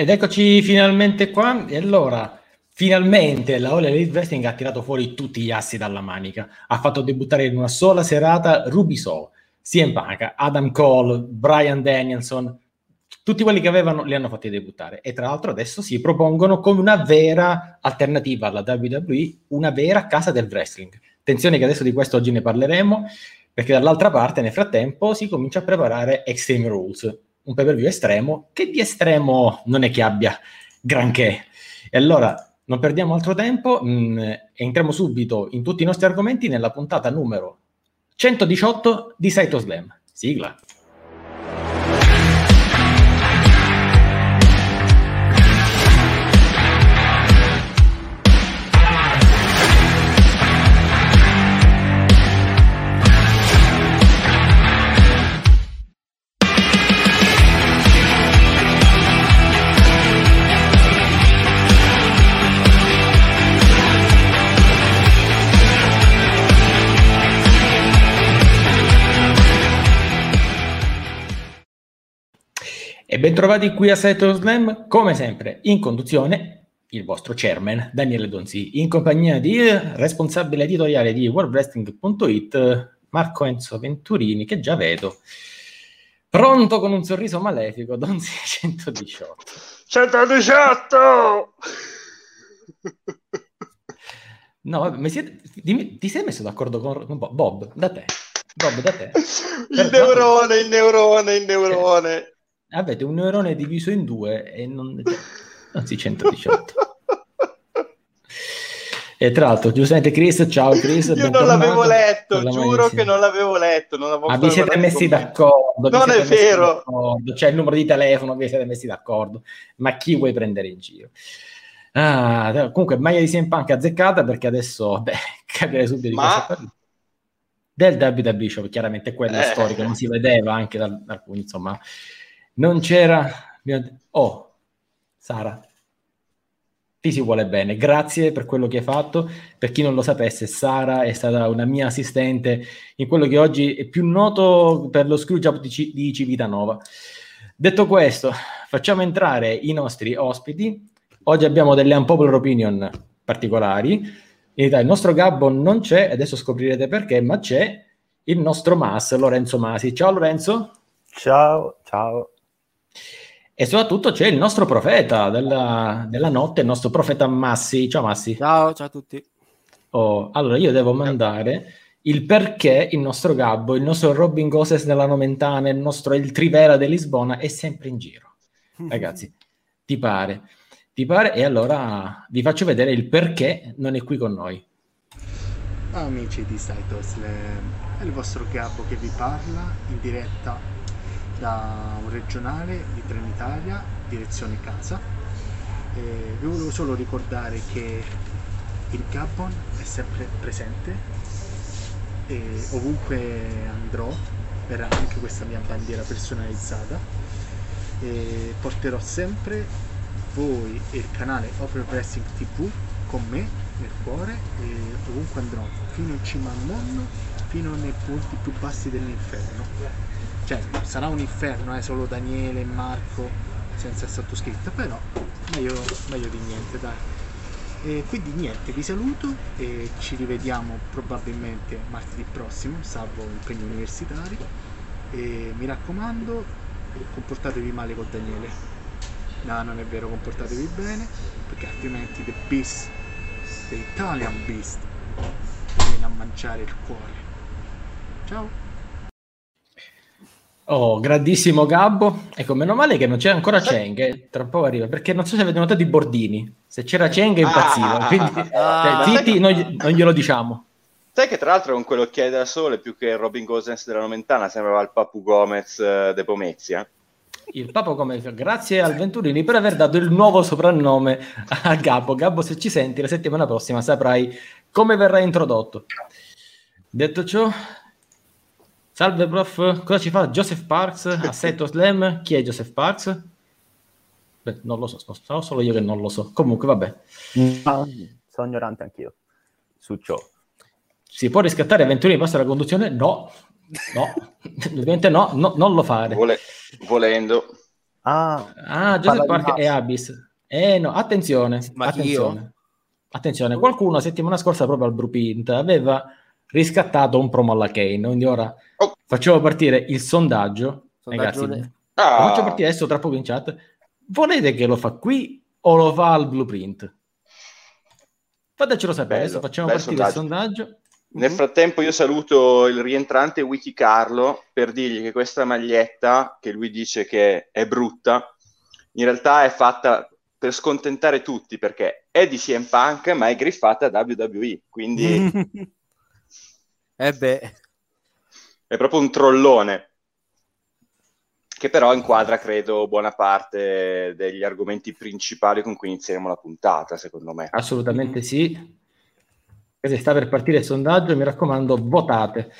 Ed eccoci finalmente qua. E allora, finalmente la All Elite Wrestling ha tirato fuori tutti gli assi dalla manica. Ha fatto debuttare in una sola serata Ruby Soul, CM Punk, Adam Cole, Brian Danielson, tutti quelli che avevano li hanno fatti debuttare e tra l'altro adesso si propongono come una vera alternativa alla WWE, una vera casa del wrestling. Attenzione che adesso di questo oggi ne parleremo, perché dall'altra parte nel frattempo si comincia a preparare Extreme Rules, un pay per view estremo che di estremo non è che abbia granché. E allora non perdiamo altro tempo mh, mm, entriamo subito in tutti i nostri argomenti nella puntata numero 118 di Saito Slam. Sigla. E bentrovati qui a Saturn Slam, come sempre, in conduzione il vostro chairman Daniele Donzi, in compagnia di responsabile editoriale di worldwrestling.it Marco Enzo Venturini, che già vedo, pronto con un sorriso malefico, Donzi 118. 118! No, ma siete, dimmi, ti sei messo d'accordo con, Bob? Da te. Bob, da te. il per neurone, il neurone, il neurone avete un neurone diviso in due e non, anzi 118. E tra l'altro, giustamente Chris, ciao Chris. Io non l'avevo letto, giuro che non l'avevo letto. Non Ma vi siete messi d'accordo. Non è vero. C'è il numero di telefono, vi siete messi d'accordo. Ma chi vuoi prendere in giro? Ah, comunque, maglia di CM Punk azzeccata perché adesso, beh, capire subito di Ma... cosa. Del WWE Bishop, chiaramente quella eh. storica, non si vedeva anche da alcuni, insomma non c'era... Oh, Sara, ti si vuole bene. Grazie per quello che hai fatto. Per chi non lo sapesse, Sara è stata una mia assistente in quello che oggi è più noto per lo screwjob di, C- di Civitanova. Detto questo, facciamo entrare i nostri ospiti. Oggi abbiamo delle unpopular opinion particolari. In realtà il nostro Gabbo non c'è, adesso scoprirete perché, ma c'è il nostro Mas, Lorenzo Masi. Ciao Lorenzo. Ciao, ciao. E soprattutto c'è il nostro profeta della, della notte, il nostro profeta Massi. Ciao Massi. Ciao, ciao a tutti. Oh, allora io devo mandare il perché il nostro Gabbo, il nostro Robin Goses della Nomentana, il nostro Il Trivela di Lisbona è sempre in giro. Ragazzi, ti pare? Ti pare? E allora vi faccio vedere il perché non è qui con noi. Amici di Saitos, è il vostro Gabbo che vi parla in diretta da un regionale di Trenitalia, direzione casa. E vi volevo solo ricordare che il Gabon è sempre presente e ovunque andrò verrà anche questa mia bandiera personalizzata e porterò sempre voi e il canale Open Wrestling TV con me nel cuore e ovunque andrò fino in cima al mondo fino nei punti più bassi dell'inferno cioè sarà un inferno, eh, solo Daniele e Marco senza il sottoscritto, però meglio, meglio di niente, dai. E quindi niente, vi saluto e ci rivediamo probabilmente martedì prossimo, salvo impegni universitari. E mi raccomando, comportatevi male con Daniele. No, non è vero, comportatevi bene, perché altrimenti The Beast, The Italian Beast, viene a mangiare il cuore. Ciao! Oh, grandissimo Gabbo. Ecco, meno male che non c'è ancora Cheng, eh, tra poco arriva, perché non so se avete notato i bordini. Se c'era Cheng impazziva, ah, quindi ah, cioè, zitti, non, non, glielo diciamo. Sai che tra l'altro con quell'occhiale da sole, più che Robin Gosens della Nomentana, sembrava il Papu Gomez uh, de Pomezia. Il Papu Gomez, grazie al Venturini per aver dato il nuovo soprannome a Gabbo. Gabbo, se ci senti, la settimana prossima saprai come verrà introdotto. Detto ciò, Salve prof, cosa ci fa Joseph Parks Assetto Slam? Chi è Joseph Parks? Beh, non lo so, so solo io che non lo so. Comunque, vabbè. No, sono ignorante anch'io su ciò. Si può riscattare Venturini passa la conduzione? No, no, ovviamente no, no, non lo fare. Vole- volendo. Ah, Ah, Joseph di Parker e. Abyss. Eh no, attenzione, Ma attenzione. Attenzione, qualcuno settimana scorsa proprio al Blueprint aveva riscattato un promo alla Kane, quindi ora Oh. facciamo partire il sondaggio. Sondaggio Ragazzi, de- lo Ah, faccio partire adesso tra poco in chat. Volete che lo fa qui o lo fa al Blueprint? Fatecelo sapere, Bello, adesso facciamo partire il sondaggio. Nel frattempo io saluto il rientrante Wiki Carlo per dirgli che questa maglietta, che lui dice che è brutta, in realtà è fatta per scontentare tutti perché è di CM Punk ma è griffata da WWE, quindi eh beh, è proprio un trollone che però inquadra credo buona parte degli argomenti principali con cui inizieremo la puntata secondo me. Assolutamente sì. Se sta per partire il sondaggio, mi raccomando, votate.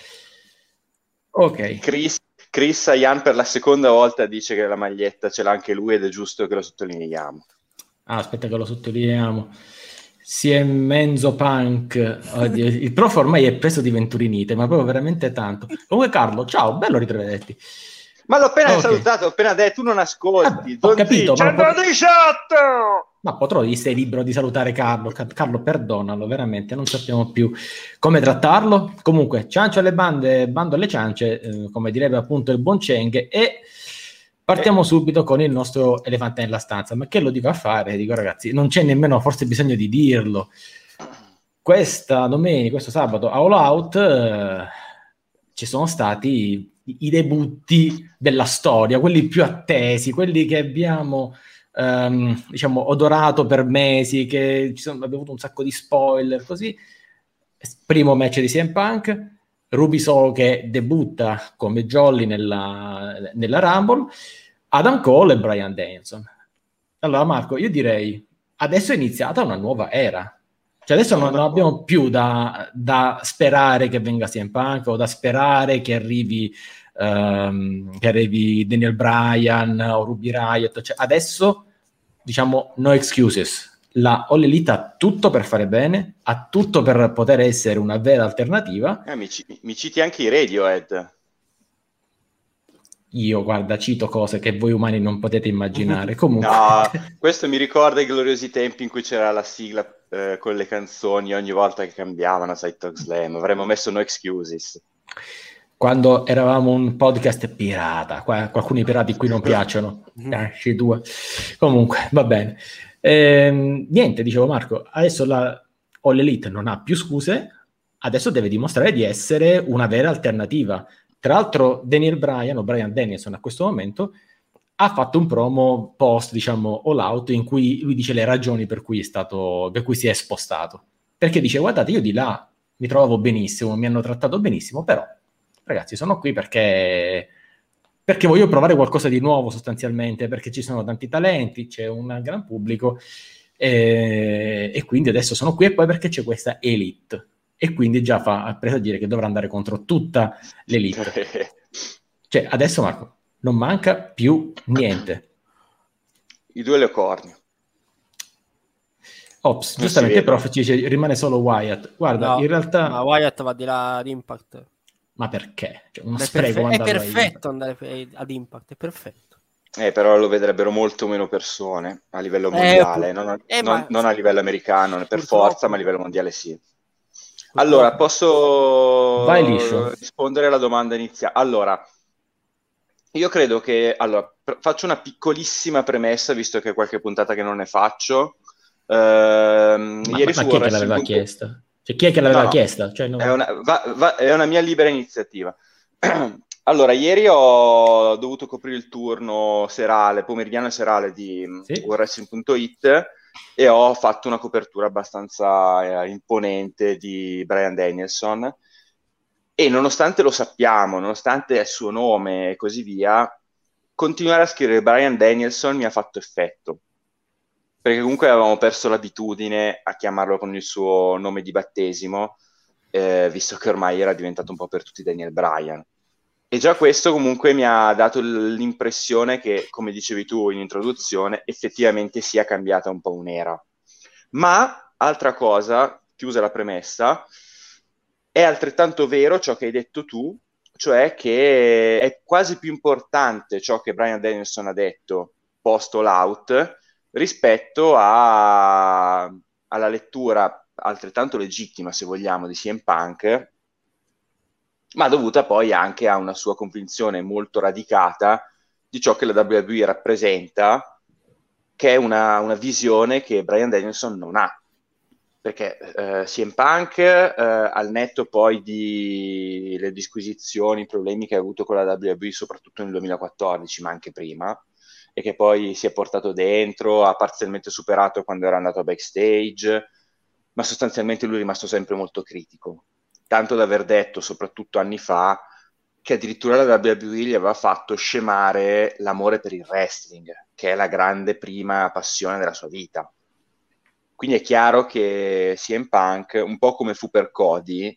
Ok. Chris, Chris Sayan per la seconda volta dice che la maglietta ce l'ha anche lui ed è giusto che lo sottolineiamo. Ah, aspetta che lo sottolineiamo. Si è Menzo Punk. Il prof ormai è preso di Venturinite, ma proprio veramente tanto. Comunque Carlo, ciao, bello ritrovedetti. Ma l'ho appena Ok. salutato, ho appena detto, tu non ascolti. Eh, ho capito, ma- 118! Ma potrò sei libero di salutare Carlo. Ca- Carlo, perdonalo, veramente, non sappiamo più come trattarlo. Comunque, ciancio alle bande, bando alle ciance, eh, come direbbe appunto il buon Cheng, e partiamo subito con il nostro elefante nella stanza. Ma che lo dico a fare? Dico ragazzi, non c'è nemmeno forse bisogno di dirlo. Questa domenica, questo sabato, a All Out, eh, ci sono stati i, debutti della storia, quelli più attesi, quelli che abbiamo ehm, diciamo, odorato per mesi, che sono, abbiamo avuto un sacco di spoiler, così. Primo match di CM Punk, Ruby Soho che debutta come Jolly nella, nella Rumble, Adam Cole e Brian Danielson. Allora Marco, io direi, adesso è iniziata una nuova era. Cioè adesso non, non abbiamo più da, da sperare che venga CM Punk o da sperare che arrivi ehm, che arrivi Daniel Bryan o Ruby Riot. Cioè, adesso, diciamo, no excuses. La All Elite ha tutto per fare bene, ha tutto per poter essere una vera alternativa. Eh, mi, ci- mi citi anche i Radiohead. Io, guarda, cito cose che voi umani non potete immaginare. Comunque, No, questo mi ricorda i gloriosi tempi in cui c'era la sigla eh, con le canzoni ogni volta che cambiavano Side Talk Slam. Avremmo messo No Excuses. quando eravamo un podcast pirata, qua, alcuni pirati qui non piacciono. Eh, ci due. Comunque, va bene. Ehm, niente, dicevo Marco, adesso la All Elite non ha più scuse, adesso deve dimostrare di essere una vera alternativa. Tra l'altro, Daniel Bryan o Brian Danielson a questo momento ha fatto un promo post, diciamo, all out in cui lui dice le ragioni per cui stato, per cui si è spostato. Perché dice, guardate, io di là mi trovavo benissimo, mi hanno trattato benissimo, però, ragazzi, sono qui perché, perché voglio provare qualcosa di nuovo sostanzialmente, perché ci sono tanti talenti, c'è un gran pubblico, e, e quindi adesso sono qui e poi perché c'è questa elite. E quindi già fa presagire che dovrà andare contro tutta l'elite. Cioè, adesso Marco, non manca più niente. I due leocorni. Ops, Non giustamente prof ci dice rimane solo Wyatt. Guarda, No, in realtà, ma ma, Wyatt va di là ad Impact. perché? Cioè, uno È, spreco perfe- è a perfetto andare ad Impact, è perfetto. Eh, però lo vedrebbero molto meno persone a livello Eh, mondiale, pur- non, a, eh, non- ma- non a livello americano per Purtroppo- forza, ma a livello mondiale sì. Allora, posso rispondere alla domanda iniziale? Allora, io credo che... Allora, faccio una piccolissima premessa, visto che è qualche puntata che non ne faccio. Ehm, Ma, ieri ma su chi è che l'aveva punto- chiesta? Cioè, chi è che l'aveva No, chiesta? Cioè, non- È una, va- va- è una mia libera iniziativa. Allora, ieri ho dovuto coprire il turno serale, pomeridiano e serale di Sì. Wrestling.it e ho fatto una copertura abbastanza eh, imponente di Brian Danielson e nonostante lo sappiamo, nonostante il suo nome e così via, continuare a scrivere Brian Danielson mi ha fatto effetto. Perché comunque avevamo perso l'abitudine a chiamarlo con il suo nome di battesimo, eh, visto che ormai era diventato un po' per tutti Daniel Bryan. E già questo comunque mi ha dato l'impressione che, come dicevi tu in introduzione, effettivamente sia cambiata un po' un'era. Ma, altra cosa, chiusa la premessa, è altrettanto vero ciò che hai detto tu, cioè che è quasi più importante ciò che Brian Danielson ha detto post all rispetto a, alla lettura altrettanto legittima, se vogliamo, di CM Punk, ma dovuta poi anche a una sua convinzione molto radicata di ciò che la WWE rappresenta, che è una, una visione che Brian Danielson non ha. Perché eh, CM Punk eh, al netto poi di le disquisizioni, i problemi che ha avuto con la WWE soprattutto nel 2014 ma anche prima e che poi si è portato dentro, ha parzialmente superato quando era andato backstage ma sostanzialmente lui è rimasto sempre molto critico tanto da aver detto soprattutto anni fa che addirittura la WWE gli aveva fatto scemare l'amore per il wrestling che è la grande prima passione della sua vita. Quindi è chiaro che CM Punk, un po' come fu per Cody,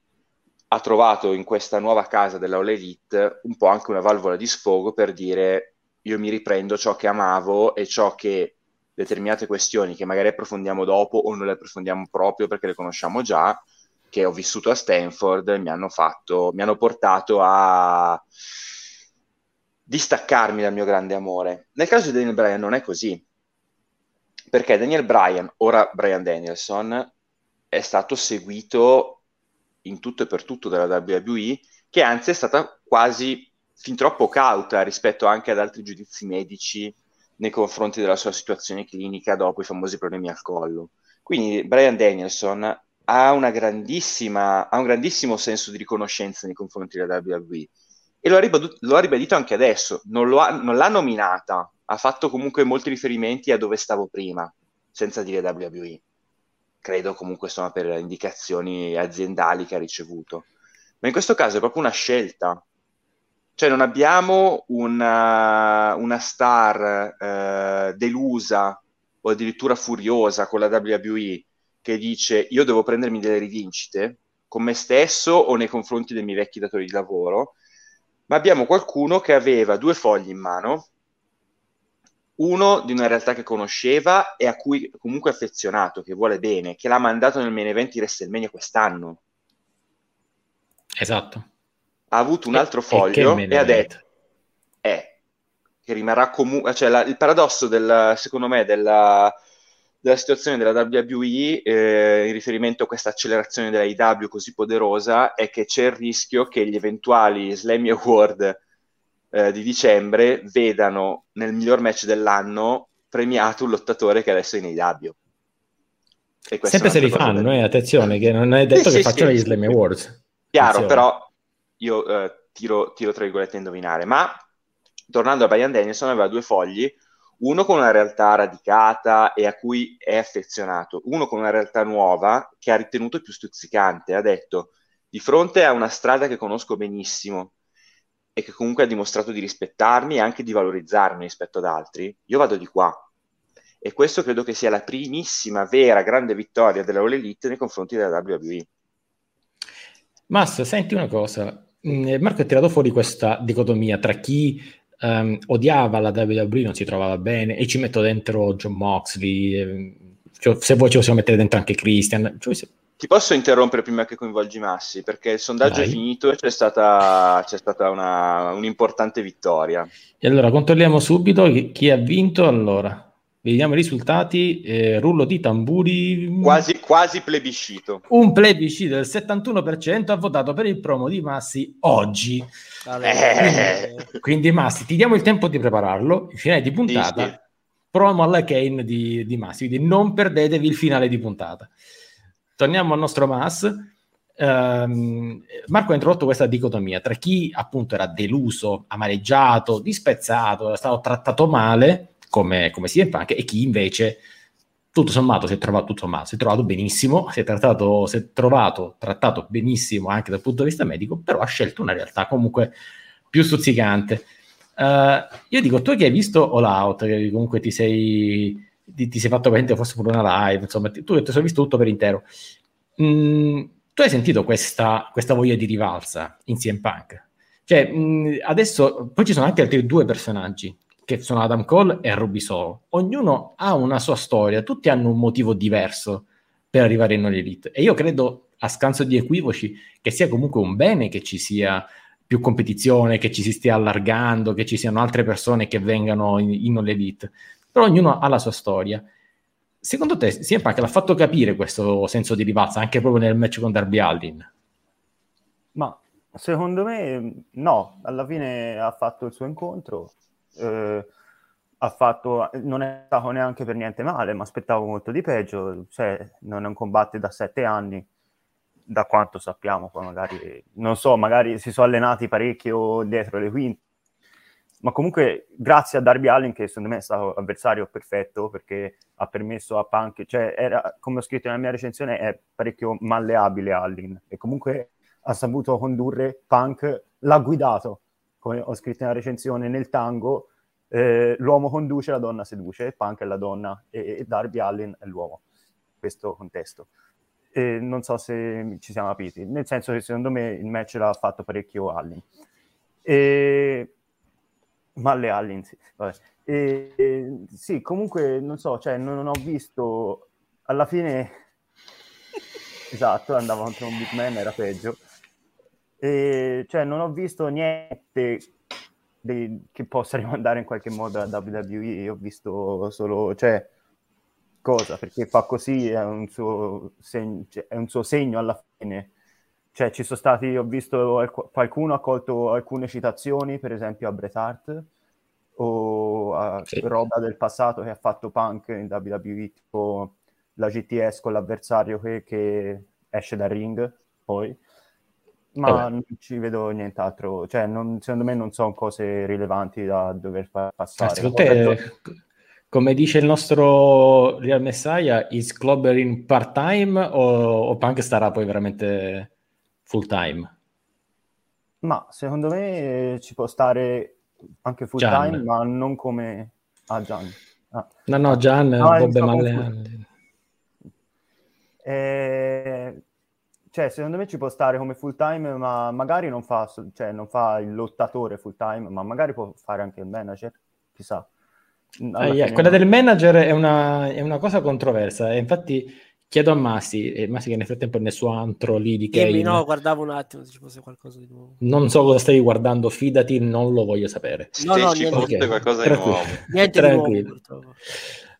ha trovato in questa nuova casa della All Elite un po' anche una valvola di sfogo per dire io mi riprendo ciò che amavo e ciò che determinate questioni che magari approfondiamo dopo o non le approfondiamo proprio perché le conosciamo già, che ho vissuto a Stanford, mi hanno fatto, mi hanno portato a distaccarmi dal mio grande amore. Nel caso di Daniel Bryan non è così perché Daniel Bryan, ora Bryan Danielson, è stato seguito in tutto e per tutto dalla WWE, che anzi è stata quasi fin troppo cauta rispetto anche ad altri giudizi medici nei confronti della sua situazione clinica dopo i famosi problemi al collo. Quindi Brian Danielson ha, ha un grandissimo senso di riconoscenza nei confronti della WWE e lo ha, ribadito, lo ha ribadito anche adesso, non, ha, non l'ha nominata ha fatto comunque molti riferimenti a dove stavo prima, senza dire WWE. Credo comunque sono per indicazioni aziendali che ha ricevuto. Ma in questo caso è proprio una scelta. Cioè non abbiamo una, una star eh, delusa o addirittura furiosa con la WWE che dice io devo prendermi delle rivincite con me stesso o nei confronti dei miei vecchi datori di lavoro, ma abbiamo qualcuno che aveva due fogli in mano uno di una realtà che conosceva e a cui comunque è affezionato, che vuole bene, che l'ha mandato nel main event di WrestleMania quest'anno. Esatto. Ha avuto un altro foglio e, e ha detto eh, che rimarrà comunque, cioè la, il paradosso del, secondo me della, della situazione della WWE eh, in riferimento a questa accelerazione della IW così poderosa è che c'è il rischio che gli eventuali Slammy Award eh, di dicembre vedano nel miglior match dell'anno premiato un lottatore che adesso è in AW. Sempre se li fanno, eh, attenzione, che non è detto sì, che sì, facciano sì, gli Slam Awards. Chiaro, attenzione. però io eh, tiro, tiro tra virgolette a indovinare, ma tornando a Brian Danielson aveva due fogli, uno con una realtà radicata e a cui è affezionato, uno con una realtà nuova che ha ritenuto più stuzzicante, ha detto di fronte a una strada che conosco benissimo, e che comunque ha dimostrato di rispettarmi e anche di valorizzarmi rispetto ad altri, io vado di qua. E questo credo che sia la primissima vera grande vittoria della All Elite nei confronti della WWE. Massa, senti una cosa. Mm, Marco ha tirato fuori questa dicotomia tra chi um, odiava la WWE, non si trovava bene, e ci metto dentro John Moxley, eh, cioè, se vuoi ci possiamo mettere dentro anche Christian. Cioè, ti posso interrompere prima che coinvolgi Massi? Perché il sondaggio Vai. è finito e c'è stata, c'è stata una, un'importante vittoria. E allora controlliamo subito chi, chi ha vinto. Allora, vediamo i risultati. Eh, rullo di tamburi. Quasi, quasi plebiscito. Un plebiscito del 71% ha votato per il promo di Massi oggi. Eh. Quindi, Massi, ti diamo il tempo di prepararlo. Il finale di puntata. Sì. Promo alla Kane di, di Massi. Quindi non perdetevi il finale di puntata torniamo al nostro Mas. Um, Marco ha introdotto questa dicotomia tra chi appunto era deluso, amareggiato, dispezzato, era stato trattato male come, come CM Punk e chi invece tutto sommato si è trovato, tutto sommato, si è trovato benissimo, si è, trattato, si è trovato, trattato benissimo anche dal punto di vista medico, però ha scelto una realtà comunque più stuzzicante. Uh, io dico, tu che hai visto All Out, che comunque ti sei ti, ti sei fatto presente forse pure una live, insomma, tu ti sei visto tutto per intero. Mm, tu hai sentito questa, questa, voglia di rivalsa in CM Punk? Cioè, mh, mm, adesso poi ci sono anche altri due personaggi che sono Adam Cole e Ruby Solo. Ognuno ha una sua storia, tutti hanno un motivo diverso per arrivare in Elite. E io credo, a scanso di equivoci, che sia comunque un bene che ci sia più competizione, che ci si stia allargando, che ci siano altre persone che vengano in, in Elite. Però ognuno ha la sua storia. Secondo te, CM Punk l'ha fatto capire questo senso di rivalsa anche proprio nel match con Darby Allin? Ma secondo me no, alla fine ha fatto il suo incontro, eh, ha fatto, non è stato neanche per niente male, ma aspettavo molto di peggio, cioè non combatte da sette anni, da quanto sappiamo, poi magari, non so, magari si sono allenati parecchio dietro le quinte, ma comunque grazie a Darby Allin che secondo me è stato avversario perfetto perché ha permesso a Punk, cioè era, come ho scritto nella mia recensione, è parecchio malleabile Allin. E comunque ha saputo condurre Punk, l'ha guidato, come ho scritto nella recensione, nel tango, eh, l'uomo conduce, la donna seduce, Punk è la donna e, e Darby Allin è l'uomo, in questo contesto. E non so se ci siamo capiti, nel senso che secondo me il match l'ha fatto parecchio Allin. E... Malle Allin, sì. E, e, sì, comunque non so, cioè non, non ho visto alla fine esatto, andava contro un big man, era peggio. E, cioè, non ho visto niente di, che possa rimandare in qualche modo a WWE. Ho visto solo, cioè, cosa? Perché fa così, è un suo, segno, cioè, è un suo segno alla fine. Cioè, ci sono stati, ho visto qualcuno ha colto alcune citazioni, per esempio a Bret Hart, o a sì. roba del passato che ha fatto Punk in WWE, tipo la GTS con l'avversario che, che esce dal ring, poi ma Vabbè. non ci vedo nient'altro. Cioè, non, secondo me non sono cose rilevanti da dover passare. secondo te, come dice il nostro Real Messiah, is Clobber in part-time o, o Punk starà poi veramente full-time? Ma secondo me ci può stare anche full-time, ma non come a ah, Gian. Ah. No, no, Gian un po' male. Eh, cioè, secondo me ci può stare come full time, ma magari non fa, cioè, non fa il lottatore full time, ma magari può fare anche il manager, chissà. Ah, yeah. Quella del manager è una, è una, cosa controversa, e infatti chiedo a Massi, e Massi che nel frattempo è nel suo antro lì di Kevin. no, guardavo un attimo se ci fosse qualcosa di nuovo. Non so cosa stai guardando, fidati, non lo voglio sapere. No, no, niente, okay. qualcosa di nuovo. Niente Tranquillo. di nuovo, uh,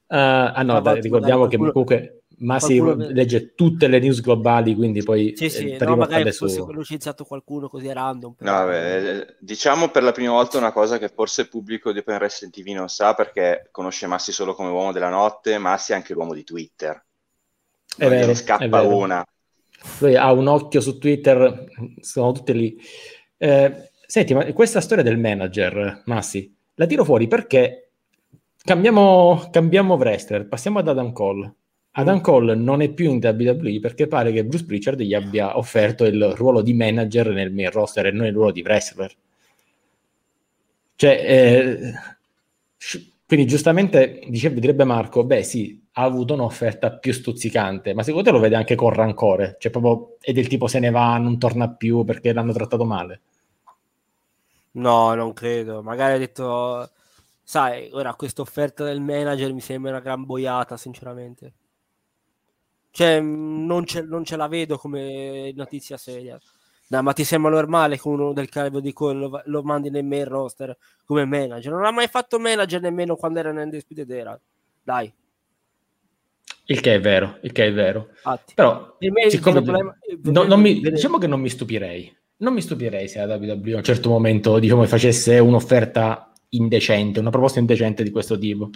ah no, dai, ricordiamo che comunque ma si che... legge tutte le news globali, quindi poi sì, sì, no, magari fosse su... velocizzato qualcuno così a random. No, vabbè, eh, diciamo per la prima volta una cosa che forse il pubblico di Open Wrestling TV non sa perché conosce Massi solo come uomo della notte, Massi è anche l'uomo di Twitter. È vero, ne scappa è una. Lui ha un occhio su Twitter, sono tutte lì. Eh, senti, ma questa storia del manager, Massi, la tiro fuori perché cambiamo, cambiamo wrestler, passiamo ad Adam Cole Adam Cole non è più in WWE perché pare che Bruce Pritchard gli abbia offerto il ruolo di manager nel main roster e non il ruolo di wrestler. Cioè, eh, quindi giustamente dice, direbbe Marco, beh sì, ha avuto un'offerta più stuzzicante, ma secondo te lo vede anche con rancore? Cioè proprio è del tipo se ne va, non torna più perché l'hanno trattato male? No, non credo. Magari ha detto, sai, ora questa offerta del manager mi sembra una gran boiata, sinceramente. Cioè, non ce, non ce la vedo come notizia seria. No, ma ti sembra normale che uno del calibro di Cole lo, lo, mandi nel main roster come manager? Non ha mai fatto manager nemmeno quando era nel Undisputed Era. Dai. Il che è vero, il che è vero. Infatti. Però, me, siccome, problema, no, non mi, diciamo che non mi stupirei. Non mi stupirei se la WWE a un certo momento diciamo, facesse un'offerta indecente, una proposta indecente di questo tipo.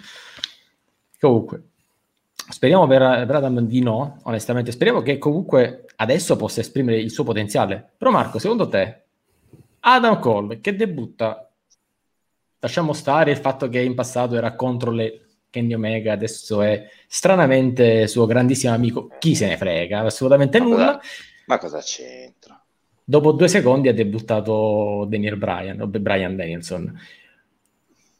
Comunque, Speriamo per, per, Adam di no, onestamente. Speriamo che comunque adesso possa esprimere il suo potenziale. Però Marco, secondo te, Adam Cole che debutta, lasciamo stare il fatto che in passato era contro le Kenny Omega, adesso è stranamente suo grandissimo amico, chi se ne frega, assolutamente ma nulla. Cosa, ma cosa c'entra? Dopo due secondi ha debuttato Daniel Bryan, o Brian Danielson.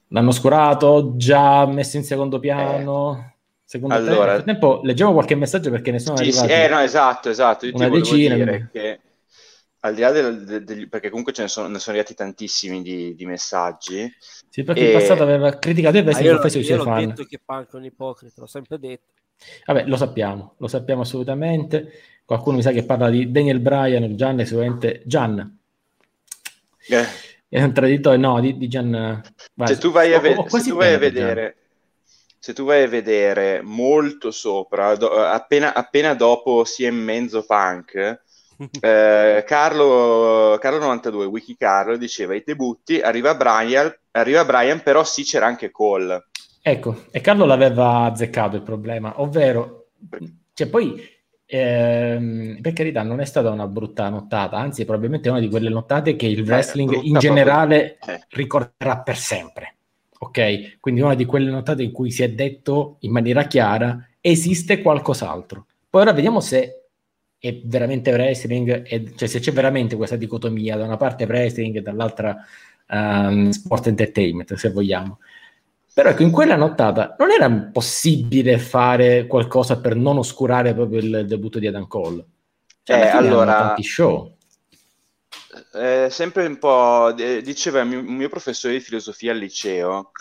L'hanno scurato, già messo in secondo piano. Eh Secondo allora, te? Nel frattempo leggiamo qualche messaggio perché ne sono sì, arrivati. Sì, eh, no, esatto, esatto. Io una decina. Dire che al di là del, del, del, perché comunque ce ne sono, ne sono arrivati tantissimi di, di messaggi. Sì, perché e... in passato aveva criticato il wrestling ah, confesso sui fan. Io ho detto che Punk è un ipocrita, l'ho sempre detto. Vabbè, lo sappiamo, lo sappiamo assolutamente. Qualcuno mi sa che parla di Daniel Bryan, Gian, sicuramente Gian. Eh. È un traditore, no, di, di Gian... Vai, se tu vai a, ve- se tu vai a vedere... Se tu vai a vedere molto sopra, do- appena, appena dopo CM Menzo Punk, eh, Carlo, Carlo 92, Wiki Carlo, diceva i debutti, arriva Brian, arriva Brian, però sì c'era anche Cole. Ecco, e Carlo l'aveva azzeccato il problema, ovvero, cioè poi Ehm, per carità, non è stata una brutta nottata, anzi, è probabilmente una di quelle nottate che il wrestling in generale proprio... Eh. ricorderà per sempre. Ok? Quindi una di quelle nottate in cui si è detto in maniera chiara esiste qualcos'altro. Poi ora vediamo se è veramente wrestling, e, cioè se c'è veramente questa dicotomia, da una parte wrestling e dall'altra um, sport entertainment, se vogliamo. Però ecco, in quella nottata non era possibile fare qualcosa per non oscurare proprio il debutto di Adam Cole. Cioè, eh, allora, tanti show. Eh, sempre un po' diceva un mio, mio professore di filosofia al liceo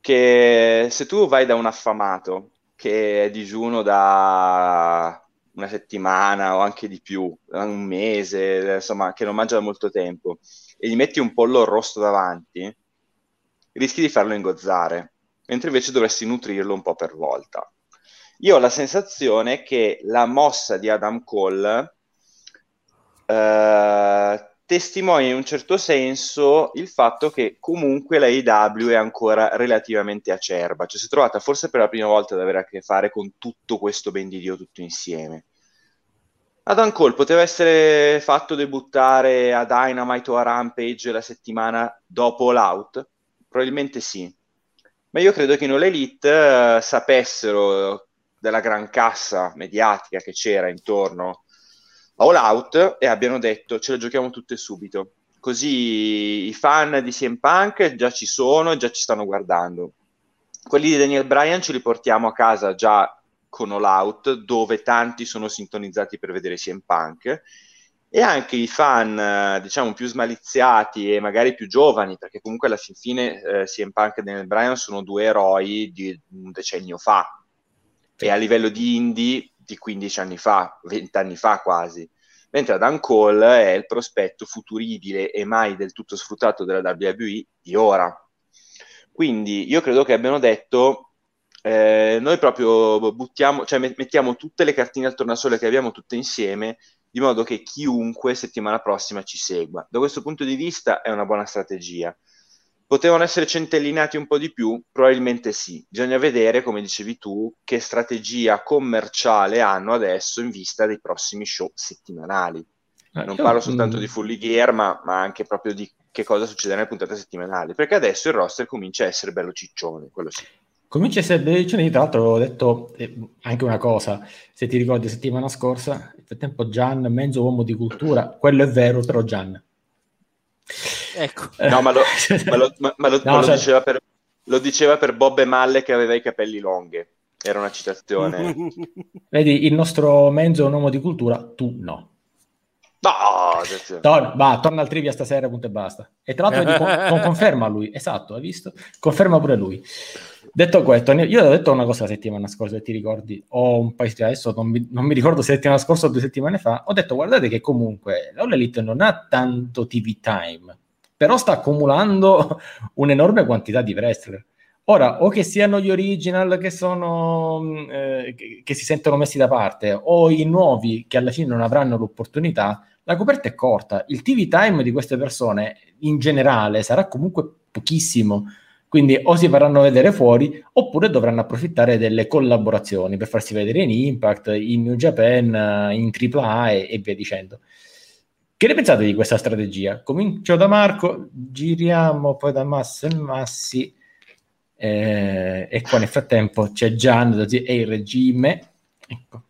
che se tu vai da un affamato che è digiuno da una settimana o anche di più, un mese, insomma, che non mangia da molto tempo, e gli metti un pollo arrosto davanti, rischi di farlo ingozzare mentre invece dovresti nutrirlo un po' per volta. Io ho la sensazione che la mossa di Adam Cole eh, testimonia in un certo senso il fatto che comunque la AEW è ancora relativamente acerba, cioè si è trovata forse per la prima volta ad avere a che fare con tutto questo ben di Dio tutto insieme. Adam Cole poteva essere fatto debuttare a Dynamite o a Rampage la settimana dopo l'out? Probabilmente sì ma io credo che non l'Elite uh, sapessero della gran cassa mediatica che c'era intorno All Out e abbiano detto ce le giochiamo tutte subito. Così i fan di CM Punk già ci sono e già ci stanno guardando. Quelli di Daniel Bryan ce li portiamo a casa già con All Out, dove tanti sono sintonizzati per vedere CM Punk e anche i fan, diciamo, più smaliziati e magari più giovani, perché comunque alla fin fine eh, CM Punk e Daniel Bryan sono due eroi di un decennio fa, e a livello di indie di 15 anni fa, 20 anni fa quasi. Mentre Adam Cole è il prospetto futuribile e mai del tutto sfruttato della WWE di ora. Quindi io credo che abbiano detto eh, noi proprio buttiamo, cioè mettiamo tutte le cartine al tornasole che abbiamo tutte insieme di modo che chiunque settimana prossima ci segua. Da questo punto di vista è una buona strategia. Potevano essere centellinati un po' di più? Probabilmente sì. Bisogna vedere, come dicevi tu, che strategia commerciale hanno adesso in vista dei prossimi show settimanali. Eh, non parlo soltanto di Fully Gear, ma, ma, anche proprio di che cosa succede nelle puntate settimanali, perché adesso il roster comincia a essere bello ciccione, quello sì. Comincia a essere bello tra l'altro ho detto eh, anche una cosa, se ti ricordi settimana scorsa, nel frattempo Gian, mezzo uomo di cultura, quello è vero, però Gian. Ecco. No, ma lo, ma lo, ma, ma lo, no, cioè... diceva per, lo, diceva per, Bob e Malle che aveva i capelli lunghi. Era una citazione. Vedi, il nostro mezzo è un uomo di cultura, tu no. No, Tor- va, torna al trivia stasera, punto e basta. E tra l'altro con, con conferma lui, esatto, hai visto? Conferma pure lui. Detto questo, io ho detto una cosa la settimana scorsa, se ti ricordi, o un paio di adesso, non mi, non mi ricordo se settimana scorsa o due settimane fa, ho detto guardate che comunque l'All Elite non ha tanto TV time, però sta accumulando un'enorme quantità di wrestler. Ora, o che siano gli original che, sono, eh, che, che si sentono messi da parte, o i nuovi che alla fine non avranno l'opportunità, la coperta è corta. Il TV time di queste persone in generale sarà comunque pochissimo quindi o si faranno vedere fuori oppure dovranno approfittare delle collaborazioni per farsi vedere in Impact, in New Japan, in AAA e, e via dicendo. Che ne pensate di questa strategia? Comincio da Marco, giriamo poi da Masso e Massi eh, e qua nel frattempo c'è Gian e il regime. Ecco.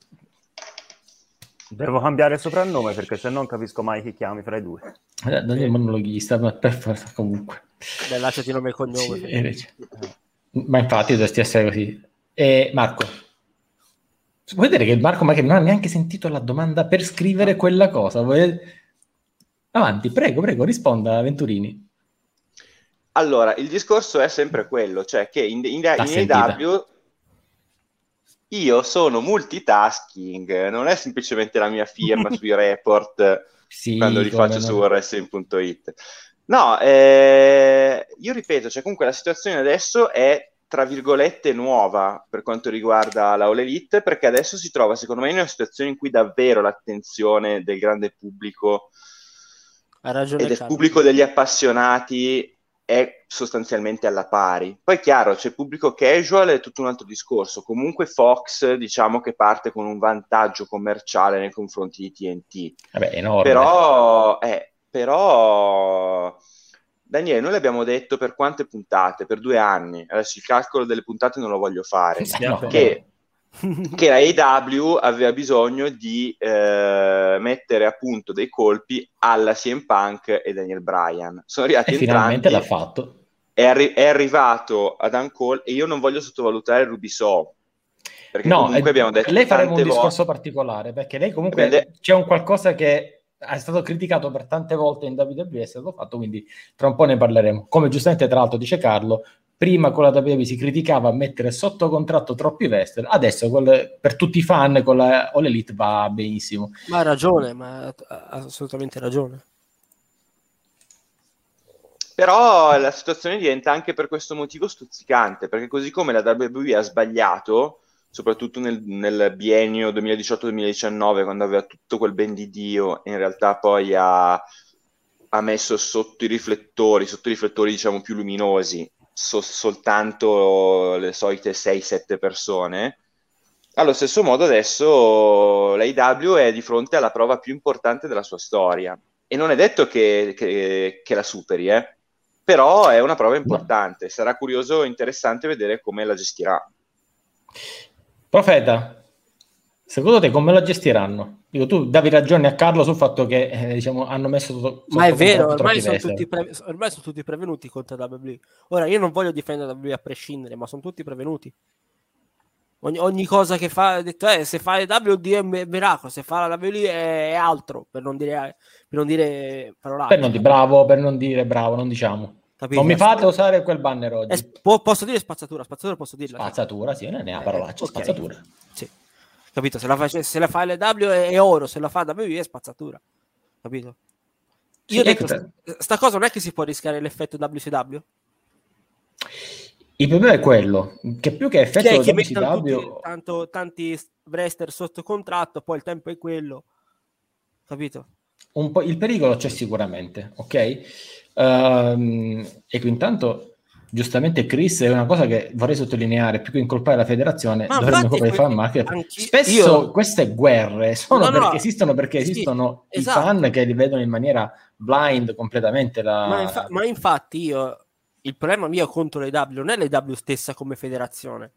Devo cambiare soprannome perché se no non capisco mai chi chiami fra i due. Eh, non è il monologhista, ma per forza comunque. Beh, lasciati nome e cognome. Sì, ma infatti dovresti essere così. E Marco, vuoi dire che Marco magari non ha neanche sentito la domanda per scrivere quella cosa? Vuoi... Avanti, prego, prego, risponda Venturini. Allora, il discorso è sempre quello, cioè che in, in, in AW io sono multitasking, non è semplicemente la mia firma sui report sì, quando li faccio no. su wrestling.it No, eh, io ripeto, cioè comunque la situazione adesso è tra virgolette nuova per quanto riguarda la All Elite perché adesso si trova secondo me in una situazione in cui davvero l'attenzione del grande pubblico e del Carlo. pubblico degli appassionati è sostanzialmente alla pari. Poi chiaro, c'è pubblico casual è tutto un altro discorso. Comunque Fox diciamo che parte con un vantaggio commerciale nei confronti di TNT. Vabbè, enorme. Però, eh, però Daniele, noi l'abbiamo detto per quante puntate? Per due anni. Adesso il calcolo delle puntate non lo voglio fare. No, che che la AW aveva bisogno di eh, mettere a punto dei colpi alla CM Punk e Daniel Bryan. Sono arrivati e finalmente l'ha fatto. È, arri- è, arrivato ad Uncall e io non voglio sottovalutare Ruby So. Perché no, comunque abbiamo detto lei faremo un discorso volte... particolare perché lei comunque de- c'è un qualcosa che è stato criticato per tante volte in WWE, è stato fatto, quindi tra un po' ne parleremo. Come giustamente tra l'altro dice Carlo, prima con la WWE si criticava mettere sotto contratto troppi wrestler, adesso quel, per tutti i fan con la All Elite va benissimo. Ma ha ragione, ma ha assolutamente ragione. Però la situazione diventa anche per questo motivo stuzzicante, perché così come la WWE ha sbagliato, soprattutto nel, nel biennio 2018-2019, quando aveva tutto quel ben di Dio, e in realtà poi ha, ha messo sotto i riflettori, sotto i riflettori diciamo più luminosi, so- soltanto le solite 6-7 persone. Allo stesso modo adesso l'AW è di fronte alla prova più importante della sua storia e non è detto che, che, che la superi, eh? però è una prova importante. Sarà curioso e interessante vedere come la gestirà. Profeta, secondo te come la gestiranno? Dico, tu davi ragione a Carlo sul fatto che eh, diciamo, hanno messo tutto. Ma è vero, ormai sono, pre- ormai sono, tutti prevenuti contro WWE. Ora io non voglio difendere WWE a prescindere, ma sono tutti prevenuti. Ogni, ogni cosa che fa, detto, eh, se fa WD è miracolo, se fa la WWE è, è altro, per non dire, per non dire parolacce. Per non dire bravo, per non dire bravo, non diciamo. Capito? Non mi fate usare quel banner oggi. Es- po- posso dire spazzatura, spazzatura posso dirla. Spazzatura, sì, non è una parolaccia, eh, okay. spazzatura. Sì capito? Se la, fa, se la fa LW è oro, se la fa WWE è spazzatura, capito? Io sì, dico, sta, sta cosa non è che si può rischiare l'effetto WCW? Il problema è quello, che più che effetto cioè, che WCW... Tutti, tanto, tanti wrestler sotto contratto, poi il tempo è quello, capito? Un po' il pericolo c'è sicuramente, ok? Um, e qui intanto giustamente Chris è una cosa che vorrei sottolineare più che incolpare la federazione Ma dovremmo incolpare i fan market spesso io... queste guerre sono no, no, perché no. esistono perché sì, esistono esatto. i fan che li vedono in maniera blind completamente la... ma, infa- ma infatti io il problema mio contro le W non è le W stessa come federazione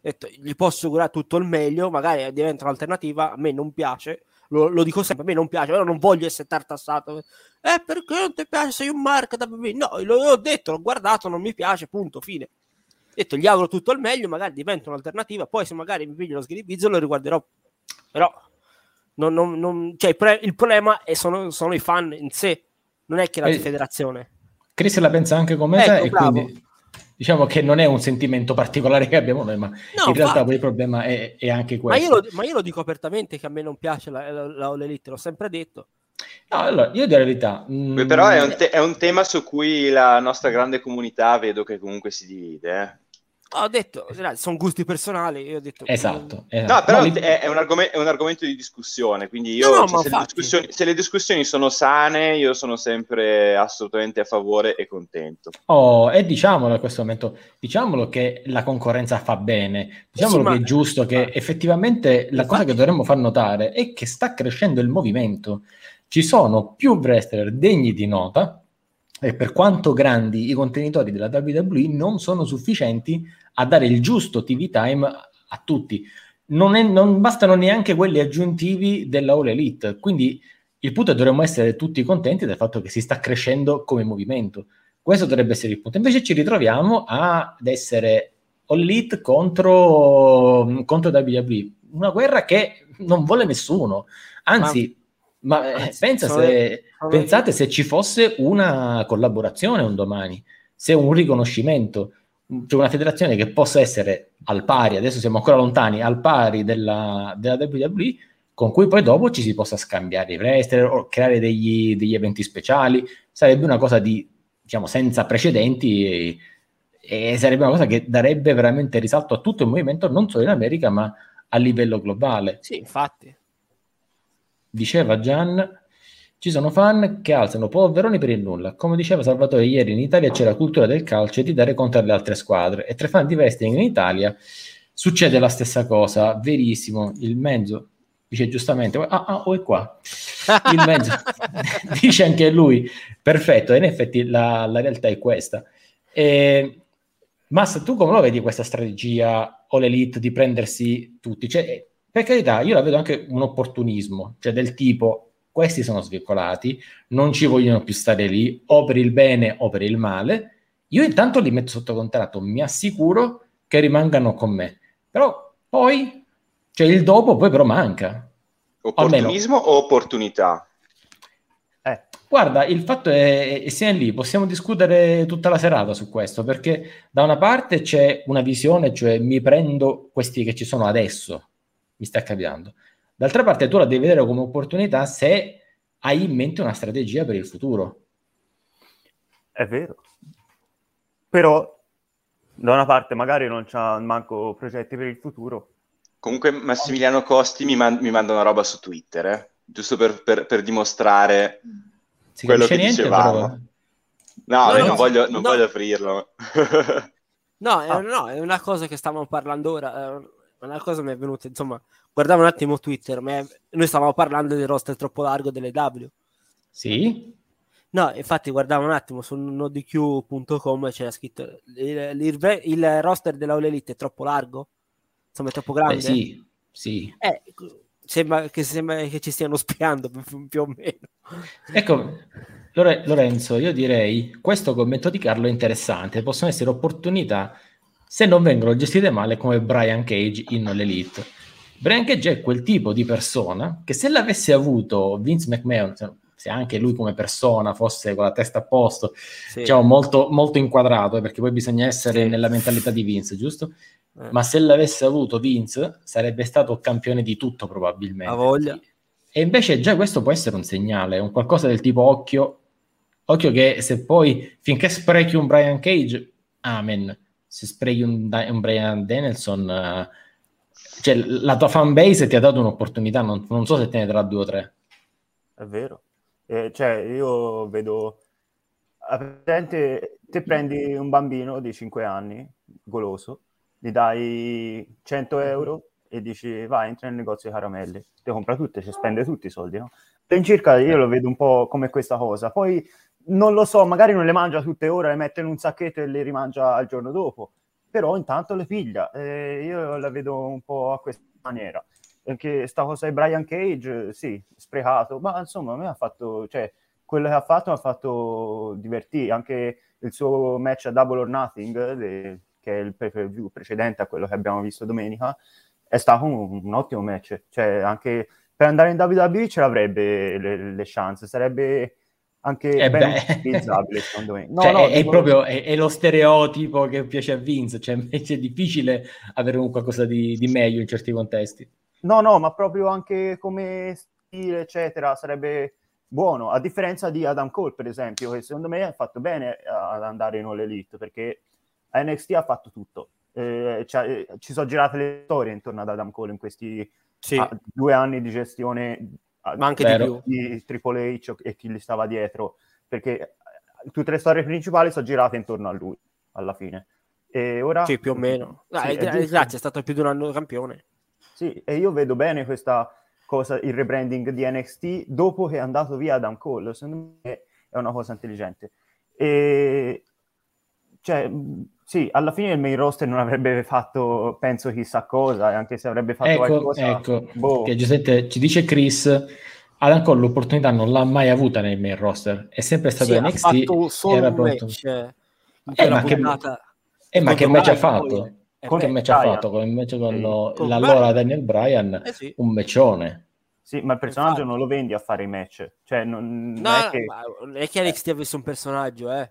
detto, gli posso assicurare tutto il meglio magari diventa un'alternativa a me non piace lo, lo, dico sempre, a me non piace, però non voglio essere tartassato. Eh, perché non ti piace? Sei un marca da bambino. No, l'ho detto, l'ho guardato, non mi piace, punto, fine. Ho detto, gli auguro tutto il meglio, magari diventa un'alternativa, poi se magari mi piglio lo sgribizzo lo riguarderò. Però, non, non, non, cioè, il, problema è sono, sono, i fan in sé, non è che la eh, federazione. Chris la pensa anche come ecco, te e quindi diciamo che non è un sentimento particolare che abbiamo noi, ma no, in realtà poi il problema è, è anche questo. Ma io, lo, ma io, lo, dico apertamente che a me non piace la, la, la All Elite, l'ho sempre detto. No, allora, io dico la verità. Mm, però è un, te- è un, tema su cui la nostra grande comunità vedo che comunque si divide. Eh ho detto, sono gusti personali. Io ho detto, esatto, esatto. No, però no, è, è, un argom- è, un argomento di discussione. Quindi io, no, cioè, se, le discussioni, se, le discussioni, sono sane, io sono sempre assolutamente a favore e contento. Oh, e diciamolo a questo momento, diciamolo che la concorrenza fa bene, diciamolo sì, che ma... è giusto, che effettivamente la cosa che dovremmo far notare è che sta crescendo il movimento. Ci sono più wrestler degni di nota e per quanto grandi i contenitori della WWE non sono sufficienti a dare il giusto TV time a tutti. Non, è, non bastano neanche quelli aggiuntivi della All Elite, quindi il punto è che dovremmo essere tutti contenti del fatto che si sta crescendo come movimento. Questo dovrebbe essere il punto. Invece ci ritroviamo ad essere All Elite contro, contro WWE, una guerra che non vuole nessuno. Anzi, ma, ma eh, pensa se Pensate se ci fosse una collaborazione un domani, se un riconoscimento, cioè una federazione che possa essere al pari, adesso siamo ancora lontani, al pari della, della WWE, con cui poi dopo ci si possa scambiare i wrestler o creare degli, degli eventi speciali. Sarebbe una cosa di, diciamo, senza precedenti e, e, sarebbe una cosa che darebbe veramente risalto a tutto il movimento, non solo in America, ma a livello globale. Sì, infatti. Diceva Gian, ci sono fan che alzano polveroni per il nulla. Come diceva Salvatore ieri, in Italia c'è la cultura del calcio e di dare conto alle altre squadre. E tra i fan di wrestling in Italia succede la stessa cosa. Verissimo, il mezzo dice giustamente, ah, ah, oh, è qua. Il mezzo dice anche lui, perfetto, in effetti la, la realtà è questa. E, Massa, tu come lo vedi questa strategia o l'elite di prendersi tutti? Cioè, per carità, io la vedo anche un opportunismo, cioè del tipo, questi sono svircolati, non ci vogliono più stare lì, o per il bene o per il male, io intanto li metto sotto contratto, mi assicuro che rimangano con me. Però poi cioè il dopo poi però manca. Opportunismo o opportunità? Eh. Guarda, il fatto è, è siamo lì, possiamo discutere tutta la serata su questo, perché da una parte c'è una visione, cioè mi prendo questi che ci sono adesso, mi sta capitando. D'altra parte tu la devi vedere come opportunità se hai in mente una strategia per il futuro. È vero. Però da una parte magari non c'ha manco progetti per il futuro, Comunque Massimiliano Costi mi, man- mi manda una roba su Twitter, eh? giusto per, per, per dimostrare si quello che niente, dicevamo. Però... No, no, no, non, voglio, non no. voglio aprirlo. no, è, ah. no, è una cosa che stavamo parlando ora. Una cosa mi è venuta, insomma, guardavo un attimo Twitter, è... noi stavamo parlando del roster troppo largo delle W. Sì? No, infatti guardavo un attimo su nodq.com c'era scritto il, il, il roster della All Elite è troppo largo Insomma, è troppo grande? Beh, sì, sì. Eh, sembra, che, sembra che ci stiano spiando più o meno. Ecco, Lorenzo, io direi questo commento di Carlo è interessante, possono essere opportunità se non vengono gestite male come Brian Cage in l'Elite. Brian Cage è quel tipo di persona che se l'avesse avuto Vince McMahon, se anche lui come persona fosse con la testa a posto, sì. diciamo molto, molto inquadrato, eh, perché poi bisogna essere sì. nella mentalità di Vince, giusto? Eh. Ma se l'avesse avuto Vince, sarebbe stato campione di tutto probabilmente. A voglia. E invece già questo può essere un segnale, un qualcosa del tipo occhio, occhio che se poi finché sprechi un Brian Cage, amen. Se sprechi un, un Brian Danielson, uh, cioè la tua fanbase ti ha dato un'opportunità, non, non so se te ne darà due o tre. È vero. Eh, cioè, io vedo... Te, te prendi un bambino di 5 anni, goloso, gli dai 100 euro e dici vai, entra nel negozio di caramelle, ti compra tutte, ci spende tutti i soldi, no? In circa io lo vedo un po' come questa cosa. Poi non lo so, magari non le mangia tutte ore, le mette in un sacchetto e le rimangia il giorno dopo, però intanto le piglia. Eh, io la vedo un po' a questa maniera. Perché sta cosa di Brian Cage, sì, sprecato, ma insomma a me ha fatto, cioè, quello che ha fatto mi ha fatto divertire. Anche il suo match a Double or Nothing, de, che è il pay-per-view precedente a quello che abbiamo visto domenica, è stato un, un ottimo match. Cioè, anche per andare in WWE ce l'avrebbe le, le chance, sarebbe anche eh ben utilizzabile secondo me. No, cioè, no, è, è proprio è, è, lo stereotipo che piace a Vince, cioè invece è difficile avere un qualcosa di, di, meglio in certi contesti. No, no, ma proprio anche come stile, eccetera, sarebbe buono, a differenza di Adam Cole, per esempio, che secondo me ha fatto bene ad andare in All Elite, perché NXT ha fatto tutto. Eh, cioè, ci sono girate le storie intorno ad Adam Cole in questi sì. due anni di gestione ma anche di, più. di Triple H e chi gli stava dietro, perché eh, tutte le storie principali sono girate intorno a lui alla fine. E ora... Sì, più o meno. Sì, ah, è, è grazie, è stato più di un anno campione. Sì, e io vedo bene questa cosa, il rebranding di NXT dopo che è andato via Adam Cole. Secondo me è una cosa intelligente. E cioè, sì, alla fine il main roster non avrebbe fatto, penso, chissà cosa, anche se avrebbe fatto ecco, qualcosa... Ecco, boh. che Giuseppe ci dice Chris, Adam Cole l'opportunità non l'ha mai avuta nel main roster, è sempre stato sì, NXT. Ha fatto solo era pronto. Match, eh, ma, che, eh, ma che match ha fatto? Con che match ha fatto? Con il match con, lo, con l'allora Daniel Bryan, eh sì. un meccione. Sì, ma il personaggio Infatti. non lo vendi a fare i match. Cioè, non, no, non è, che... è che NXT avesse un personaggio, eh.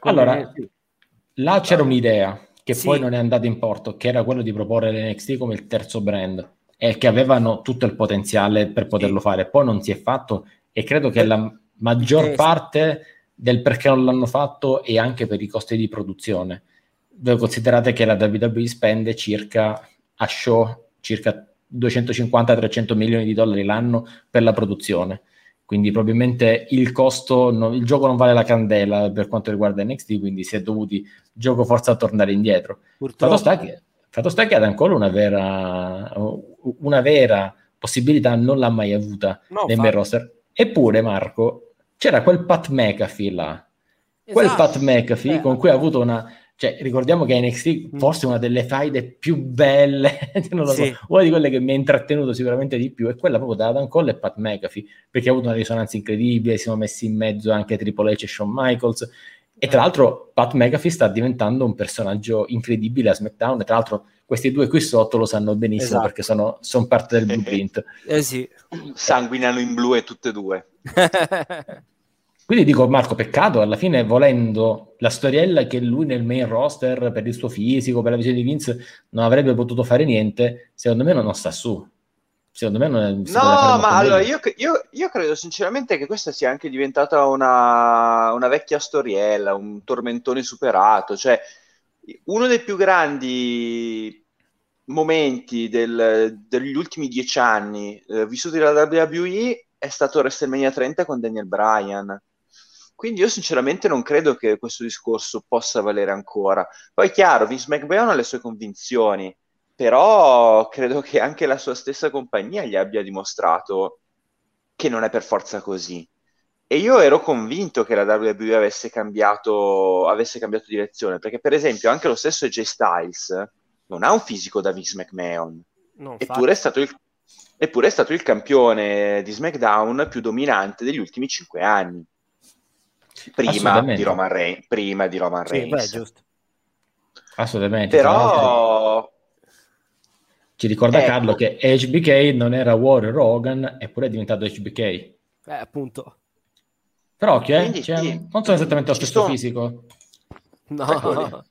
Allora, sì. là c'era un'idea che sì. poi non è andata in porto, che era quello di proporre l'NXT come il terzo brand. e che avevano tutto il potenziale per poterlo sì. fare. Poi non si è fatto e credo che la maggior parte del perché non l'hanno fatto è anche per i costi di produzione. Voi considerate che la WWE spende circa a show circa 250-300 milioni di dollari l'anno per la produzione. Quindi probabilmente il costo, no, il gioco non vale la candela per quanto riguarda NXT, quindi si è dovuti gioco forza a tornare indietro. Fatto sta, che, fatto sta che ad ancora una vera, una vera possibilità non l'ha mai avuta no, nel main roster. Eppure Marco, c'era quel Pat McAfee là, esatto. quel Pat McAfee eh, con cui ha avuto una cioè, ricordiamo che NXT mm. forse una delle faide più belle, non lo sì. so, una di quelle che mi ha intrattenuto sicuramente di più è quella proprio da Adam Cole e Pat McAfee, perché ha avuto una risonanza incredibile, si sono messi in mezzo anche Triple H e Shawn Michaels, e tra l'altro Pat McAfee sta diventando un personaggio incredibile a SmackDown, e tra l'altro questi due qui sotto lo sanno benissimo esatto. perché sono, sono, parte del blueprint. eh sì. Sanguinano in blu e tutte e due. Quindi dico Marco, peccato, alla fine volendo la storiella che lui nel main roster per il suo fisico, per la visione di Vince non avrebbe potuto fare niente, secondo me non sta su. Secondo me non è... No, ma allora io, io, io, credo sinceramente che questa sia anche diventata una, una vecchia storiella, un tormentone superato, cioè uno dei più grandi momenti del, degli ultimi dieci anni eh, vissuti dalla WWE è stato WrestleMania 30 con Daniel Bryan quindi io sinceramente non credo che questo discorso possa valere ancora. Poi è chiaro, Vince McMahon ha le sue convinzioni, però credo che anche la sua stessa compagnia gli abbia dimostrato che non è per forza così. E io ero convinto che la WWE avesse cambiato, avesse cambiato direzione, perché per esempio anche lo stesso AJ Styles non ha un fisico da Vince McMahon, no, eppure, è stato il, eppure è stato il campione di SmackDown più dominante degli ultimi cinque anni prima di Roman Reigns. Prima di Roman Reigns. Sì, beh, giusto. Assolutamente. Però... Ci ricorda ecco. Carlo che HBK non era Warrior Hogan, eppure è diventato HBK. Eh, appunto. Però occhio, eh? cioè, sì. non sono esattamente lo stesso sono... fisico. No.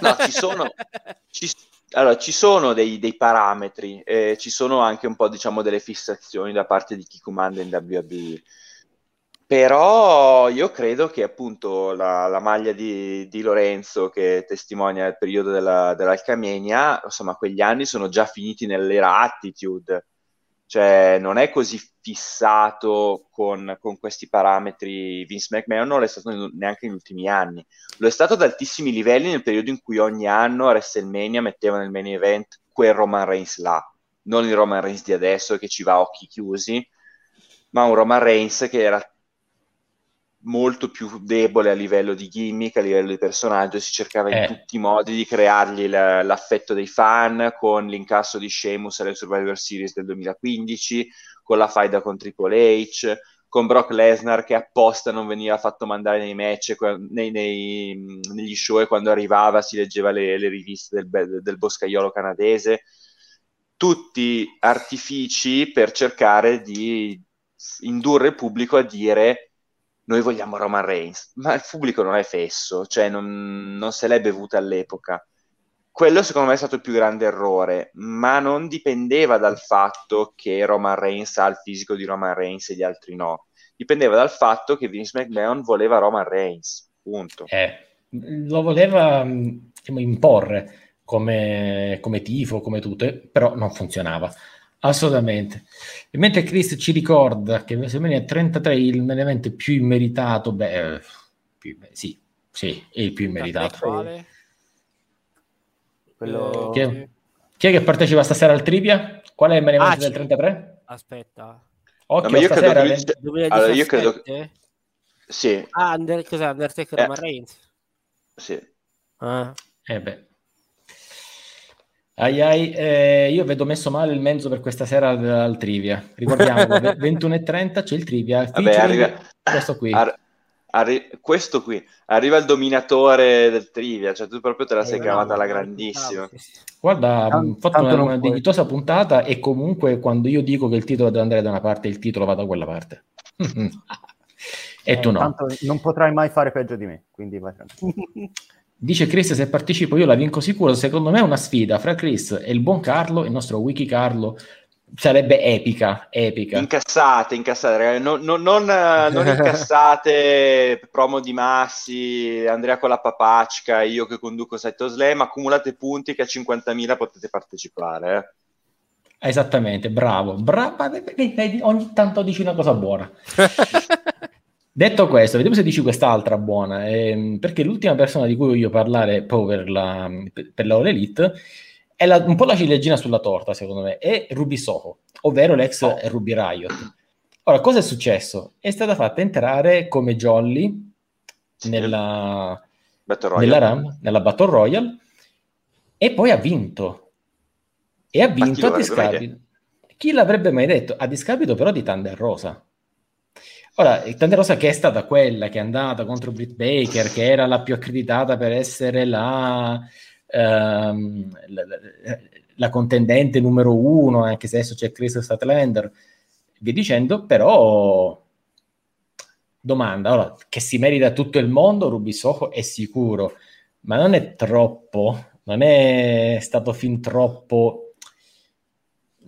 no, ci sono... Ci, allora, ci sono dei, dei parametri, eh, ci sono anche un po', diciamo, delle fissazioni da parte di chi comanda in WWE. Però io credo che appunto la, la maglia di, di, Lorenzo che testimonia il periodo della, dell'Alcamenia, insomma, quegli anni sono già finiti nell'era attitude, cioè non è così fissato con, con questi parametri. Vince McMahon, non è stato neanche negli ultimi anni. Lo è stato ad altissimi livelli nel periodo in cui ogni anno a WrestleMania metteva nel main event quel Roman Reigns là, non il Roman Reigns di adesso che ci va a occhi chiusi, ma un Roman Reigns che era molto più debole a livello di gimmick, a livello di personaggio, si cercava in eh. tutti i modi di creargli la, l'affetto dei fan con l'incasso di Sheamus alle Survivor Series del 2015, con la faida con Triple H, con Brock Lesnar che apposta non veniva fatto mandare nei match, nei, nei, negli show e quando arrivava si leggeva le, le riviste del, del boscaiolo canadese. Tutti artifici per cercare di indurre il pubblico a dire noi vogliamo Roman Reigns, ma il pubblico non è fesso, cioè non, non se l'è bevuta all'epoca. Quello secondo me è stato il più grande errore, ma non dipendeva dal fatto che Roman Reigns ha il fisico di Roman Reigns e gli altri no. Dipendeva dal fatto che Vince McMahon voleva Roman Reigns, punto. Eh, lo voleva diciamo, imporre come, come tifo, come tutto, però non funzionava. Assolutamente. E mentre Chris ci ricorda che WrestleMania 33 il event più immeritato, beh, più, sì, sì, è il più immeritato. Quello... Chi, è, chi è che partecipa stasera al trivia? Qual è il main event ah, del 33? Aspetta. Occhio, no, io credo che... allora, io credo Sì. Ah, Under... cos'è? Undertaker eh. Reigns? Sì. Ah. Eh beh. Ai ai, eh, io vedo messo male il mezzo per questa sera al trivia. Ricordiamo, 21.30 c'è il trivia. Vabbè, arriva, questo qui. Ar- arri- questo qui. Arriva il dominatore del trivia, cioè tu proprio te la eh, sei cavata alla grandissima. Guarda, ho fatto una, una dignitosa puntata e comunque quando io dico che il titolo deve andare da una parte, il titolo va da quella parte. e eh, tu no. non potrai mai fare peggio di me, quindi vai Dice Chris se partecipo io la vinco sicuro, secondo me è una sfida fra Chris e il buon Carlo, il nostro wiki Carlo, sarebbe epica, epica. Incassate, incassate, ragazzi. Non, non, non, non incassate promo di Massi, Andrea con la papacca, io che conduco Saito Slam, accumulate punti che a 50.000 potete partecipare. Eh. Esattamente, bravo, bravo, ogni tanto dici una cosa buona. Detto questo, vediamo se dici quest'altra buona, ehm, perché l'ultima persona di cui voglio parlare proprio per la, per la All Elite è la, un po' la ciliegina sulla torta, secondo me, è Ruby Soho, ovvero l'ex oh. Ruby Riot. Ora, cosa è successo? È stata fatta entrare come Jolly sì. nella, Battle nella, RAM, nella Battle Royale e poi ha vinto. E ha vinto a discapito. Chi l'avrebbe mai detto? A discapito però di Thunder Rosa. Ora, Thunder Rosa che è stata quella che è andata contro Britt Baker, che era la più accreditata per essere la ehm, la, la, contendente numero uno, anche se adesso c'è Chris Statlander, via dicendo, però domanda, allora, che si merita tutto il mondo, Ruby Soho è sicuro, ma non è troppo, non è stato fin troppo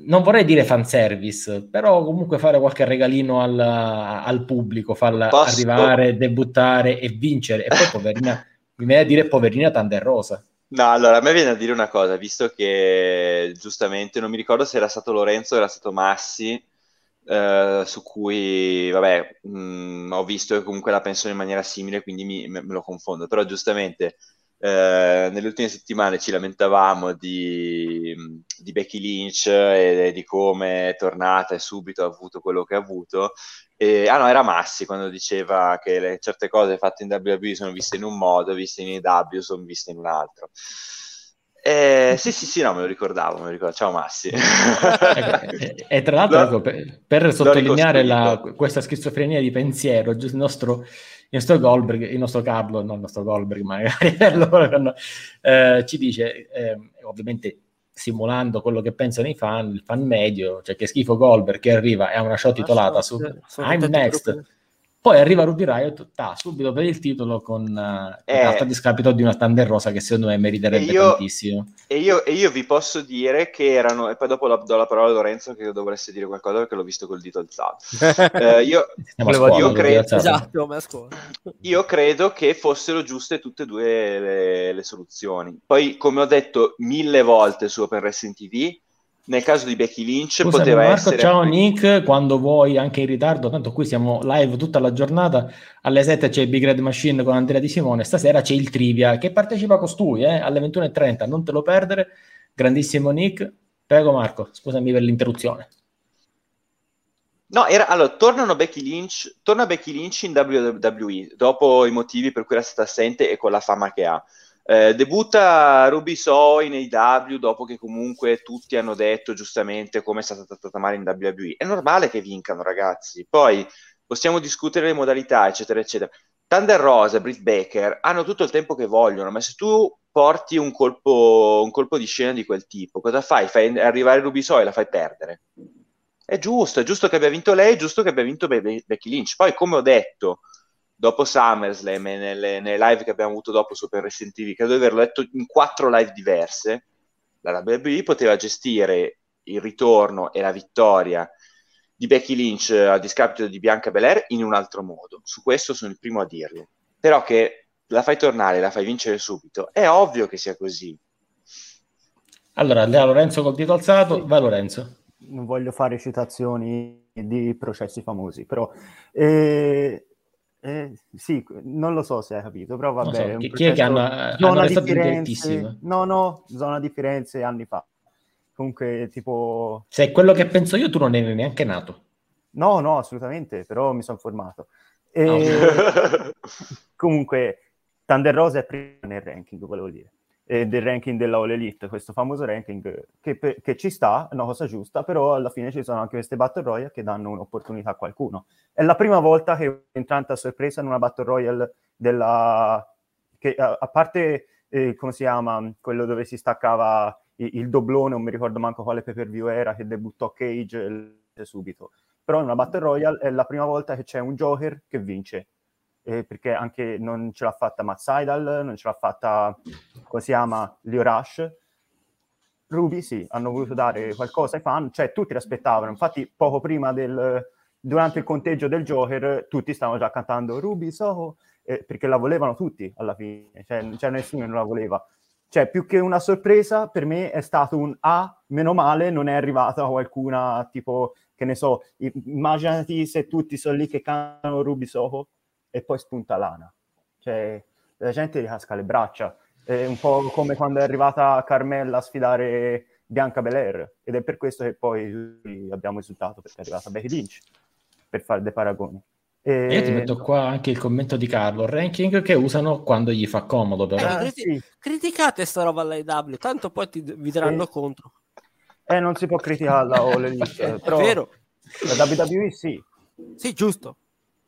non vorrei dire fanservice, però comunque fare qualche regalino al, al pubblico, farla Posso... arrivare, debuttare e vincere. E poi poverina, mi viene a dire poverina Thunder Rosa. No, allora a me viene a dire una cosa, visto che giustamente non mi ricordo se era stato Lorenzo o era stato Massi, eh, su cui, vabbè, mh, mm, ho visto che comunque la pensano in maniera simile, quindi mi, me, me lo confondo, però giustamente eh, nelle ultime settimane ci lamentavamo di, di Becky Lynch e, di come è tornata e subito ha avuto quello che ha avuto. E, ah no, era Massi quando diceva che le, certe cose fatte in WWE sono viste in un modo, viste in AW sono viste in un altro. Eh, sì, sì, sì, no, me lo ricordavo, me lo ricordavo. Ciao Massi. e, e, tra l'altro, ecco, per, per sottolineare la, questa schizofrenia di pensiero, il nostro nostro Goldberg, il nostro Carlo, non il nostro Goldberg magari, allora, eh, ci dice, eh, ovviamente simulando quello che pensano i fan, il fan medio, cioè che schifo Goldberg che arriva e ha una show titolata su I'm Next. Poi arriva Ruby Riot, ta, subito per il titolo con uh, eh, a discapito di una Thunder Rosa che secondo me meriterebbe io, tantissimo. E io, e io, vi posso dire che erano, e poi dopo la, do la parola a Lorenzo che dovreste dire qualcosa perché l'ho visto col dito alzato. eh, io, scuola, io, credo, esatto, io, credo, che fossero giuste tutte e due le, le soluzioni. Poi, come ho detto mille volte su Open Wrestling TV, nel caso di Becky Lynch Scusami, poteva Marco, essere... Ciao Nick, quando vuoi, anche in ritardo, tanto qui siamo live tutta la giornata, alle 7 c'è Big Red Machine con Andrea Di Simone, stasera c'è il Trivia che partecipa costui eh, alle 21.30, non te lo perdere, grandissimo Nick. Prego Marco, scusami per l'interruzione. No, era, allora, tornano Becky Lynch, torna Becky Lynch in WWE, dopo i motivi per cui era stata assente e con la fama che ha. Eh, debutta Ruby So in AW dopo che comunque tutti hanno detto giustamente come è stata trattata male in WWE. È normale che vincano, ragazzi. Poi possiamo discutere le modalità, eccetera, eccetera. Thunder Rose e Britt Baker hanno tutto il tempo che vogliono, ma se tu porti un colpo, un colpo di scena di quel tipo, cosa fai? Fai arrivare Ruby So e la fai perdere. È giusto, è giusto che abbia vinto lei, è giusto che abbia vinto Be- Becky Lynch. Poi, come ho detto, dopo SummerSlam e nelle, nelle, live che abbiamo avuto dopo Super Wrestling TV, credo di averlo letto in quattro live diverse, la WWE poteva gestire il ritorno e la vittoria di Becky Lynch a discapito di Bianca Belair in un altro modo. Su questo sono il primo a dirlo. Però che la fai tornare, la fai vincere subito, è ovvio che sia così. Allora, Andrea Lorenzo col dito alzato, va Lorenzo. Non voglio fare citazioni di processi famosi, però eh, eh, sì, non lo so se hai capito, però va bene. So, chi è che hanno, zona hanno di Firenze, No, no, zona di Firenze anni fa. Comunque, tipo... Se è quello che penso io, tu non eri neanche nato. No, no, assolutamente, però mi sono formato. E... Oh. Comunque, Thunder Rosa è prima nel ranking, volevo dire eh, del ranking della All Elite, questo famoso ranking che, che, ci sta, è una cosa giusta, però alla fine ci sono anche queste Battle Royale che danno un'opportunità a qualcuno. È la prima volta che entrante a sorpresa in una Battle Royale della... che a, a parte, eh, come si chiama, quello dove si staccava il, il, doblone, non mi ricordo manco quale pay per view era, che debuttò Cage subito. Però in una Battle Royale è la prima volta che c'è un Joker che vince eh, perché anche non ce l'ha fatta Matt Seidel, non ce l'ha fatta, come si chiama, Leo Rush. Ruby sì, hanno voluto dare qualcosa ai fan, cioè tutti l'aspettavano, infatti poco prima del, durante il conteggio del Joker tutti stavano già cantando Ruby Soho, eh, perché la volevano tutti alla fine, cioè, cioè nessuno non la voleva. Cioè, più che una sorpresa, per me è stato un ah, meno male, non è arrivata qualcuna tipo, che ne so, immaginati se tutti sono lì che cantano Ruby Soho e poi spunta Lana. Cioè, la gente gli casca le braccia. È un po' come quando è arrivata Carmella a sfidare Bianca Belair ed è per questo che poi abbiamo esultato perché è arrivata Becky Lynch per fare dei paragoni. E... Io ti metto qua anche il commento di Carlo, ranking che usano quando gli fa comodo. Però. Eh, criti- sì. Criticate sta roba all'AW, tanto poi ti, vi daranno sì. contro. Eh, non si può criticarla o le liste, però È vero. la WWE sì. Sì, giusto.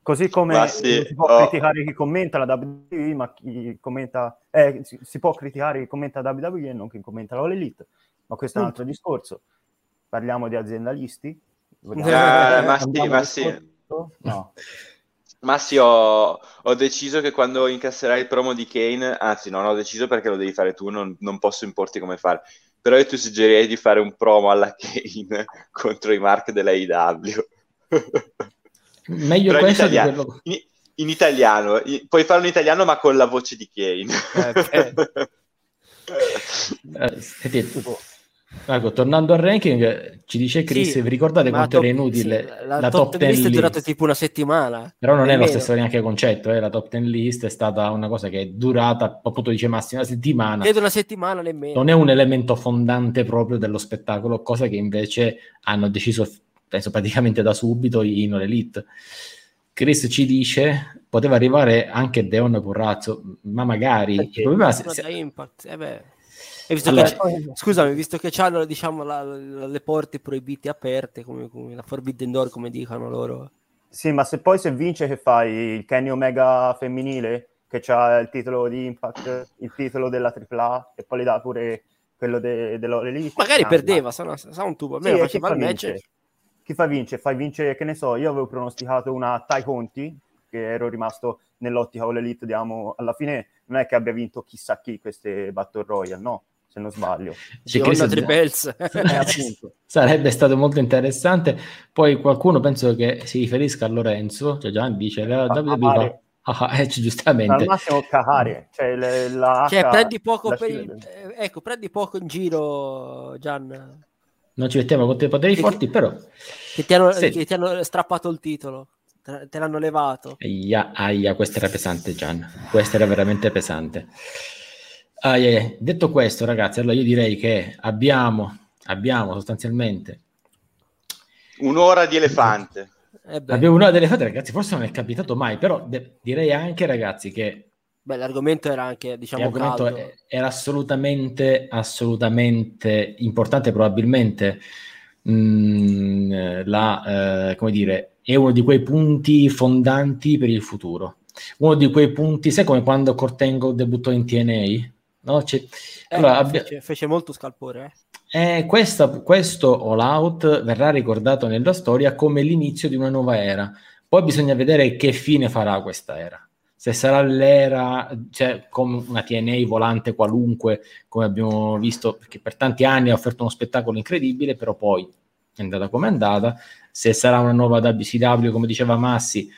Così come sì, si può oh. criticare chi commenta la WWE, ma chi commenta... Eh, si, si, può criticare chi commenta la WWE e non chi commenta la All Elite. Ma questo è un altro discorso. Parliamo di aziendalisti? Eh, ma sì, ma sì. No. Ma sì, ho, ho, deciso che quando incasserai il promo di Kane, anzi non ho deciso perché lo devi fare tu, non, non posso importi come fare, però io ti suggerirei di fare un promo alla Kane contro i mark della IW. Meglio questo in italiano, quello... in, in italiano, in, puoi farlo in italiano ma con la voce di Kane. Eh, eh, senti, Ecco, tornando al ranking, ci dice Chris, sì, vi ricordate quanto top, era inutile sì, la, la, top, top 10 list? è durata tipo una settimana. Però non è lo stesso neanche concetto, eh? la top 10 list è stata una cosa che è durata, appunto dice Massimo, una settimana. Credo una settimana nemmeno. Non è un elemento fondante proprio dello spettacolo, cosa che invece hanno deciso, penso praticamente da subito, in All Elite. Chris ci dice, poteva arrivare anche Deon Currazzo, ma magari... Perché il problema è... Se... Impact, eh beh Visto allora, che, scusami, visto che hanno diciamo, la, la, le porte proibite aperte, come, come, la Forbidden Door, come dicono loro. Sì, ma se poi se vince che fai il Kenny Omega femminile, che ha il titolo di Impact, il titolo della AAA, e poi le dà pure quello de, dell'Elite. Magari ah, perdeva, sa, sa, un tubo, almeno sì, faceva il match. Chi fa vince? Fai vince, che ne so, io avevo pronosticato una Tai Conti, che ero rimasto nell'ottica con l'Elite, diciamo, alla fine non è che abbia vinto chissà chi queste Battle Royale, no? se non sbaglio. Tripels. Eh, Sarebbe stato molto interessante. Poi qualcuno penso che si riferisca a Lorenzo, cioè Gian dice la WWE Ah, eh, giustamente. Al massimo cacare, cioè, le, la cioè prendi poco per il... Eh, ecco, prendi poco in giro, Gian. Non ci mettiamo con te poteri forti, però... Che ti, hanno, che ti hanno strappato il titolo, te, l'hanno levato. Aia, aia, questa era pesante, Gian. Questa era veramente pesante. Ah, yeah. Detto questo, ragazzi, allora io direi che abbiamo, abbiamo sostanzialmente un'ora di elefante. Eh abbiamo un'ora di elefante, ragazzi. Forse non è capitato mai, però de- direi anche, ragazzi, che Beh, l'argomento era anche, diciamo, caldo. era assolutamente, assolutamente importante, probabilmente mh, mm, la, eh, come dire, è uno di quei punti fondanti per il futuro. Uno di quei punti, sai come quando Cortengo debuttò in TNA? No? Eh, allora, abbia... fece, fece, molto scalpore. Eh? Eh, questa, questo All Out verrà ricordato nella storia come l'inizio di una nuova era. Poi bisogna vedere che fine farà questa era. Se sarà l'era, cioè come una TNA volante qualunque, come abbiamo visto, perché per tanti anni ha offerto uno spettacolo incredibile, però poi è andata come è andata. Se sarà una nuova WCW, come diceva Massi,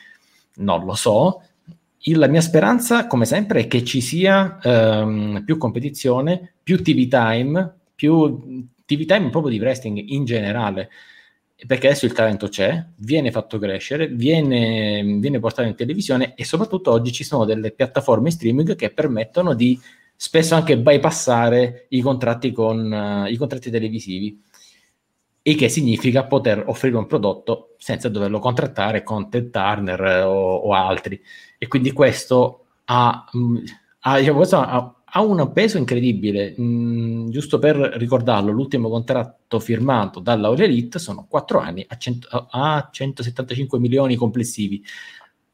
non lo so la mia speranza, come sempre, è che ci sia um, più competizione, più TV time, più TV time proprio di wrestling in generale, perché adesso il talento c'è, viene fatto crescere, viene, viene portato in televisione e soprattutto oggi ci sono delle piattaforme streaming che permettono di spesso anche bypassare i contratti con uh, i contratti televisivi il che significa poter offrire un prodotto senza doverlo contrattare con Ted Turner o, o altri. E quindi questo ha, mm, ha, diciamo, questo ha, ha un peso incredibile. Mm, giusto per ricordarlo, l'ultimo contratto firmato dalla All Elite sono 4 anni a, 100, a 175 milioni complessivi.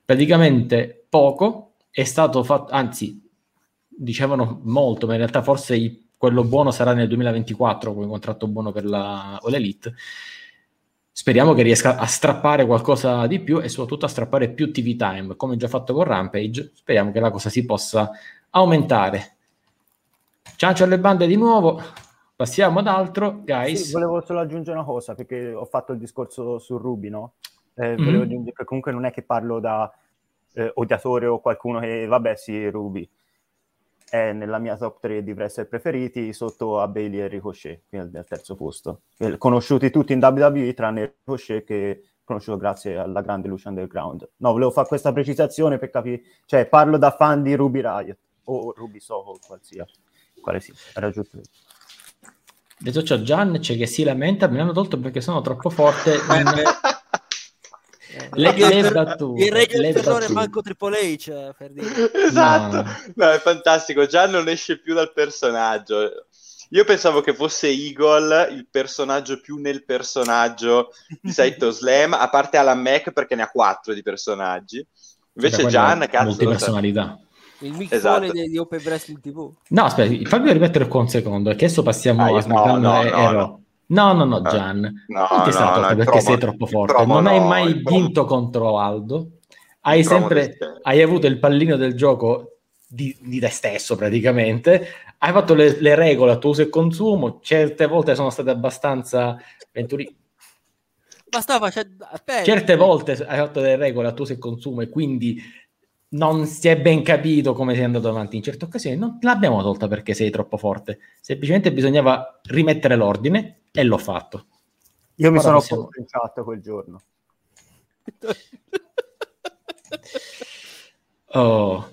Praticamente poco, è stato fatto, anzi, dicevano molto, ma in realtà forse i quello buono sarà nel 2024 come contratto buono per la All Elite. speriamo che riesca a strappare qualcosa di più e soprattutto a strappare più TV time, come già fatto con Rampage. Speriamo che la cosa si possa aumentare. Ciancio alle bande di nuovo. Passiamo ad altro, guys. Sì, volevo solo aggiungere una cosa, perché ho fatto il discorso su Ruby, no? Eh, Mhm. volevo aggiungere che comunque non è che parlo da eh, odiatore o qualcuno che, vabbè, sì, Ruby. È nella mia top 3 di wrestler preferiti, sotto a Bailey e Ricochet, quindi al terzo posto. Eh, Conosciuti tutti in WWE, tranne Ricochet che conosciuto grazie alla grande luce underground. No, volevo fare questa precisazione per capire, cioè parlo da fan di Ruby Riot o Ruby Soho, qualsiasi. Quale sì, era giusto. Detto ciò, Gian c'è che si lamenta, me l'hanno tolto perché sono troppo forte. in- Le- il le battute, il re del le terrore battute. manco Triple H eh, per dire. Esatto, No. no, è fantastico. Già non esce più dal personaggio. Io pensavo che fosse Eagle il personaggio più nel personaggio di Saito Slam, a parte Alan Mac perché ne ha quattro di personaggi. Invece Gian, cazzo, molte lo sa- personalità. Il Mick Esatto. Di, di Open Wrestling TV. No, aspetta, fammi rimettere qua un secondo, perché adesso passiamo Ah, a SmackDown no, no, e- no, no. No, no, no. Gian. No, non ti no, no, perché promo- sei troppo forte. non hai no, mai vinto contro Aldo. Hai sempre hai avuto il pallino del gioco di, di te stesso praticamente. Hai fatto le, le regole a tuo uso e consumo. Certe volte sono state abbastanza venturi- Ma stava facendo... Certe volte hai fatto delle regole a tuo uso e consumo e quindi non si è ben capito come sei andato avanti in certe occasioni. Non l'abbiamo tolta perché sei troppo forte. Semplicemente bisognava rimettere l'ordine e l'ho fatto. Io mi Ora sono possiamo- chat quel giorno. Oh.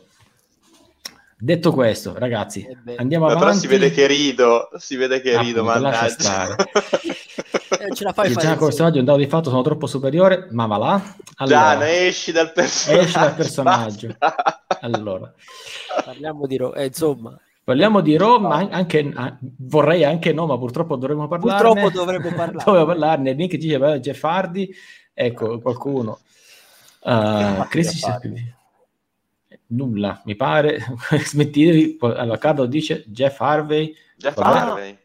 Detto questo, ragazzi, Eh andiamo avanti. però si vede che rido, si vede che Ah, rido, appunto, lascia mannaggia. ce la fai Gian come personaggio è un dato di fatto, sono troppo superiore, ma va là. Allora, Gian, esci dal personaggio. Esci dal personaggio. allora, Parliamo di... Ro- eh, insomma, parliamo di Roma, an- anche, vorrei anche no, ma purtroppo dovremmo parlarne. purtroppo dovremmo parlare. Dovevo parlarne. Nick dice "Beh, Jeff Hardy, ecco qualcuno. Uh, Chris nulla, mi pare. Smettitevi. Allora, Carlo dice Jeff Harvey. Jeff. Harvey.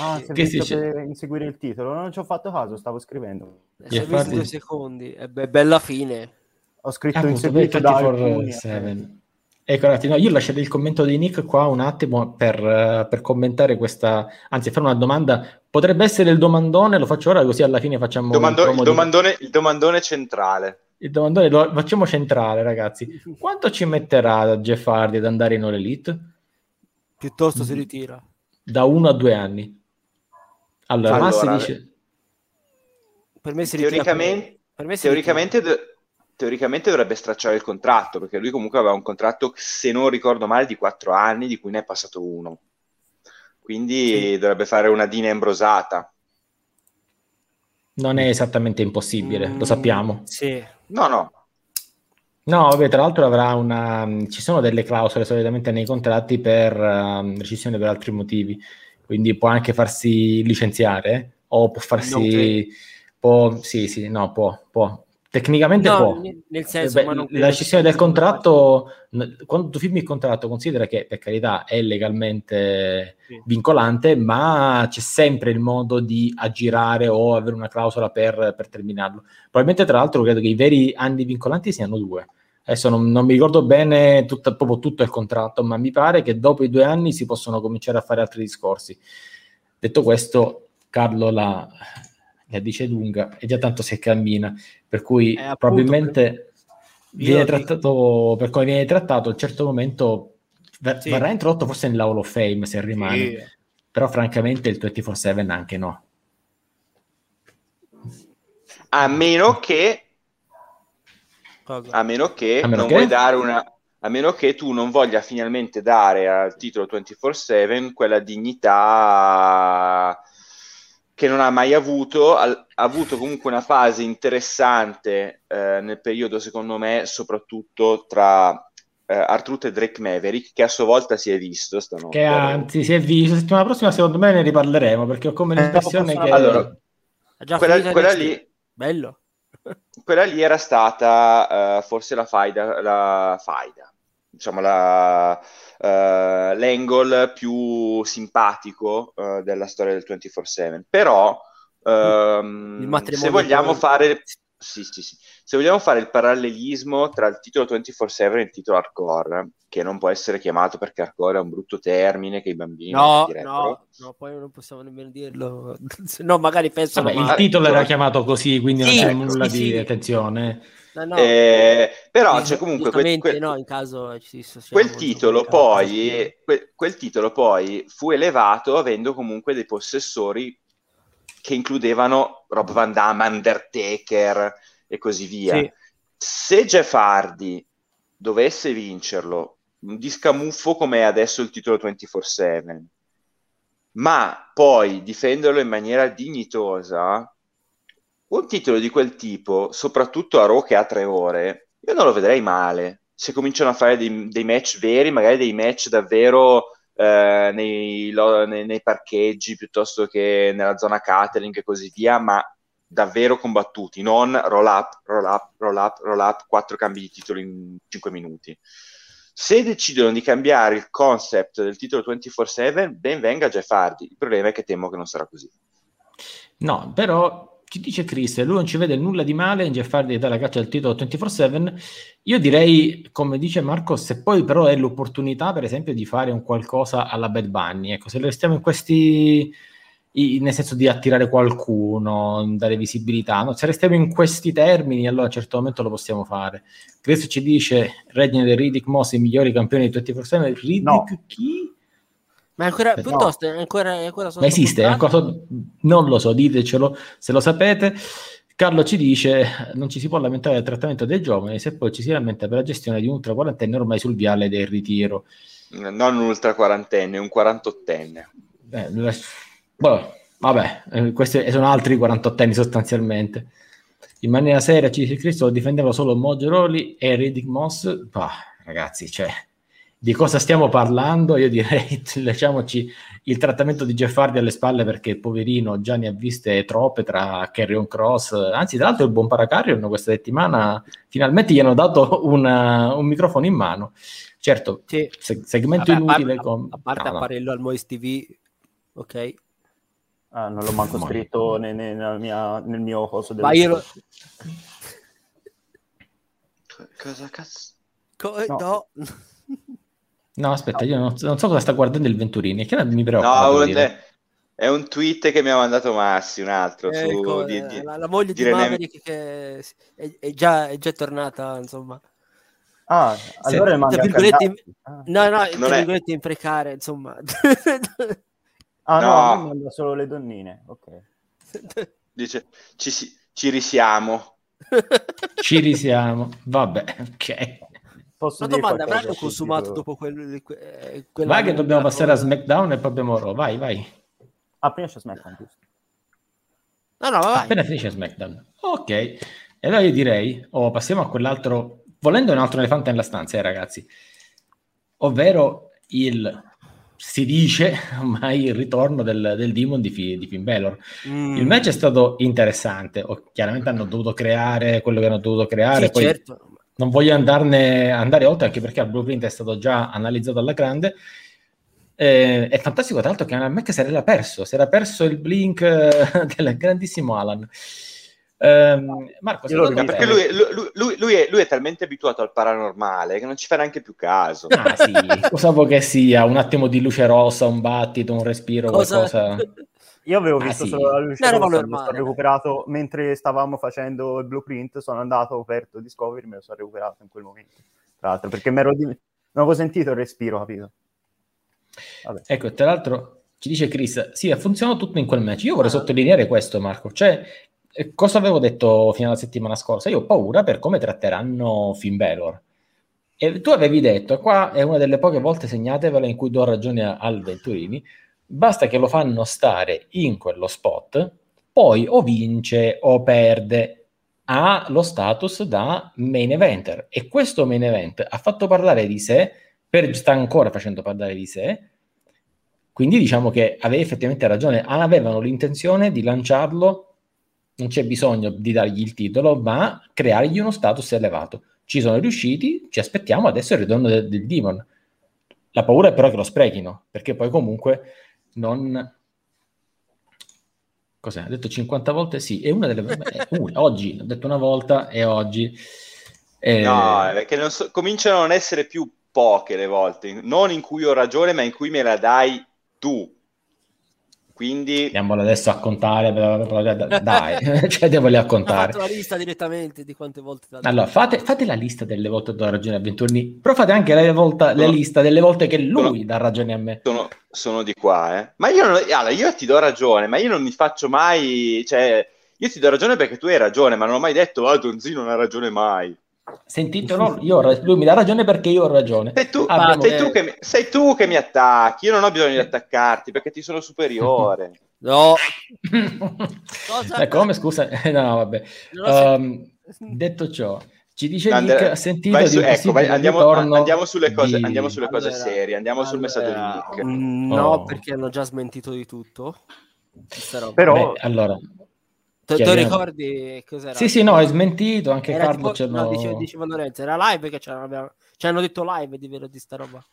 Ah, Che si dice? per inseguire il titolo. Non ci ho fatto caso, stavo scrivendo. Sono visti Hardy. due secondi. E beh, bella fine. Ho scritto Appunto, inseguito da alcuni. 24/7. Ecco, un attimo, io lascerei il commento di Nick qua un attimo per, eh, per commentare questa, anzi fare una domanda. Potrebbe essere il domandone, lo faccio ora così alla fine facciamo Domando- il, promo di- domandone, il domandone centrale. il domandone, lo facciamo centrale ragazzi. Quanto ci metterà Jeff Hardy ad andare in All Elite? Piuttosto Mm. si ritira. Da uno a due anni. Allora, Allora, Massi dice... Per me si. Teoricamente, per- per me si teoricamente, do- teoricamente dovrebbe stracciare il contratto, perché lui comunque aveva un contratto, se non ricordo male, di quattro anni, di cui ne è passato uno. Quindi dovrebbe fare una Dina Ambrosata. Non è esattamente impossibile, Mm, lo sappiamo. Sì. No, no, No, vabbè, tra l'altro avrà una... Ci sono delle clausole solitamente nei contratti per ehm, rescissione per altri motivi, quindi può anche farsi licenziare o può farsi... Può... Sì, sì, no, può, può. Tecnicamente No, può. nel senso, Beh, ma non la che del contratto, quando tu firmi il contratto, considera che per carità è legalmente Sì. vincolante, ma c'è sempre il modo di aggirare o avere una clausola per, per terminarlo. Probabilmente, tra l'altro, credo che i veri anni vincolanti siano due. Adesso non, non mi ricordo bene tutta- proprio tutto il contratto, ma mi pare che dopo i due anni si possono cominciare a fare altri discorsi. Detto questo, Carlo la, la dice lunga e già tanto si cammina, per cui Eh, appunto, probabilmente per- viene trattato per come viene trattato a un certo momento ver- Sì. verrà introdotto forse nella Hall of Fame se rimane Sì. però francamente il 24/7 anche no a meno che, Cosa? a meno che A meno non che? vuoi dare una... A meno che tu non voglia finalmente dare al titolo 24-7 quella dignità che non ha mai avuto, ha, avuto comunque una fase interessante eh, nel periodo, secondo me, soprattutto tra eh, Artruth e Drake Maverick, che a sua volta si è visto stanotte. che anzi si è visto settimana prossima secondo me ne riparleremo perché ho come Eh, l'impressione dopo che Allora, quella, quella lì, Bello. Quella lì era stata eh, forse la faida, la faida, diciamo la, eh, l'angle più simpatico eh, della storia del 24-7. Però Um, se vogliamo fare sì, sì, sì. Se vogliamo fare il parallelismo tra il titolo 24-7 e il titolo hardcore, che non può essere chiamato perché hardcore è un brutto termine che i bambini no, no, no, poi non possiamo nemmeno dirlo. no, magari pensano Vabbè, il titolo era chiamato così, quindi sì, non c'è nulla sì, di sì. attenzione. No, no. Eh, però c'è comunque quel, quel, no, in caso ci quel titolo poi quel, quel titolo poi fu elevato avendo comunque dei possessori che includevano Rob Van Damme, Undertaker e così via. Sì. Se Jeff Hardy dovesse vincerlo, di scamuffo come è adesso il titolo 24-7, ma poi difenderlo in maniera dignitosa, un titolo di quel tipo, soprattutto a Raw che ha tre ore, io non lo vedrei male. Se cominciano a fare dei, dei match veri, magari dei match davvero eh, nei, lo, nei, nei, parcheggi piuttosto che nella zona catering e così via, ma davvero combattuti, non roll up, roll up, roll up, roll up, quattro cambi di titolo in cinque minuti. Se decidono di cambiare il concept del titolo 24-7, ben venga Jeff Hardy. Il problema è che temo che non sarà così. No, però ci dice Chris, lui non ci vede nulla di male in Jeff Hardy dalla caccia del titolo 24-7. Io direi, come dice Marco, se poi però è l'opportunità, per esempio, di fare un qualcosa alla Bad Bunny, ecco, se restiamo in questi, nel senso di attirare qualcuno, dare visibilità, no? se restiamo in questi termini, allora a un certo momento lo possiamo fare. Chris ci dice, Regnum e Riddick Moss, i migliori campioni di 24-7, Riddick no. chi? Ma ancora, no. piuttosto, è ancora, è ancora Ma esiste, ancora, non lo so, ditecelo se lo sapete. Carlo ci dice: Non ci si può lamentare del trattamento dei giovani, se poi ci si lamenta per la gestione di un ultra quarantenne ormai sul viale del ritiro. Non un ultra quarantenne, un quarantottenne. Eh, boh, vabbè, eh, questi sono altri 48 anni sostanzialmente. In maniera seria, ci dice Cristo, difendeva solo Moggeroli e Riddick Moss. Bah, ragazzi, cioè di cosa stiamo parlando, io direi lasciamoci il trattamento di Jeff Hardy alle spalle perché poverino già ne ha viste troppe tra Carrion Cross, anzi tra l'altro il buon Paracarrion questa settimana finalmente gli hanno dato una, un microfono in mano. Certo, sì. se- segmento Vabbè, inutile. A, con... a parte no, apparello al Moist TV, ok. Ah, non l'ho manco scritto nel, nel, mia, nel mio coso. Ma io lo... Cosa cazzo? Co- no. no. No, aspetta, io non, non, so cosa sta guardando il Venturini, che mi preoccupa. No, un, è un tweet che mi ha mandato Massi, un altro. Ecco, su, di, di, la, la, moglie di, di Maverick che è, è, già, è, già, tornata, insomma. Ah, allora Se, tra virgolette, in, ah. No, no, tra virgolette imprecare, insomma. ah no, no manda solo le donnine, ok. Dice, ci, ci risiamo. ci risiamo, vabbè, ok. Posso Una domanda, avranno consumato dopo quel, eh, quella... Vai che dobbiamo passare a SmackDown e poi abbiamo Raw, vai, vai. Appena c'è SmackDown, giusto? No, no, vai. Appena finisce SmackDown. Ok, e allora io direi, oh, passiamo a quell'altro, volendo un altro elefante nella stanza, eh, ragazzi, ovvero il si dice ormai il ritorno del, del Demon di, di Finn Balor. Mm. Il match è stato interessante, o, chiaramente hanno dovuto creare quello che hanno dovuto creare. Sì, poi certo non voglio andarne, andare oltre anche perché il blueprint è stato già analizzato alla grande. Eh, è fantastico, tra l'altro, che a me che si era perso, si era perso il blink eh, del grandissimo Alan. Eh, Marco, no, perché lui, lui, lui, lui, è, lui, è, talmente abituato al paranormale che non ci fa neanche più caso. Ah, sì, cosa vuoi che sia? Un attimo di luce rossa, un battito, un respiro, cosa... qualcosa. Io avevo ah, visto sì. solo la luce no, rossa, mi sono recuperato mentre stavamo facendo il blueprint, sono andato, ho aperto Discovery, me lo sono recuperato in quel momento. Tra l'altro, perché mi ero di... non avevo sentito il respiro, capito? Vabbè. Ecco, tra l'altro ci dice Chris, sì, ha funzionato tutto in quel match. Io vorrei ah. sottolineare questo, Marco. Cioè, eh, cosa avevo detto fino alla settimana scorsa? Io ho paura per come tratteranno Finn Balor. E tu avevi detto, qua è una delle poche volte segnatevela in cui do ragione al Venturini, basta che lo fanno stare in quello spot, poi o vince o perde, ha lo status da main eventer e questo main event ha fatto parlare di sé, per, sta ancora facendo parlare di sé, quindi diciamo che aveva effettivamente ragione, avevano l'intenzione di lanciarlo, non c'è bisogno di dargli il titolo, ma creargli uno status elevato. Ci sono riusciti, ci aspettiamo adesso il ritorno del, del Demon. La paura è però che lo sprechino, perché poi comunque non, Cos'è? Ha detto 50 volte sì, e una delle... una, oggi, ho detto una volta e oggi... Eh... No, perché so, cominciano a non essere più poche le volte, non in cui ho ragione, ma in cui me la dai tu. Quindi... Andiamolo adesso a contare, dai, cioè devo a contare. Ho fatto la lista direttamente di quante volte... Allora, fate, fate, la lista delle volte che do ragione a Venturni, però fate anche la, volta, no. la lista delle volte che lui sono, dà ragione a me. Sono, sono di qua, eh. Ma io, non, allora, io ti do ragione, ma io non mi faccio mai... Cioè, io ti do ragione perché tu hai ragione, ma non ho mai detto, ah, Donzino non ha ragione mai. Sentito, no? Io, lui mi dà ragione perché io ho ragione. Sei tu, Abbiamo... sei, tu mi, sei tu, che mi, attacchi, io non ho bisogno di attaccarti perché ti sono superiore. No. Cosa? come, scusa? no, vabbè. Um, detto ciò, ci dice Nick, ha sentito su, ecco, vai, andiamo, andiamo, sulle cose, di... andiamo sulle cose allora, serie, andiamo allora, sul messaggio di Nick. Mm, no, oh. perché hanno già smentito di tutto. Però, Beh, allora, Tu, tu ricordi cos'era? Sì, sì, no, è smentito, anche era Carlo tipo, no, diceva, diceva Lorenzo, era live che ci hanno detto live di vero di sta roba.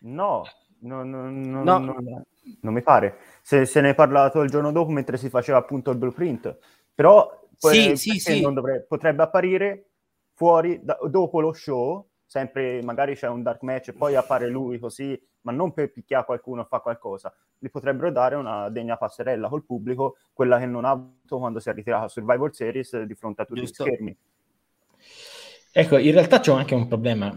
No, no, no, no, no. non mi pare. Se, se ne è parlato il giorno dopo mentre si faceva appunto il blueprint. Però sì, sì, sì. Dovrebbe, potrebbe apparire fuori da, dopo lo show, sempre magari c'è un dark match e poi appare lui così, ma non per picchiare qualcuno o fa qualcosa. Gli potrebbero dare una degna passerella col pubblico, quella che non ha avuto quando si è ritirato a Survivor Series di fronte a tutti Giusto. gli schermi. Ecco, in realtà c'è anche un problema.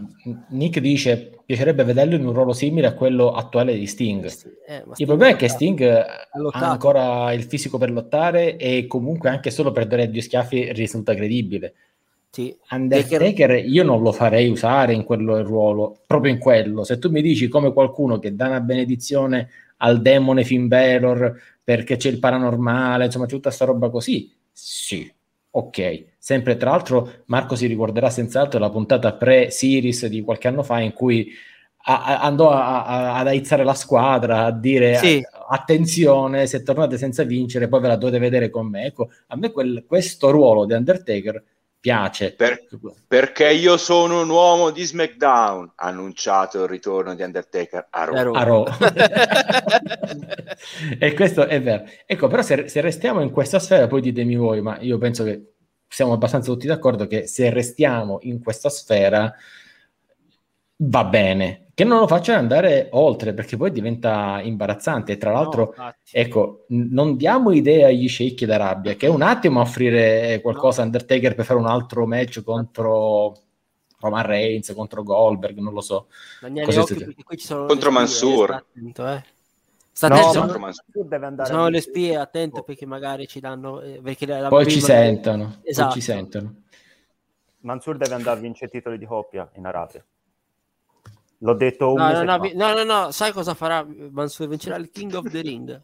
Nick dice piacerebbe vederlo in un ruolo simile a quello attuale di Sting. Eh, il problema è che Sting ha ancora il fisico per lottare e comunque anche solo per dare due schiaffi risulta credibile. Sì. Undertaker io non lo farei usare in quello ruolo, proprio in quello. Se tu mi dici come qualcuno che dà una benedizione al demone Finn Balor perché c'è il paranormale, insomma, c'è tutta questa roba così, sì, ok. Sempre tra l'altro Marco si ricorderà senz'altro la puntata pre-Series di qualche anno fa in cui a, a, andò a, ad aizzare la squadra, a dire sì. attenzione, se tornate senza vincere poi ve la dovete vedere con me. Ecco, a me quel, questo ruolo di Undertaker piace. Per, perché io sono un uomo di SmackDown, ha annunciato il ritorno di Undertaker a Raw. A Raw. e questo è vero. Ecco, però se, se, restiamo in questa sfera, poi ditemi voi, ma io penso che siamo abbastanza tutti d'accordo che se restiamo in questa sfera va bene, che non lo facciano andare oltre perché poi diventa imbarazzante. Tra l'altro, no, ecco, non diamo idea agli sceicchi d'Arabia che è un attimo offrire qualcosa a no. Undertaker per fare un altro match contro Roman Reigns, contro Goldberg, non lo so. Daniele, occhio, contro Mansur. Attento, eh. Sta no, Mansur deve andare sono le spie, attento perché magari ci danno... Eh, poi ci sentono. Esatto. Poi ci sentono. Mansur deve andare a vincere titoli di coppia in Arabia. L'ho detto un no, no, no, no, no, no, sai cosa farà Mansur? Vincerà il King of the Ring.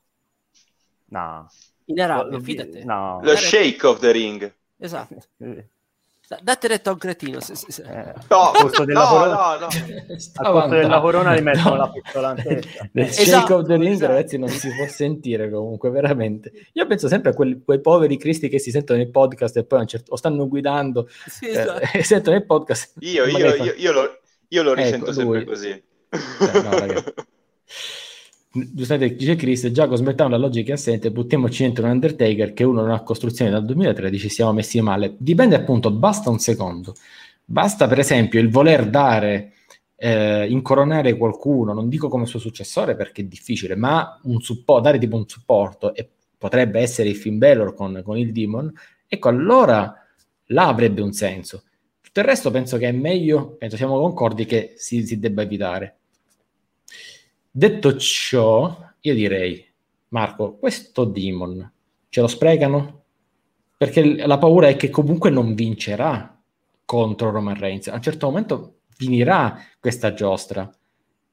No. In Arabia, fidate. No. Lo Shake of the Ring. Esatto. Date retta a un cretino. Se, se, se. Eh, no, no, della no, corona, no, no. Al posto della corona gli mettono no. la pistola in testa. The esatto, shake of the ring, esatto. ragazzi, non si può sentire comunque, veramente. Io penso sempre a quelli, quei poveri cristi che si sentono nel podcast e poi certo, o stanno guidando sì, esatto. eh, e sentono il podcast. Io, io, io, io, lo, io lo risento ecco, sempre così. Eh, no, Giustamente dice Chris, già con SmackDown la logica assente, buttiamoci dentro un Undertaker che uno non ha costruzione dal 2013, siamo messi male. Dipende appunto, basta un secondo. Basta per esempio il voler dare, eh, incoronare qualcuno, non dico come suo successore perché è difficile, ma un suppo- dare tipo un supporto, e potrebbe essere il Finn Balor con, con il Demon, ecco allora là avrebbe un senso tutto il resto penso che è meglio, penso siamo concordi che si, si debba evitare. Detto ciò, io direi, Marco, questo Demon ce lo sprecano? Perché la paura è che comunque non vincerà contro Roman Reigns. A un certo momento finirà questa giostra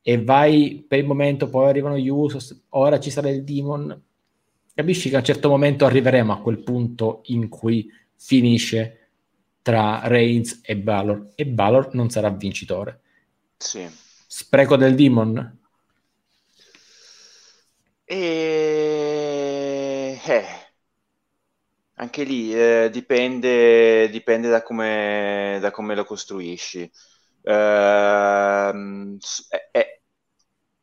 e vai per il momento, poi arrivano gli Usos, ora ci sarà il Demon. Capisci che a un certo momento arriveremo a quel punto in cui finisce tra Reigns e Balor e Balor non sarà vincitore. Sì. Spreco del Demon? E... Eh, anche lì eh, dipende, dipende da, come, da come lo costruisci. Uh, è,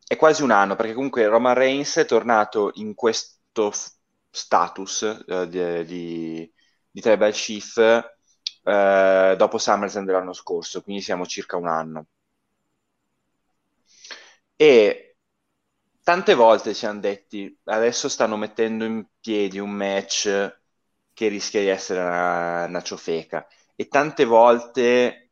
è, quasi un anno perché comunque Roman Reigns è tornato in questo status eh, di, di, di Tribal Chief eh, dopo SummerSlam dell'anno scorso, quindi siamo circa un anno. E tante volte ci hanno detti, adesso stanno mettendo in piedi un match che rischia di essere una, una ciofeca. E tante volte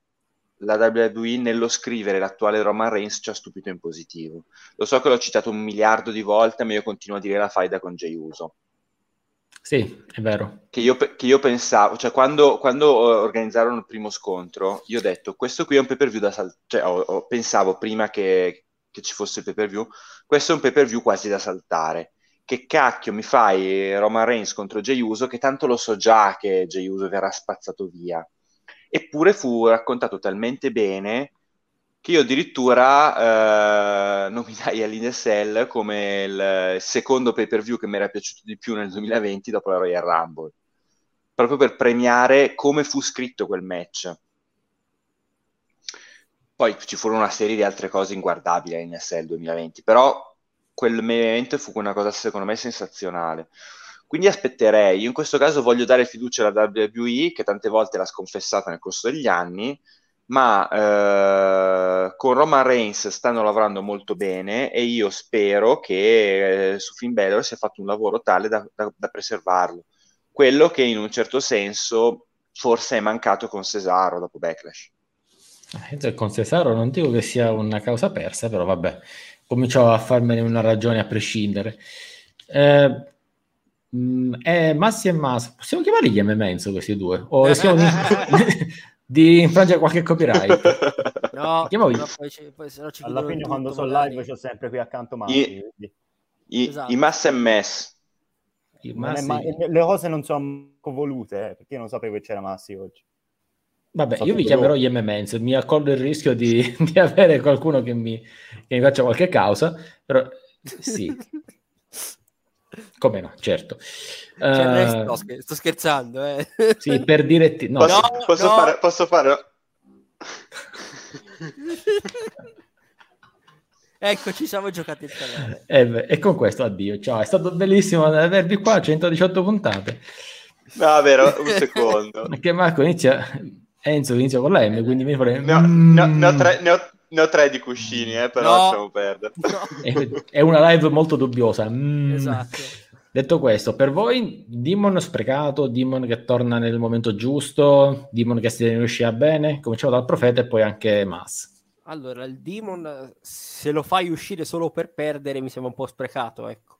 la WWE nello scrivere l'attuale Roman Reigns ci ha stupito in positivo. Lo so che l'ho citato un miliardo di volte, ma io continuo a dire la faida con Jey Uso. Sì, è vero. Che io, che io pensavo, cioè quando, quando, organizzarono il primo scontro, io ho detto, questo qui è un pay per view da saltare, cioè ho, ho, pensavo prima che, che, ci fosse il pay per view, questo è un pay per view quasi da saltare. Che cacchio mi fai Roman Reigns contro Jey Uso, che tanto lo so già che Jey Uso verrà spazzato via. Eppure fu raccontato talmente bene che io addirittura eh, nominai all'Inesel come il secondo pay per view che mi era piaciuto di più nel 2020 dopo la Royal Rumble, proprio per premiare come fu scritto quel match. Poi ci furono una serie di altre cose inguardabili all'Inesel 2020, però quel evento fu una cosa secondo me sensazionale. Quindi aspetterei, io in questo caso voglio dare fiducia alla WWE che tante volte l'ha sconfessata nel corso degli anni, ma eh, con Roman Reigns stanno lavorando molto bene e io spero che eh, su Finn Balor sia fatto un lavoro tale da, da, da, preservarlo. Quello che in un certo senso forse è mancato con Cesaro dopo Backlash. Eh, con Cesaro non dico che sia una causa persa, però vabbè, comincio a farmene una ragione a prescindere. Eh, mh, eh, Massi e Mas, possiamo chiamarli gli M-Menzo questi due? O siamo di infrangere qualche copyright. no, no poi ci, poi ci alla fine quando sono live c'ho sempre qui accanto Massi. I, i, esatto. i Mass e Mess. Ma, le cose non sono volute, eh, perché io non sapevo che c'era Massi oggi. Vabbè, io vi chiamerò gli MMens, mi accolgo il rischio di, di avere qualcuno che mi, che mi faccia qualche causa, però sì. Come no, certo. Cioè, uh, sto, sto, scherzando, eh. Sì, per diretti... No, posso, no, posso, no. Fare, posso fare... ecco, ci siamo giocati il canale. Eh, e con questo addio, ciao. È stato bellissimo avervi qua, 118 puntate. No, vero, un secondo. Perché Marco inizia... Enzo inizia con la M, quindi mi pare... Ne ho, ne ho, ne ho tre, ne ho ne ho tre di cuscini, eh, però no, lasciamo perdere. No. È, una live molto dubbiosa. Mm. Esatto. Detto questo, per voi Demon sprecato, Demon che torna nel momento giusto, Demon che si riuscirà bene? Cominciamo dal profeta e poi anche Mas. Allora, il Demon, se lo fai uscire solo per perdere, mi sembra un po' sprecato, ecco.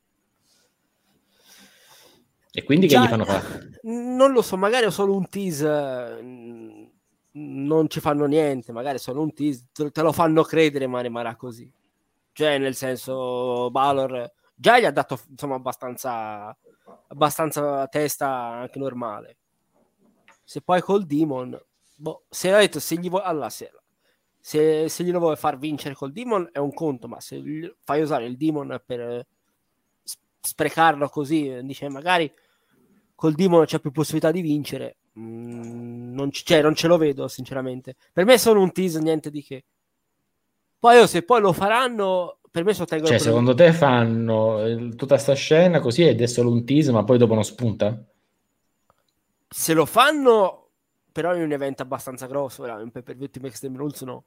E quindi Già, che gli fanno fare? Non lo so, magari ho solo un tease non ci fanno niente, magari sono un tease, te lo fanno credere, ma rimarrà così. Cioè, nel senso, Balor già gli ha dato insomma abbastanza, abbastanza testa anche normale. Se poi col Demon, boh, se ho detto, se gli vuoi, allora, se, se, se glielo vuoi far vincere col Demon è un conto, ma se fai usare il Demon per sprecarlo così, dice magari col Demon c'è più possibilità di vincere, Mm, non, c- cioè, non ce lo vedo, sinceramente. Per me è solo un teaser, niente di che. Poi, oh, se poi lo faranno, per me sottengono. Cioè, secondo te fanno tutta questa scena così ed è solo un teaser, ma poi dopo non spunta? Se lo fanno, però in un evento abbastanza grosso, pay per view Team Extreme Rules, no.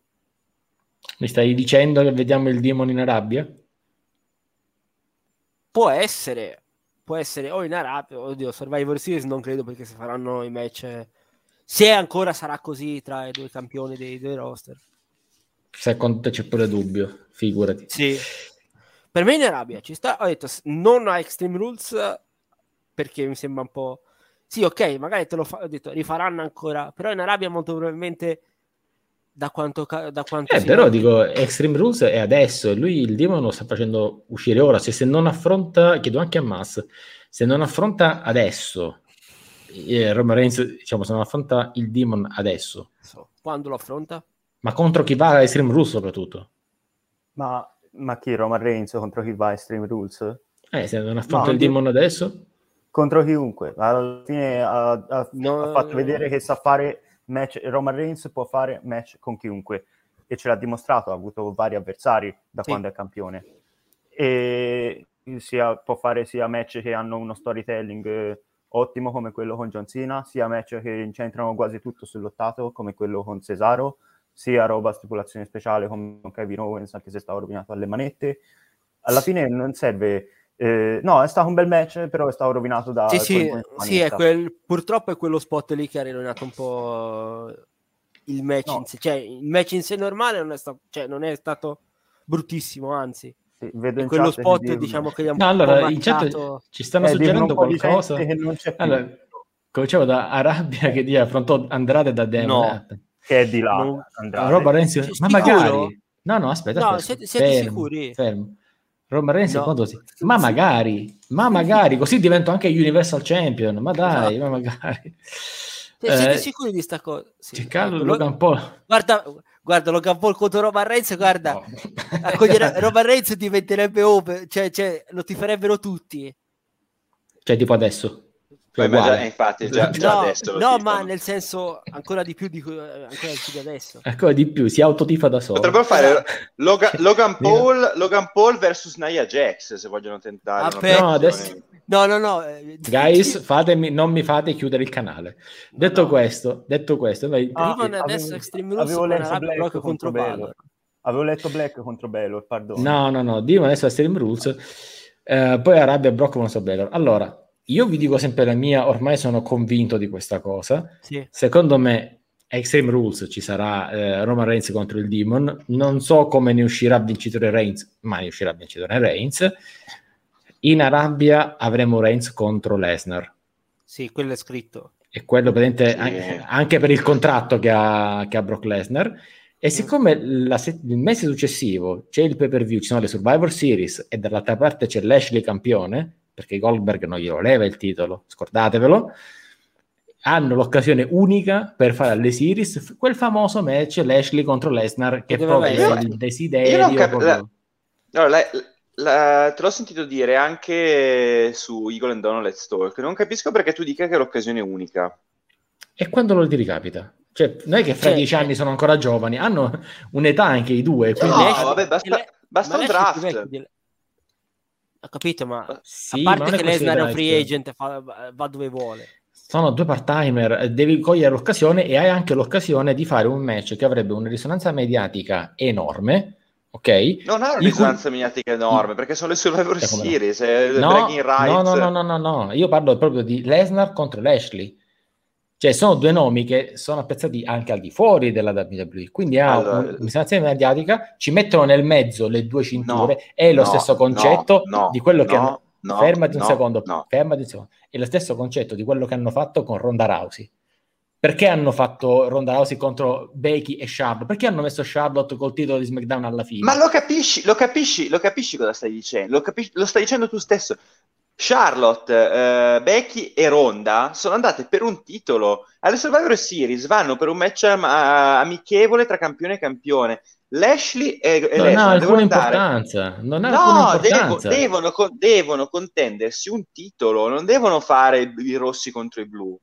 Mi stai dicendo che vediamo il demon in Arabia? Può essere, può essere o in Arabia, oddio, Survivor Series non credo perché si faranno i match, se ancora sarà così tra i due campioni dei due roster. Secondo te c'è pure dubbio, figurati. Sì. Per me in Arabia ci sta, ho detto non a Extreme Rules perché mi sembra un po'... Sì, ok, magari te lo fa, ho detto, rifaranno ancora, però in Arabia molto probabilmente da quanto, da quanto eh, però dico Extreme Rules è adesso e lui il demon lo sta facendo uscire ora cioè, se non affronta chiedo anche a Mass se non affronta adesso eh, Roman Reigns diciamo se non affronta il demon adesso quando lo affronta? Ma contro chi va a Extreme Rules soprattutto ma, ma chi Roman Reigns contro chi va a Extreme Rules? eh se non affronta no, il demon adesso contro chiunque alla fine ha, ha, no, ha fatto vedere che sa fare match, Roman Reigns può fare match con chiunque e ce l'ha dimostrato, ha avuto vari avversari da sì. quando è campione. E sia, può fare sia match che hanno uno storytelling eh, ottimo come quello con John Cena, sia match che incentrano quasi tutto sull'ottato come quello con Cesaro, sia roba stipulazione speciale come con Kevin Owens anche se stava rovinato alle manette. Alla fine non serve... Eh, no, è stato un bel match, però è stato rovinato da... Sì, sì, sì è quel, purtroppo è quello spot lì che ha rovinato un po' il match no. in sé. Cioè, il match in sé normale non è, stato, cioè, non è stato bruttissimo, anzi. Sì, vedo in quello spot che diciamo che gli ha no, allora, in chat ci stanno eh, suggerendo qualcosa che non c'è più. allora, cominciamo da Arabia che di affrontò Andrade da Demon no, che è di là non... Roba Renzi ma magari no no aspetta, no, aspetta siete, siete fermo, sicuri fermo Roman Reigns no. quando si... ma magari ma magari così divento anche Universal Champion ma dai esatto. ma magari cioè, siete eh, sicuri di sta cosa? Sì, Carlo Logan Paul. Guarda, guarda Logan Paul contro Roman Reigns, guarda, no. accogliere, Roman Reigns diventerebbe open, cioè, cioè, lo ti farebbero tutti. Cioè, tipo adesso. Cioè, già, infatti, già, già no, adesso no ma nel senso ancora di più di, ancora di più di adesso. Ancora di più, si autotifa da solo. Potrebbero fare Logan, Logan, Paul, Logan Paul versus Nia Jax se vogliono tentare. Ah, no, adesso, No, no, no. Eh, Guys, fatemi, non mi fate chiudere il canale. Detto no. questo, detto questo, vai... ah, adesso avevo, Extreme Rules avevo letto Black contro, contro Balor. Avevo letto Black contro Balor, perdono. No, no, no, Dimo adesso Extreme Rules. Eh, poi Arabia Brock contro Balor. Allora, io vi dico sempre la mia, ormai sono convinto di questa cosa. Sì. Secondo me Extreme Rules ci sarà eh, Roman Reigns contro il Demon. Non so come ne uscirà vincitore Reigns, ma ne uscirà vincitore Reigns. In Arabia avremo Reigns contro Lesnar. Sì, quello è scritto. E quello presente sì. anche, anche, per il contratto che ha, che ha Brock Lesnar. E siccome la, il mese successivo c'è il pay per view, ci sono le Survivor Series e dall'altra parte c'è Lashley campione, perché Goldberg non glielo leva il titolo, scordatevelo, hanno l'occasione unica per fare alle series quel famoso match Lashley contro Lesnar che, proprio è il desiderio. Cap- la, no, la, la, te l'ho sentito dire anche su Eagle and Donald Let's Talk. Non capisco perché tu dica che è l'occasione unica. E quando lo ti ricapita? Cioè, non è che fra cioè, dieci anni sono ancora giovani, hanno un'età anche i due. Quindi... No, vabbè, basta, basta un draft. Ho capito, ma sì, a parte che Lesnar è un free agent, fa, va dove vuole. Sono due part-timer, devi cogliere l'occasione e hai anche l'occasione di fare un match che avrebbe una risonanza mediatica enorme ok? Non ha una risonanza cui... mediatica enorme perché sono le Survivor eh, Series, eh, no, no, no, no, no, no, no, io parlo proprio di Lesnar contro Lashley. Cioè, sono due nomi che sono apprezzati anche al di fuori della WWE, quindi ha allora, una risonanza mediatica, ci mettono nel mezzo le due cinture, no, è lo no, stesso concetto no, di quello che hanno... fermati un secondo, fermati un secondo. È lo stesso concetto di quello che hanno fatto con Ronda Rousey perché hanno fatto Ronda Rousey contro Becky e Charlotte? Perché hanno messo Charlotte col titolo di SmackDown alla fine? Ma lo capisci, lo capisci, lo capisci cosa stai dicendo? Lo, capisci, lo stai dicendo tu stesso. Charlotte, uh, Becky e Ronda sono andate per un titolo. Alle Survivor Series vanno per un match am- amichevole tra campione e campione. Lashley e, e non ha alcuna importanza. Non ha no, importanza. Devo, devono, devono contendersi un titolo, non devono fare i rossi contro i blu.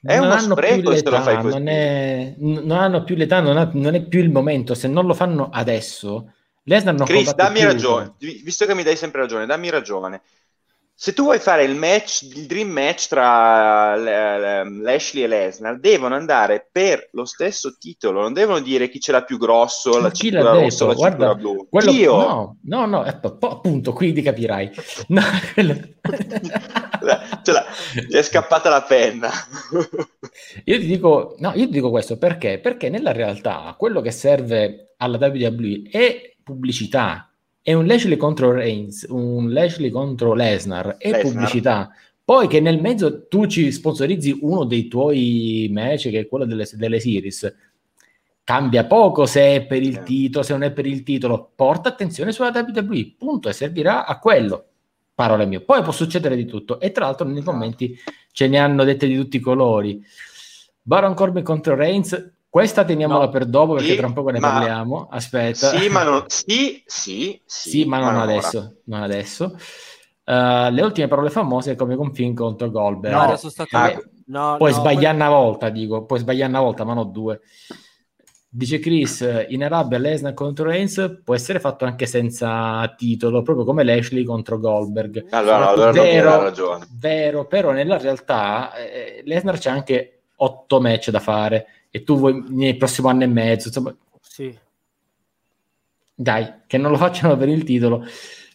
È non uno spreco se lo fai così. Non, è, non hanno più l'età, non, ha, non, è più il momento. Se non lo fanno adesso, Lesnar non Chris, dammi più. ragione, visto che mi dai sempre ragione, dammi ragione. Se tu vuoi fare il match, il dream match tra Lashley e Lesnar, devono andare per lo stesso titolo, non devono dire chi ce l'ha più grosso, la cintura rossa o la Guarda, blu. Quello, Io... No, no, no, appunto, quindi capirai. No, quello... ti è scappata la penna. io, ti dico, no, io ti dico questo perché? Perché nella realtà quello che serve alla WWE è pubblicità. È un Lashley contro Reigns, un Lashley contro Lesnar, è Lesnar. pubblicità. Poi che nel mezzo tu ci sponsorizzi uno dei tuoi match, che è quello delle, delle series, cambia poco se è per il titolo, se non è per il titolo. Porta attenzione sulla WWE, punto, e servirà a quello parole mie. Poi può succedere di tutto. E tra l'altro nei commenti ce ne hanno dette di tutti i colori. Baron Corbin contro Reigns, questa teniamola no, per dopo perché sì, tra un po' ne ma... parliamo. Aspetta. Sì, ma non, sì, sì, sì, sì ma, ma non, adesso, non adesso. Uh, le ultime parole famose come con Finn contro Goldberg. No, adesso sta ah, no, puoi no, sbagliare poi... una volta, dico, puoi sbagliare una volta, ma non due. Dice Chris, in Arabia Lesnar contro Reigns può essere fatto anche senza titolo, proprio come Lashley contro Goldberg. Allora, allora vero, non ragione. Vero, però nella realtà eh, Lesnar c'è anche otto match da fare e tu vuoi nel prossimo anno e mezzo, insomma, Sì. dai, che non lo facciano per il titolo,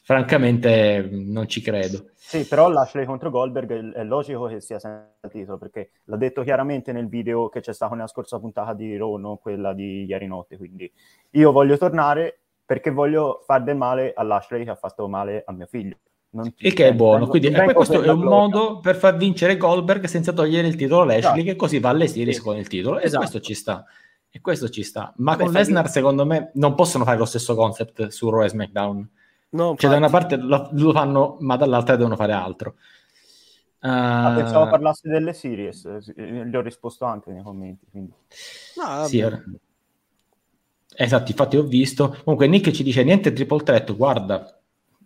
francamente non ci credo. Sì, però Lashley contro Goldberg è, logico che sia senza titolo, perché l'ha detto chiaramente nel video che c'è stato nella scorsa puntata di Raw, non quella di ieri notte, quindi io voglio tornare perché voglio far del male a Lashley che ha fatto male a mio figlio. Non ti- Il che è buono, quindi e vengo questo è un gloria. modo per far vincere Goldberg senza togliere il titolo a Lashley, Esatto. che così va alle series Sì. con il titolo, e Esatto. questo ci sta. E questo ci sta. Ma Vabbè, con Lesnar, secondo me, non possono fare lo stesso concept su Raw e SmackDown. No, Cioè, da una parte lo, lo fanno, ma dall'altra devono fare altro. Ah, Uh, pensavo parlassi delle series, eh, eh, gli ho risposto anche nei commenti. Quindi. No, sì, ora- Esatto, infatti ho visto. Comunque Nick ci dice niente triple threat, guarda,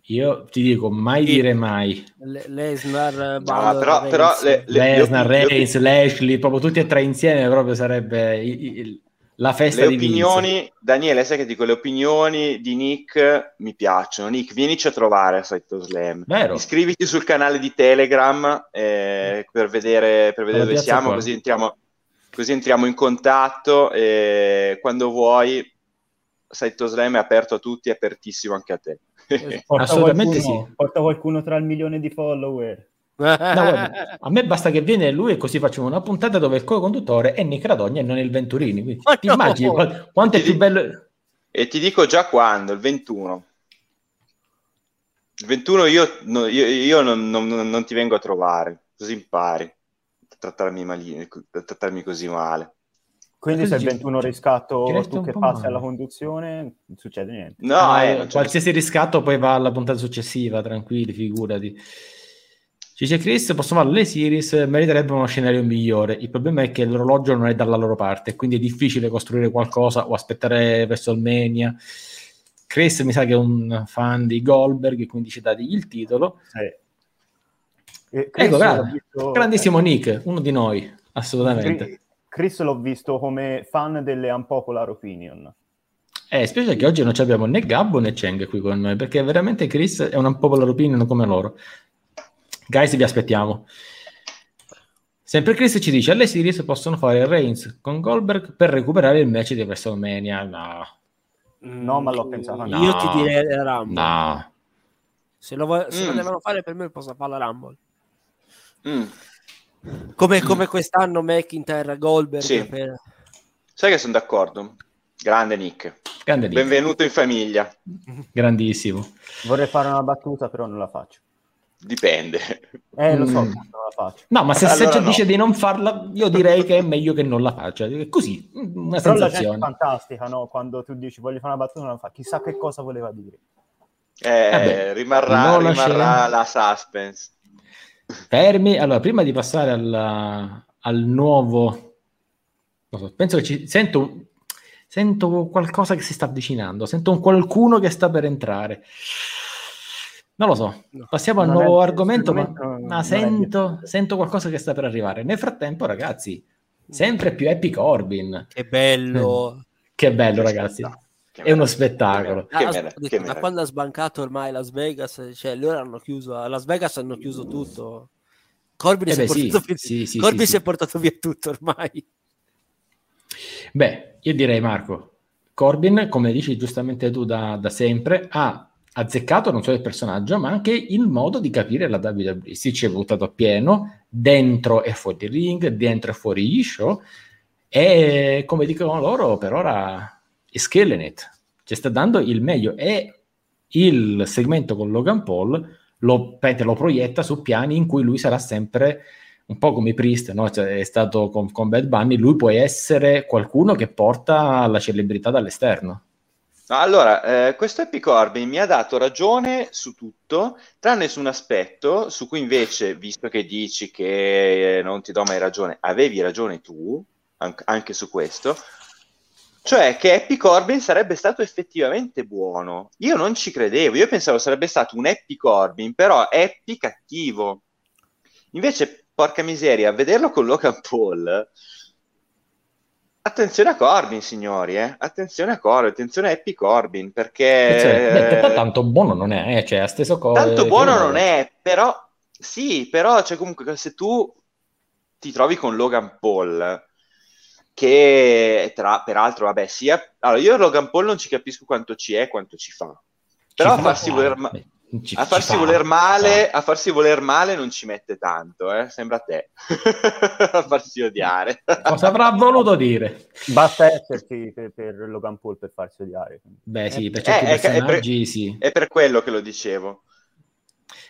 io ti dico mai dire mai. Le- Lesnar, No, Balor, però, però Reigns. le- le- Lesnar, le- Reigns, Lashley, proprio tutti e tre insieme proprio sarebbe il- il- la festa le di Vince. opinioni, Daniele, sai che dico, le opinioni di Nick mi piacciono. Nick, vienici a trovare a Saito Slam. Vero. Iscriviti sul canale di Telegram eh, per vedere, per vedere dove siamo, così entriamo, così entriamo in contatto e quando vuoi Saito Slam è aperto a tutti, è apertissimo anche a te. Porta Assolutamente qualcuno, sì. Porta qualcuno tra il milione di follower. No, guarda, a me basta che viene lui e così facciamo una puntata dove il co-conduttore è Nick Radogna e non il Venturini. Quindi, Ma ti no! immagini qua- quanto è più bello? E ti dico già quando, il 21. Il 21 io, no- io- io non, non- non ti vengo a trovare, così impari a trattarmi, mali- a trattarmi così male. Quindi se il ci- 21 ci riscatto tu che passi male. alla conduzione, non succede niente. No, Ah, eh, non c'è- qualsiasi riscatto poi va alla puntata successiva, tranquilli, figurati. Ci dice Chris, posso fare le series, meriterebbe uno scenario migliore. Il problema è che l'orologio non è dalla loro parte, quindi è difficile costruire qualcosa o aspettare verso il Mania. Chris mi sa che è un fan di Goldberg, quindi ci dategli il titolo. Sì. E Chris Ecco, guarda, visto- grandissimo Nick, uno di noi, eh, assolutamente. Chris- Chris l'ho visto come fan delle unpopular opinion. Eh, specie che oggi non ci abbiamo né Gabbo né Cheng qui con noi, perché veramente Chris è un unpopular opinion come loro. Guys, vi aspettiamo. Sempre Chris ci dice, alle series possono fare Reigns con Goldberg per recuperare il match di WrestleMania. No, No, ma l'ho pensato anche. Io No. ti direi la Rumble. no. Se, lo, vo- se lo Mm. devono fare per me posso fare la Rumble. Mm. Come, come quest'anno McIntyre Goldberg. Sì. per- Sai che sono d'accordo. Grande Nick. Grande Nick, Benvenuto in famiglia. grandissimo. Vorrei fare una battuta, però non la faccio. Dipende. Eh, lo so, Mm. non la faccio. No, ma se, se Allora ci no. dice di non farla, io direi che è meglio che non la faccia. Così, una Però la gente è sensazione. fantastica, no? Quando tu dici voglio fare una battuta, non la fa. Chissà che cosa voleva dire. Eh, Vabbè, rimarrà lo rimarrà lasceremo. la suspense. Fermi. Allora, prima di passare al, al nuovo, so, penso che ci sento, sento qualcosa che si sta avvicinando. Sento un qualcuno che sta per entrare. Non lo so. Passiamo al Non è- nuovo argomento, ma, ma sento, sento qualcosa che sta per arrivare. Nel frattempo, ragazzi, sempre più Happy Corbin. Che bello. Che bello, Che ragazzi. Che È uno spettacolo. Che Ah, ho detto, che quando ha sbancato ormai Las Vegas, cioè loro hanno chiuso a Las Vegas hanno chiuso tutto. Corbin, Eh si, sì, portato via, sì, sì, Corbin sì, si è portato via tutto ormai. Beh, io direi Marco, Corbin, come dici giustamente tu da, da sempre, ha azzeccato non solo il personaggio, ma anche il modo di capire la WWE. Si ci è buttato a pieno, dentro e fuori il ring, dentro e fuori gli show, e come dicono loro, per ora killing it. Ci sta dando il meglio. E il segmento con Logan Paul lo, lo proietta su piani in cui lui sarà sempre un po' come Priest, no? Cioè, è stato con, con Bad Bunny, lui può essere qualcuno che porta la celebrità dall'esterno. No, Allora, eh, questo Happy Corbin mi ha dato ragione su tutto, tranne su un aspetto su cui invece, visto che dici che non ti do mai ragione, avevi ragione tu, anc- anche su questo, cioè che Happy Corbin sarebbe stato effettivamente buono. Io non ci credevo, io pensavo sarebbe stato un Happy Corbin, però Happy cattivo. Invece, porca miseria, a vederlo con Logan Paul attenzione a Corbin, signori, eh. attenzione a Corbin, attenzione a Happy Corbin, perché... Attenzione, beh, tanto buono non è, eh, cioè, a stesso co- Tanto buono non è, però... Sì, però, cioè, comunque, se tu ti trovi con Logan Paul, che tra, peraltro, vabbè, sia... Allora, io Logan Paul non ci capisco quanto ci è, quanto ci fa. Però Ci a fa farsi voler... ma- Ci- a farsi fa, voler male, fa. a farsi voler male non ci mette tanto, eh? sembra a te. a farsi odiare. Cosa avrà voluto dire? Basta esserci per, per Logan Paul per farsi odiare. Beh, sì, per Eh, certi è che- è per- personaggi sì. È per quello che lo dicevo.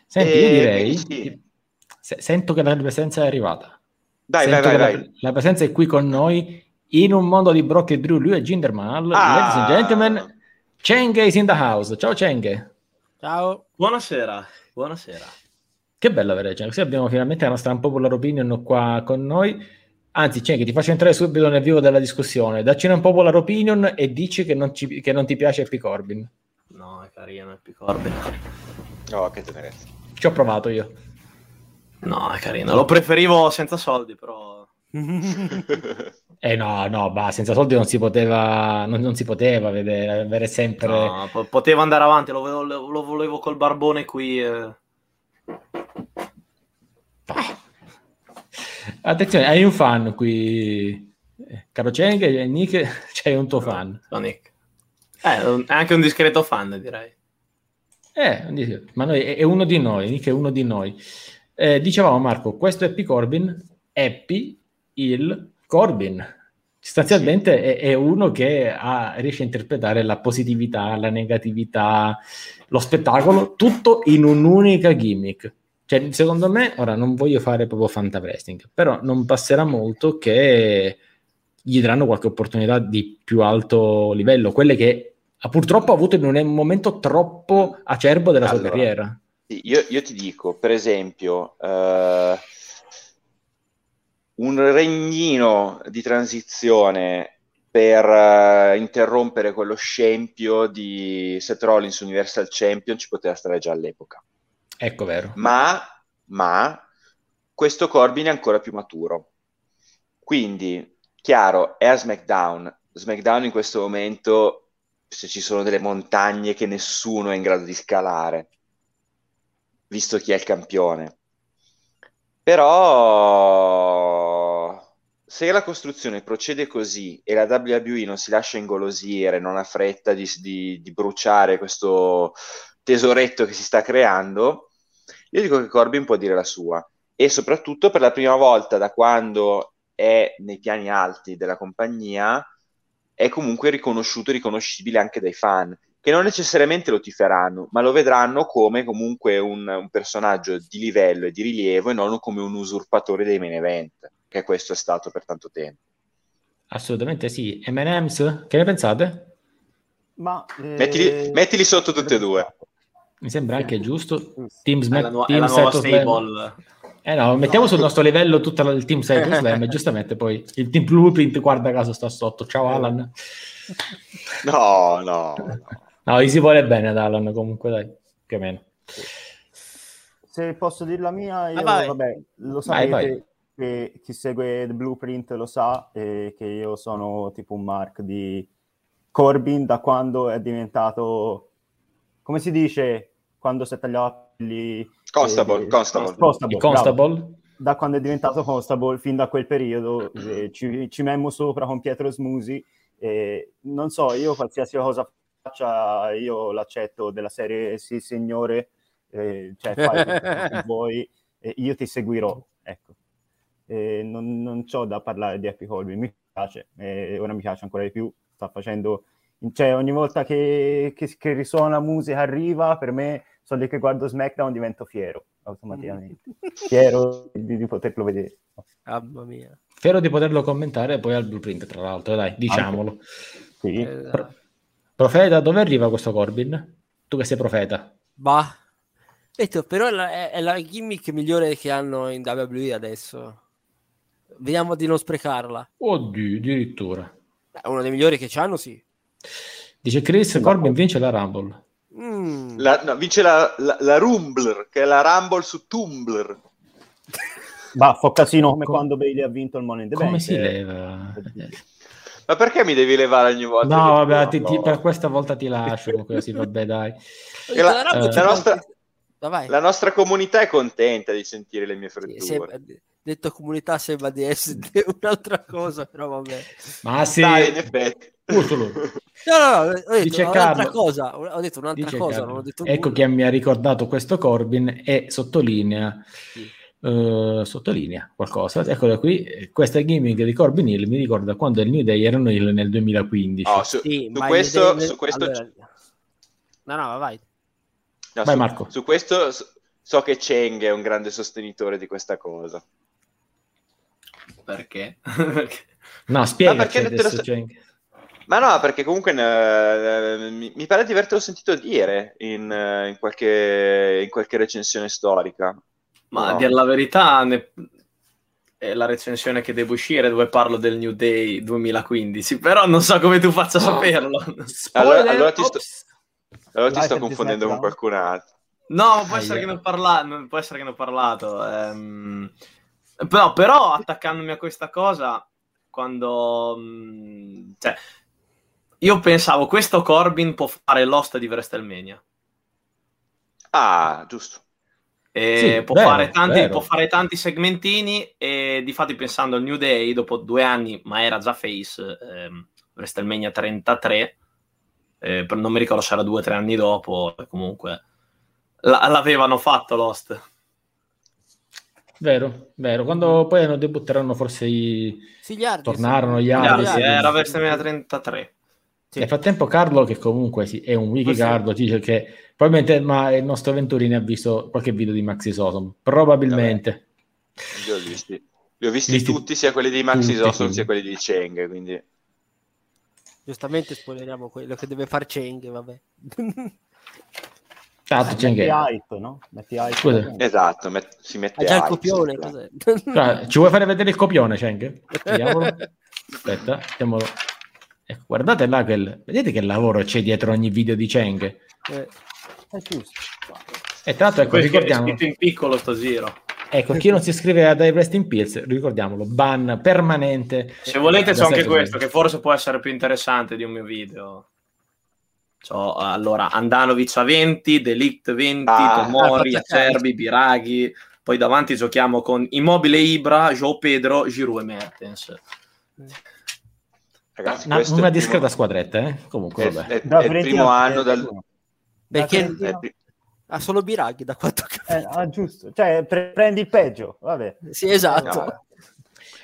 Senti, Eh, io direi, quindi se- sento che la presenza è arrivata. Dai, vai, Sento vai, che vai. La, la presenza è qui con noi in un mondo di Brock e Drew. Lui è Jinder Mahal. Ah. Ladies and gentlemen, Chenge is in the house. Ciao Chenge. Ciao. Buonasera, buonasera. Che bello avere Chenge. Così abbiamo finalmente la nostra unpopular opinion qua con noi. Anzi, Chenge, ti faccio entrare subito nel vivo della discussione. Dacci una unpopular opinion e dici che non, ci- che non ti piace Happy Corbin. No, è carino, è più Corbin. Oh, che tenerezza. Ci ho provato io. No, è carino. Lo preferivo senza soldi, però... Eh no, no, bah, senza soldi non si poteva, non, non si poteva vedere, avere sempre... No, po- poteva andare avanti, lo volevo, lo volevo col barbone qui. eh. Attenzione, hai un fan qui, caro Cheng, e Nick, c'hai un tuo fan. Sonic. Eh, un- è anche un discreto fan, direi. Eh, ma noi, è uno di noi, Nick è uno di noi. Eh, dicevamo Marco, questo è Happy Corbin, Happy il Corbin. Sostanzialmente è, è uno che ha- riesce a interpretare la positività, la negatività, lo spettacolo, tutto in un'unica gimmick. Cioè, secondo me, ora non voglio fare proprio fanta wrestling, però non passerà molto che gli daranno qualche opportunità di più alto livello, quelle che ha purtroppo avuto in un momento troppo acerbo della sua Allora, carriera. Io, io ti dico, per esempio, eh, un regnino di transizione per eh, interrompere quello scempio di Seth Rollins Universal Champion ci poteva stare già all'epoca. Ecco, vero. Ma, ma questo Corbin è ancora più maturo. Quindi, chiaro, è a SmackDown. SmackDown in questo momento, se ci sono delle montagne che nessuno è in grado di scalare, visto chi è il campione. Però, se la costruzione procede così e la WWE non si lascia ingolosire, non ha fretta di, di- di bruciare questo tesoretto che si sta creando, io dico che Corbin può dire la sua. E soprattutto per la prima volta da quando è nei piani alti della compagnia, è comunque riconosciuto e riconoscibile anche dai fan, che non necessariamente lo tiferanno, ma lo vedranno come comunque un, un personaggio di livello e di rilievo e non come un usurpatore dei main event, che questo è stato per tanto tempo. Assolutamente sì. M&M's, che ne pensate? Ma, eh, Mettili, mettili sotto tutte e due. Mi sembra anche giusto. Team la, nu- è Team Slam. Eh no, mettiamo sul nostro livello tutto il Team Set of Slam e giustamente poi il Team Blueprint, guarda caso, sta sotto. Ciao Alan. No, no, no. No, gli si vuole bene ad Alan comunque, dai, più o meno. Se posso dire la mia, io, Ah, vai. vabbè, lo Vai, sapete vai. che chi segue The Blueprint lo sa eh, che io sono tipo un mark di Corbin da quando è diventato, come si dice, quando si è tagliato gli... Constable, eh, Constable. Constable, Il. Constable? Da quando è diventato Constable, fin da quel periodo, eh, ci, ci memmo sopra con Pietro Smusi. e non so, io qualsiasi cosa faccia, io l'accetto della serie sì signore, eh, cioè fai quello che vuoi, e io ti seguirò, ecco. E non, non c'ho da parlare di Happy Colby, mi piace, e ora mi piace ancora di più, sta facendo, cioè ogni volta che, che, che risuona musica arriva, per me, sono lì che guardo SmackDown divento fiero, automaticamente, fiero di, di poterlo vedere. Mamma mia. Spero di poterlo commentare poi al Blueprint, tra l'altro, dai, diciamolo. Sì. Eh, Pro- Profeta, dove arriva questo Corbin? Tu che sei profeta. Bah. Detto, però è la, è- la gimmick migliore che hanno in WWE adesso. Vediamo di non sprecarla. Oddio, addirittura. È uno dei migliori che c'hanno, sì. Dice Chris, Corbin vince la Rumble. Mm. La- no, vince la, la, la Rumble, che è la Rumble su Tumblr. Ma fa casino come Com- quando Bailey ha vinto il Money in the Come Bank. si eh. Ma perché mi devi levare ogni volta? No, vabbè, ti ti- per questa volta ti lascio, così vabbè, dai. E la- Rabbit eh, la nostra-. La nostra comunità è contenta di sentire le mie Sì, freddure. sembra- detto comunità sembra di essere un'altra cosa, però vabbè. Ma sì, Dai, in effetti. Urtolo. No, no, no, ho detto Dice un'altra Carlo. cosa, ho detto un'altra Dice cosa, Carlo. non ho detto Ecco nulla. che mi ha ricordato questo Corbin e sottolinea, Sì. Eh, sottolinea qualcosa. Eccolo qui, eh, questa gimmick di Corbin Hill mi ricorda quando il New Day erano Hill nel 2015. Oh, su, Sì, su questo, le- su questo, allora- No, no, vai. no, Vai, su- Marco. su questo so- che Cheng è un grande sostenitore di questa cosa. Perché? No, spiegaci Ma perché lo adesso, Cenk. Ma no, perché comunque eh, mi, mi pare di avertelo sentito dire in, eh, in qualche, in qualche recensione storica. Ma No. a dire la verità, ne- è la recensione che devo uscire dove parlo del New Day 2015, però non so come tu faccia a saperlo. Allora, allora ti sto, allora ti sto confondendo con qualcun altro. No, può Ah, essere, yeah. che ne ho parlato, non può essere che ne ho parlato. ehm. Però, però, attaccandomi a questa cosa, quando... mh, cioè, io pensavo, questo Corbin può fare l'host di WrestleMania. Ah, giusto. E Sì, può, vero, fare tanti, può fare tanti segmentini e di fatti pensando al New Day dopo due anni ma era già face ehm, WrestleMania 33 eh, per- non mi ricordo se era due o tre anni dopo comunque la- l'avevano fatto l'host Vero, vero. Quando poi hanno debutteranno forse i... Sì, gli Hardys. Tornarono gli altri, sì. era WrestleMania 33 Sì. Nel frattempo Carlo, che comunque è un wiki Forse- Carlo, dice che probabilmente ma il nostro Venturini ha visto qualche video di Maxi Sosom. Probabilmente. Li ho visti, li ho visti Visti tutti, sia quelli di Maxi quindi. sia quelli di Cheng, quindi... Giustamente spoileriamo quello che deve fare Cheng, vabbè. Tanto hype, no? Metti hype. Scusa. Esatto, met- si mette Ha già il copione? Cioè, ci vuoi fare vedere il copione? Vediamolo. Aspetta, mettiamolo. Ecco, guardate là, che il- vedete che lavoro c'è dietro ogni video di Cheng? Eh, È giusto. E tra l'altro, ecco, Questo è ricordiamo, scritto in piccolo sto giro. Ecco, chi non si iscrive a Dai Rest in Pills, ricordiamolo, ban permanente. se volete Da c'è anche questo che forse può essere più interessante di un mio video. C'ho, allora Andanovic a 20 Delict 20 Ah, Tomori, Acerbi, Biraghi. Poi davanti giochiamo con Immobile Ibra, Joe Pedro, Giroud e Mertens Ragazzi, Una, una il primo- discreta squadretta, eh? Comunque, È, vabbè. è- Da è il primo anno dal... uno. Perché- pri- ha solo Biraghi da quanto ho Eh, capito. ah, giusto. Cioè, pre- prendi il peggio. Vabbè. Sì, esatto.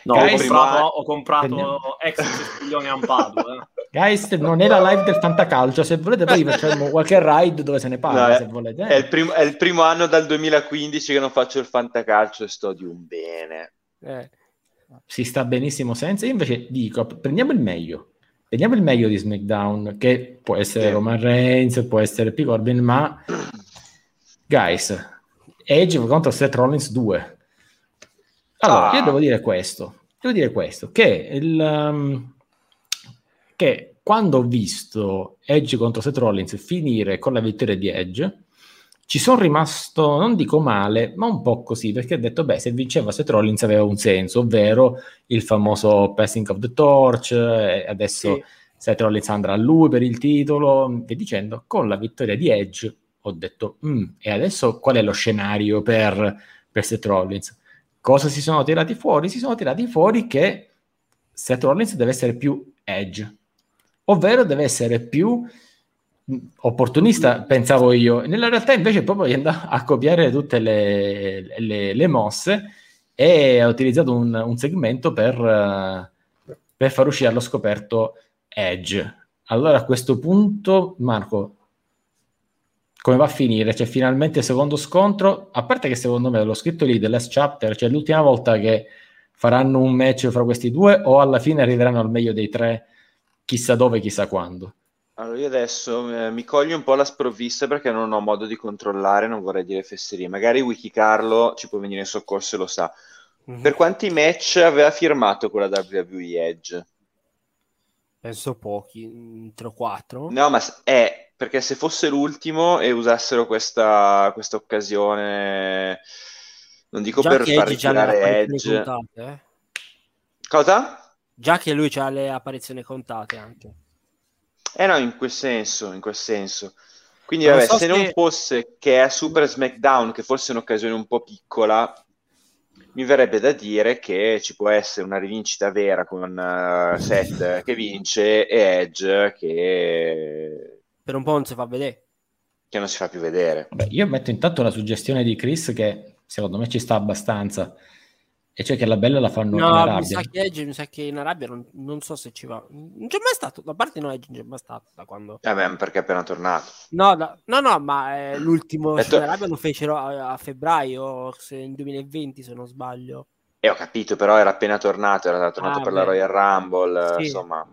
no, no, ho comprato, prima- ho comprato Prendiamo- ex Castiglione Ampadu eh. Guys, non è la live del Fantacalcio. Se volete, poi facciamo qualche ride dove se ne parla. No, se volete. È il, primo, è il primo anno dal 2015 che non faccio il fantacalcio e sto di un bene. Eh, Si sta benissimo senza. Io invece dico: prendiamo il meglio. Prendiamo il meglio di SmackDown, che può essere Sì. Roman Reigns, può essere P. Corbin, ma guys, Edge contro Seth Rollins 2. Allora, Ah. io devo dire questo. Devo dire questo, che il, um, che quando ho visto Edge contro Seth Rollins finire con la vittoria di Edge, ci sono rimasto, non dico male, ma un po' così, perché ho detto, beh, se vinceva Seth Rollins aveva un senso, ovvero il famoso passing of the torch, e adesso Sì. Seth Rollins andrà a lui per il titolo, e dicendo, con la vittoria di Edge ho detto, "Mm, e adesso qual è lo scenario per, per Seth Rollins? Cosa si sono tirati fuori? Si sono tirati fuori che Seth Rollins deve essere più Edge, ovvero deve essere più opportunista, pensavo io. Nella realtà invece proprio andava a copiare tutte le, le- le mosse e ha utilizzato un, un segmento per, eh, per far uscire allo scoperto Edge. Allora a questo punto, Marco, come va a finire? C'è finalmente il secondo scontro, a parte che secondo me l'ho scritto lì, The Last Chapter, cioè l'ultima volta che faranno un match fra questi due o alla fine arriveranno al meglio dei tre, chissà dove, chissà quando. Allora, io adesso eh, mi coglio un po' la sprovvista perché non ho modo di controllare, non vorrei dire fesserie. Magari Wikicarlo ci può venire in soccorso e lo sa. Mhm. Per quanti match aveva firmato con la WWE Edge? penso pochi, 3 o 4. No, ma è perché se fosse l'ultimo e usassero questa, questa occasione, non dico Già per far Edge parecchie Edge. puntate, eh. Cosa? Già che lui ha le apparizioni contate anche. Eh no, in quel senso, in quel senso. Quindi vabbè, so se, se non fosse che è Super SmackDown, che forse è un'occasione un po' piccola, mi verrebbe da dire che ci può essere una rivincita vera con uh, Seth che vince e Edge che per un po' non si fa vedere. che non si fa più vedere. Beh, io metto intanto la suggestione di Chris che secondo me ci sta abbastanza e cioè che la bella la fanno no, in Arabia. mi sa che Edge, mi sa che in Arabia non, non, so se ci va. Non c'è mai stato, da parte no Edge non c'è mai stato da quando... Eh beh, perché è appena tornato. No, no, no, no ma eh, l'ultimo to- in Arabia lo fecero a, a, febbraio, se in 2020 se non sbaglio. E eh, ho capito, però era appena tornato, era tornato ah, per beh. la Royal Rumble, sì. insomma...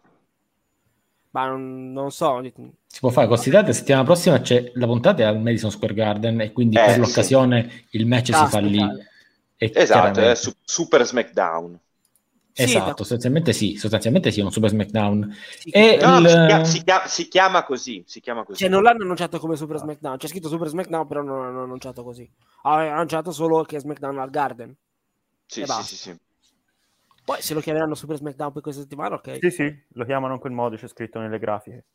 Ma non, non, so. Si può fare, considerate, settimana prossima c'è la puntata al Madison Square Garden e quindi eh, per l'occasione sì. il match ah, si fa lì. Esatto, è su- Super SmackDown. Esatto, sì, sostanzialmente sì, sostanzialmente sì, è un Super SmackDown. Sì, e no, il... si, chiama, si, chiama, si, chiama, così, si chiama così. Cioè, non l'hanno annunciato come Super SmackDown, c'è scritto Super SmackDown, però non l'hanno annunciato così. Hanno annunciato solo che è SmackDown al Garden. Sì, sì, sì, sì. Poi se lo chiameranno Super SmackDown per questa settimana, ok. Sì, sì, lo chiamano in quel modo, c'è scritto nelle grafiche.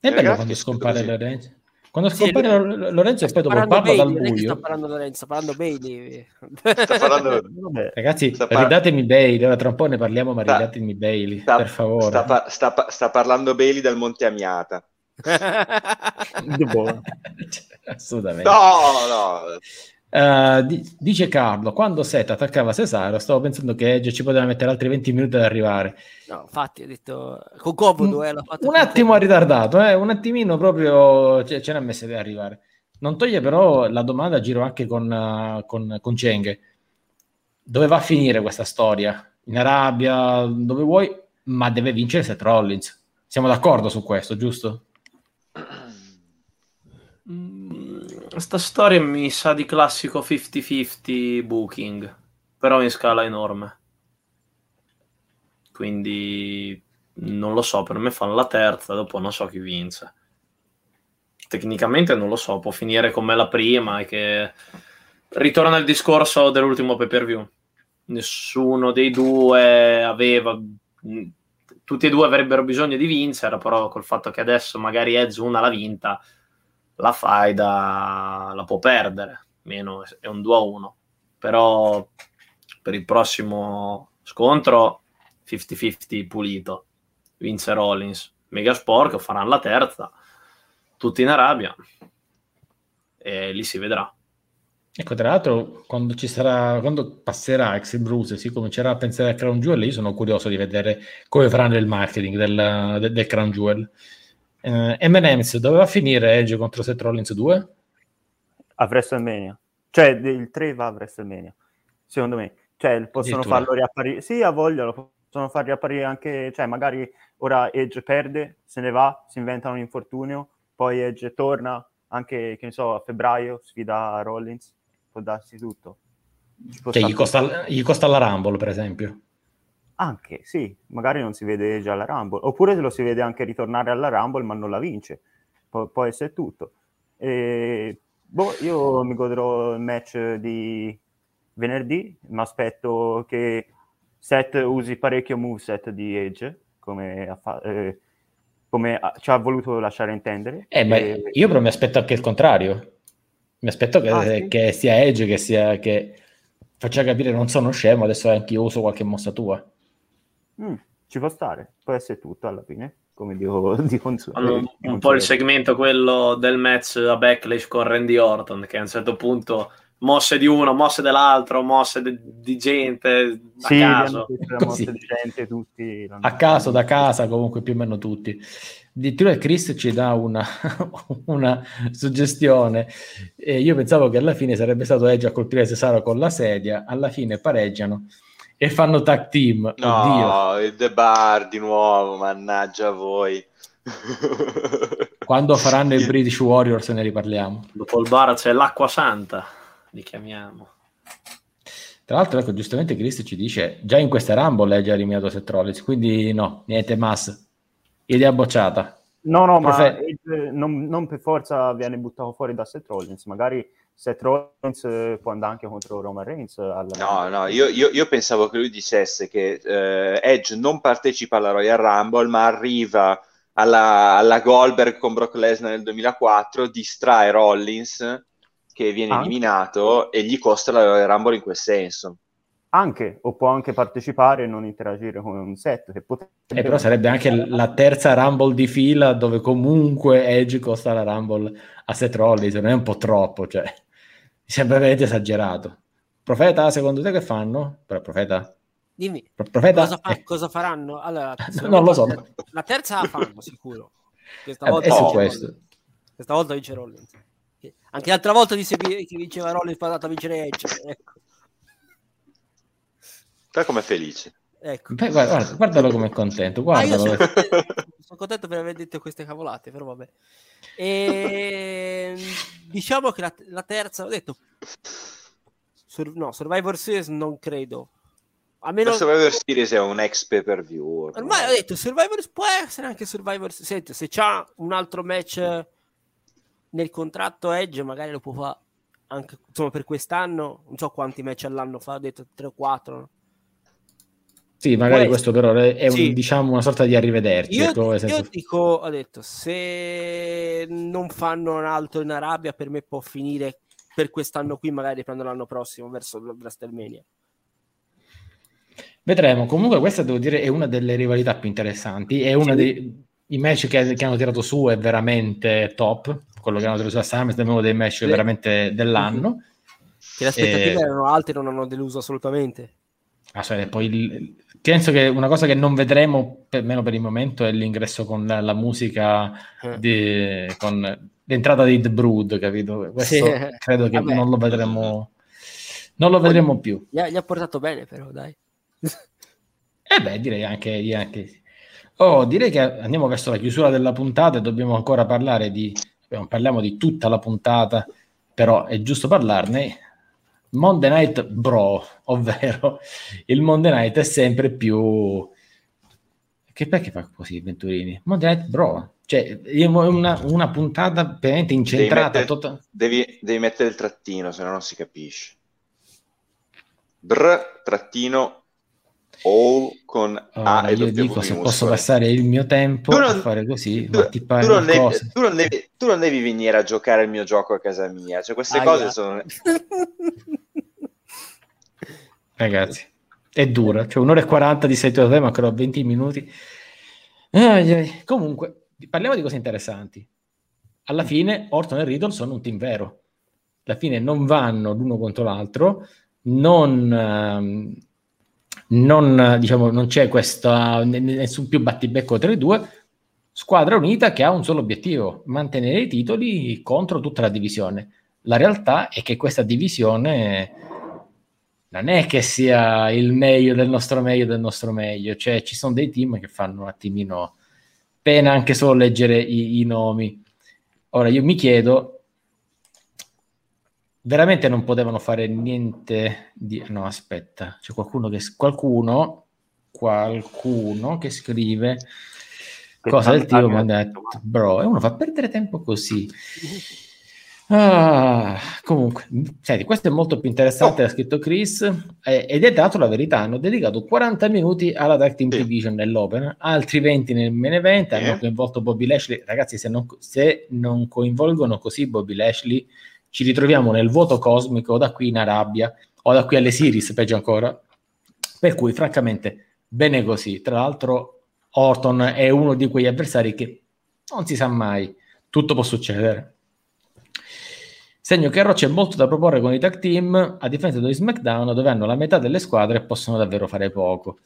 È bello quando scompare Lorenzo. Quando sì, scompare lui... Lorenzo e poi dopo parla Bailey, dal buio. Sta parlando Lorenzo, sta parlando Bailey. Sta parlando... Ragazzi, sta par... ridatemi Bailey, ora tra un po' ne parliamo, ma sta... ridatemi Bailey, sta... per favore. Sta, pa... sta, sta parlando Bailey dal Monte Amiata. Assolutamente. No, no. Uh, dice Carlo, quando Seth attaccava Cesaro, stavo pensando che Edge ci poteva mettere altri 20 minuti ad arrivare. No, infatti, ha detto con comodo. Eh, un attimo ha ritardato, eh, un attimino proprio ce, ce ne ha messo ad arrivare. Non toglie però la domanda, giro anche con, uh, con, con Cheng. Dove va a finire questa storia? In Arabia, dove vuoi, ma deve vincere Seth Rollins. Siamo d'accordo su questo, giusto? Questa storia mi sa di classico 50-50 booking, però in scala enorme. Quindi non lo so, per me fanno la terza, dopo non so chi vince. Tecnicamente non lo so, può finire come la prima e che ritorna il discorso dell'ultimo pay per view. Nessuno dei due aveva tutti e due avrebbero bisogno di vincere, però col fatto che adesso magari Edge una l'ha vinta, la faida la può perdere, meno è un 2 a 1. Però per il prossimo scontro 50-50 pulito. Vince Rollins, Mega Sport faranno la terza, tutti in Arabia e lì si vedrà. Ecco, tra l'altro, quando ci sarà, quando passerà Ex Bruce, si comincerà a pensare al Crown Jewel, io sono curioso di vedere come faranno il marketing del, del Crown Jewel. Uh, M&M's doveva finire Edge contro Seth Rollins 2? A WrestleMania. Cioè, il 3 va a WrestleMania, secondo me. Cioè, possono farlo riapparire. Sì, a voglia, lo possono far riapparire anche... Cioè, magari ora Edge perde, se ne va, si inventa un infortunio, poi Edge torna, anche, che ne so, a febbraio, sfida Rollins, può darsi tutto. Cioè, gli costa, gli costa la Rumble, per esempio. Anche, sì, magari non si vede già la Rumble, oppure lo si vede anche ritornare alla Rumble ma non la vince, Pu- può essere tutto. E, boh, io mi godrò il match di venerdì, mi aspetto che Seth usi parecchio moveset di Edge, come, ha fa- eh, come ci ha voluto lasciare intendere. Eh, e... io però mi aspetto anche il contrario. Mi aspetto che, ah, sì? che sia Edge, che, sia, che faccia capire non sono scemo, adesso anche io uso qualche mossa tua. Mm, ci può stare, può essere tutto alla fine, come dico di. Allora, un, un po' il segmento quello del match a Backlash con Randy Orton, che a un certo punto mosse di uno, mosse dell'altro, mosse de- di gente a sì, caso. Mosse di gente, tutti, a caso, da casa, comunque più o meno tutti. Addirittura Chris ci dà una, una suggestione. E io pensavo che alla fine sarebbe stato Edge a colpire Cesaro con la sedia, alla fine pareggiano e fanno tag team. No, Oddio. il The Bar di nuovo, mannaggia voi. Quando faranno i British Warriors ne riparliamo. Dopo il bar c'è l'acqua santa, li chiamiamo. Tra l'altro, ecco, giustamente Chris ci dice, già in questa Rumble è già eliminato Seth Rollins, quindi no, niente mass. Idea bocciata. No, no, Profe- ma non, non, per forza viene buttato fuori da Seth Rollins, magari Seth Rollins eh, può andare anche contro Roman Reigns. Alla... No, no, io, io, io, pensavo che lui dicesse che eh, Edge non partecipa alla Royal Rumble, ma arriva alla, alla Goldberg con Brock Lesnar nel 2004, distrae Rollins che viene anche. eliminato e gli costa la Royal Rumble in quel senso. Anche, o può anche partecipare e non interagire con un set. Che potrebbe... eh, però sarebbe anche la terza Rumble di fila dove comunque Edge costa la Rumble a Seth Rollins, non è un po' troppo, cioè sembra veramente esagerato. Profeta, secondo te che fanno? Però, profeta? Dimmi, profeta? Cosa, fa- eh. cosa faranno? Allora, non lo so. La terza la fanno, sicuro. Questa volta, eh, questo. Questa volta vince Rollins. Anche l'altra volta disse che vinceva Rollins, è andato a vincere Edge. Ecco. Guarda com'è felice. Ecco. Beh, guarda, guardalo come è contento. Guardalo. Ah, sono, sono, contento per aver detto queste cavolate, però vabbè. E... Diciamo che la, la terza, ho detto, Sur- no, Survivor Series non credo. A meno... Survivor Series è un ex pay per view. Ormai ho detto Survivor può essere anche Survivor Series. se c'ha un altro match nel contratto Edge, magari lo può fare anche insomma, per quest'anno. Non so quanti match all'anno fa, ho detto 3 o 4. Sì, magari questo, però è un, sì. diciamo una sorta di arrivederci. Io, ecco, senso... io dico, ho detto, se non fanno un altro in Arabia, per me può finire per quest'anno qui, magari riprendo l'anno prossimo verso WrestleMania. Vedremo. Comunque, questa devo dire è una delle rivalità più interessanti. È uno dei i match che, che, hanno tirato su è veramente top. Quello che hanno tirato su a SummerSlam è uno dei match sì. veramente dell'anno. Che le aspettative e... erano alte non hanno deluso assolutamente. Ah, cioè, poi il, penso che una cosa che non vedremo, almeno per il momento, è l'ingresso con la, la musica, eh. di, con l'entrata di The Brood, capito? Questo sì. credo che Vabbè. non lo vedremo, non lo vedremo più. Gli ha, gli ha, portato bene, però, dai. eh beh, direi anche, anche sì. Oh, direi che andiamo verso la chiusura della puntata e dobbiamo ancora parlare di, non parliamo di tutta la puntata, però è giusto parlarne Monday Night Bro, ovvero il Monday Night è sempre più... Che perché fa così Venturini? Monday Night Bro, cioè una, una puntata veramente incentrata. Devi mettere, tota... devi, devi mettere il trattino, se no non si capisce. Br, trattino, all con oh, A e io dico se posso passare il mio tempo non, a fare così tu, tu, non devi, tu, non devi, tu, non devi, venire a giocare il mio gioco a casa mia. Cioè queste ah, cose yeah. sono ragazzi è dura. Cioè un'ora e 40 di settore tema ancora 20 minuti. Ai, ai. comunque parliamo di cose interessanti. Alla fine Orton e Riddle sono un team vero. Alla fine non vanno l'uno contro l'altro non um, non, diciamo, non c'è questa, nessun più battibecco tra i due, squadra unita che ha un solo obiettivo, mantenere i titoli contro tutta la divisione. La realtà è che questa divisione non è che sia il meglio del nostro meglio del nostro meglio, cioè ci sono dei team che fanno un attimino pena anche solo leggere i, i nomi. Ora io mi chiedo veramente non potevano fare niente di... No, aspetta, c'è qualcuno che... Qualcuno, qualcuno che scrive che cosa del tipo mi ha detto, bro, e uno fa perdere tempo così. Ah, comunque, senti, questo è molto più interessante, oh. ha scritto Chris, eh, ed è dato la verità, hanno dedicato 40 minuti alla Tag Team sì. Division nell'Open, altri 20 nel main event, hanno coinvolto Bobby Lashley, ragazzi se non, se non coinvolgono così Bobby Lashley ci ritroviamo nel vuoto cosmico da qui in Arabia o da qui alle Siris, peggio ancora. Per cui, francamente, bene così. Tra l'altro, Orton è uno di quegli avversari che non si sa mai, tutto può succedere. Segno che a c'è molto da proporre con i tag team, a differenza di SmackDown, dove hanno la metà delle squadre e possono davvero fare poco.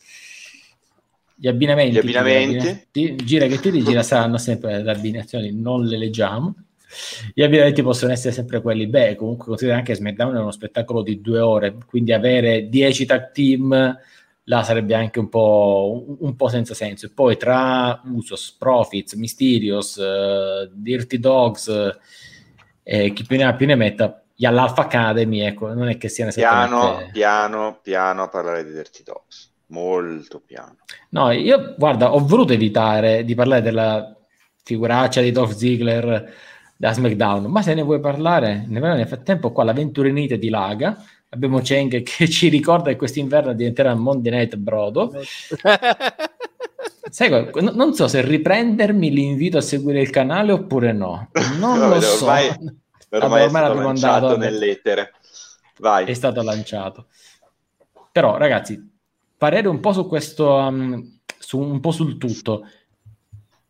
Gli abbinamenti, Gli abbinamenti. Gira, gira che ti rigira saranno sempre le abbinazioni, non le leggiamo. Gli abbinamenti possono essere sempre quelli. Beh, comunque considera anche SmackDown è uno spettacolo di due ore, quindi avere 10 tag team là sarebbe anche un po', un po' senza senso. E poi tra Usos, Profits, Mysterios, uh, Dirty Dogs e eh, chi più ne ha più ne metta, gli all'Alpha Academy, ecco, non è che siano esattamente... Piano, piano, piano a parlare di Dirty Dogs. Molto piano. No, io guarda, ho voluto evitare di parlare della figuraccia di Dolph Ziggler da SmackDown. Ma se ne vuoi parlare, nel frattempo qua l'avventurinite di Laga. Abbiamo Cheng che ci ricorda che quest'inverno diventerà Monday Night Brodo. Sai, non so se riprendermi l'invito a seguire il canale oppure no. Non no, lo so. Ormai, ormai, ormai l'abbiamo mandato nell'etere. Vai. È stato lanciato. Però, ragazzi, parere un po' su questo, um, su, un po' sul tutto.